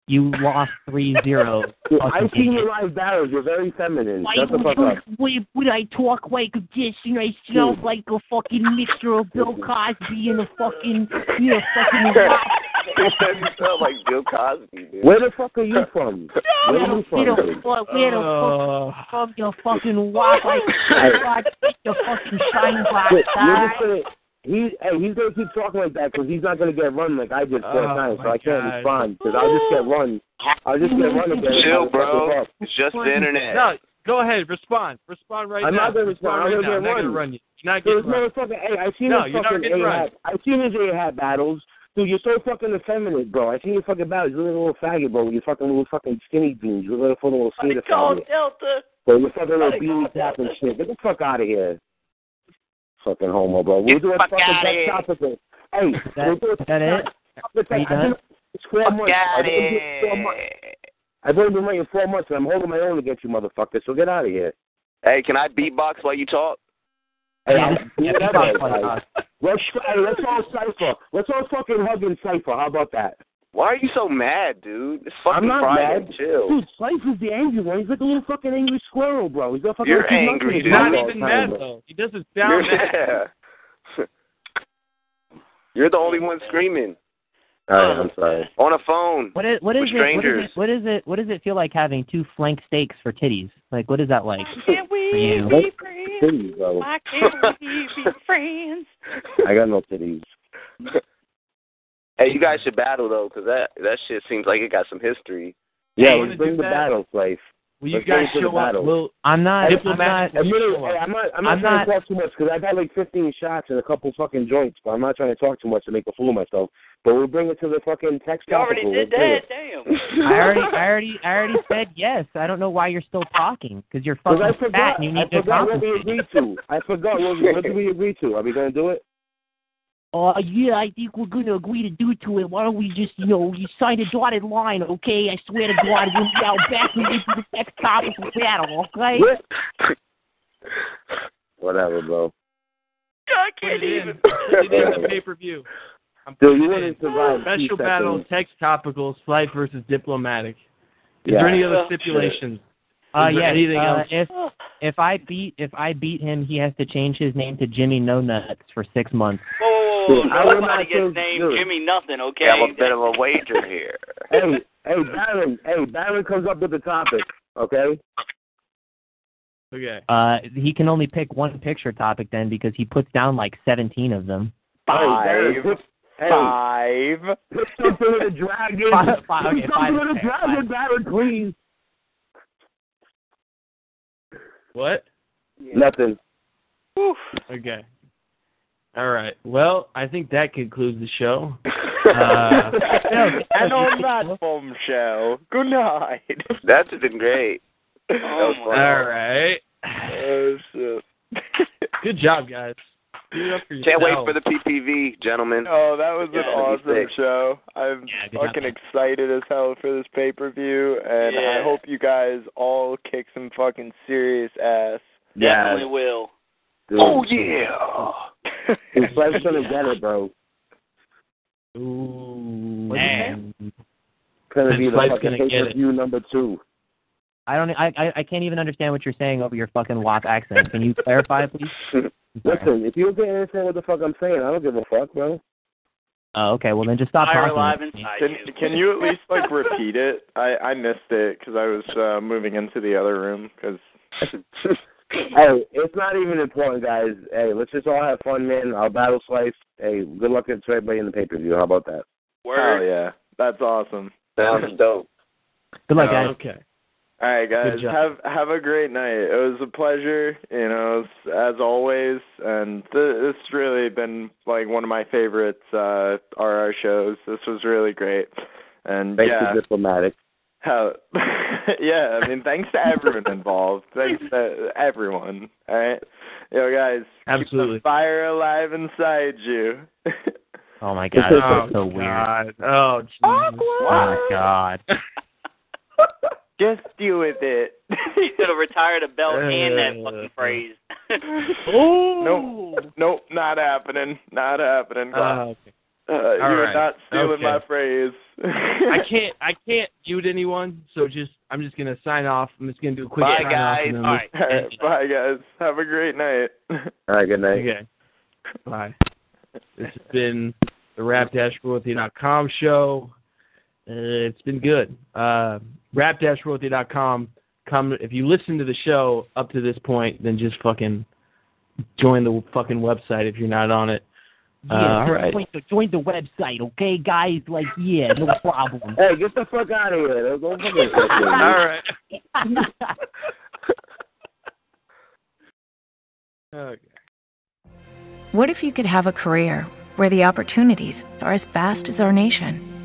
You lost three zero. I've seen your live battles. You're very feminine. Why Shut the fuck up. would, would I talk like this? You know, I sound like a fucking mixture of Bill Cosby and a fucking, you know, fucking *laughs* you sound like Bill Cosby, dude. Where the fuck are you *laughs* from? Where are you Where from? the dude? fuck, where the Oh. fuck uh. from your fucking walk like God, your fucking shine box, You're just gonna, he, hey, he's gonna keep talking like that because he's not gonna get run like I did four Oh, times, so I can't God. respond because I'll just get run. I'll just get run again. Chill, bro. It's just the internet. No, Go ahead, respond. Respond right now. I'm not gonna respond. I'm right gonna now. get I'm not gonna run. run you. You're not Dude, getting this run. motherfucker, hey, I seen No, his you're not fucking getting run. A-hat. I seen his A-hat battles. Dude, you're so fucking effeminate, bro. I seen your fucking battles. You're a little faggot, bro. with your fucking little fucking skinny jeans. You're a little fucking little skater Call faggot. Delta. Bro, you're fucking little Let it beanie cap and shit. Get the fuck out of here. Fucking homo, bro. We'll do a fuck fucking outta topical. Hey, That- we'll do a that it? text Are you topical. done? It's four Fuck months. I've only been four months. I've only been waiting four months, and I'm holding my own against you, motherfucker. So get out of here. Hey, can I beatbox while you talk? Hey, Yeah, I'll yeah, beatbox while. Let's hey, let's all cipher. Let's all fucking hug and cipher. How about that? Why are you so mad, dude? It's fucking I'm not Friday. mad. Chill. Dude, Cypher's the angry one. He's like a little fucking angry squirrel, bro. He's got fucking You're angry, to dude. do Not all even time, mad bro. though. He doesn't You're, *laughs* sound mad. yeah. You're the only one screaming All right, I'm sorry. on a phone. What is what is With it? What is strangers. it? What is it? What does it feel like having two flank steaks for titties? Like, what is that like *laughs* Can't we be friends? Titties. Why can't we be *laughs* friends? I got no titties. Hey, you guys should battle though, because that that shit seems like it got some history. Yeah, Hey, let's wanna bring do the that? battle, Slife. Will you Let's go guys to show up? battle. Will I'm not. I'm not. Admit it, hey, I'm not. I'm not I'm trying not- to talk too much because I've had like 15 shots and a couple fucking joints, but I'm not trying to talk too much to make a fool of myself. But we'll bring it to the fucking text You already did that. Damn. I already, *laughs* I already, I already said yes. I don't know why you're still talking because you're fucking I fat forgot. and you need I need to forgot what we compensate. agreed to. I forgot what, we- what did we *laughs* agree to. Are we gonna do it? Uh, yeah, I think we're gonna agree to do to it. Why don't we just, you know, you sign a dotted line, okay? I swear to God, we'll be out back and into the next topical battle, okay? *laughs* Whatever, bro. I can't it in. even. Put it in the pay per view. Dude, you wouldn't survive. Special battle, text topicals, Slife versus diplomatic. Is Yeah. there any other Oh, stipulations? Uh, Is there yes. anything uh, else? If if I beat if I beat him, he has to change his name to Jimmy No Nuts for six months. Whoa, whoa, whoa, Dude, I whoa. would Nobody not gets say- named dude. Jimmy nothing, okay? Have a bit of a wager *laughs* here. Hey, hey, Baron. Hey, Baron comes up with the topic. Okay. Okay. Uh, he can only pick one picture topic then because he puts down like seventeen of them. Hey, Five. Baron, pick- Hey, Five. pick something with a dragon. Five- five- okay, five something is with a dragon, Baron, please. What? Nothing. Okay. All right. Well, I think that concludes the show. *laughs* Uh, and on that bombshell, good night. That's been great. That was fun. All right. Oh shit. Good job, guys. Give it up for Can't wait for the PPV, gentlemen. Oh, that was an Yeah, awesome that'd be sick. show. I'm Yeah, fucking excited as hell for this pay per view, and I hope you guys all kick some fucking serious ass. Definitely will. Dude, Oh yeah. *laughs* Dude, Slife's gonna get it, bro. Ooh, What'd you say? man. Gonna be the fucking pay per view number two. I don't. I, I I can't even understand what you're saying over your fucking WAP accent. Can you clarify, please? *laughs* Listen, if you can't understand what the fuck I'm saying, I don't give a fuck, bro. Oh, okay. Well, then just stop Fire talking. alive inside Can you. can you at least like repeat it? I I missed it because I was uh, moving into the other room. Because *laughs* hey, it's not even important, guys. Hey, let's just all have fun, man. I'll battle Slife. Hey, good luck to everybody in the pay per view. How about that? Word. hell yeah, that's awesome. Sounds dope. Good luck, guys. Okay. All right, guys. Have have a great night. It was a pleasure, you know, as, as always. And th- this has really been like one of my favorites uh, RR shows. This was really great. And Thanks yeah, to diplomatic. how, *laughs* yeah. I mean, thanks to everyone involved. *laughs* Thanks to everyone. All right, yo, guys. absolutely Keep Absolutely. the fire alive inside you. *laughs* Oh my god, Oh, that's so weird. Oh, Jesus. Oh my god. Just deal with it. He's should have retired the belt *laughs* and that fucking phrase. *laughs* *laughs* Nope. Nope. Not happening. Not happening. Uh, okay. Uh, you're right. not stealing Okay. my phrase. I can't. I can't mute anyone. So just, I'm just gonna sign off. I'm just gonna do a quick Bye, sign off. guys. and then All we'll right. All end right, it. bye guys. Have a great night. All right, good night. Okay. Bye. This has been the rap-royalty.com show. Uh, it's been good. Uh, rap-royalty.com. Come if you listen to the show up to this point, then just fucking join the fucking website if you're not on it. Yeah, uh, all right. Join the, website, okay, guys? Like, yeah, no *laughs* problem. hey, get the fuck out of here. All right. *laughs* okay. What if you could have a career where the opportunities are as vast as our nation?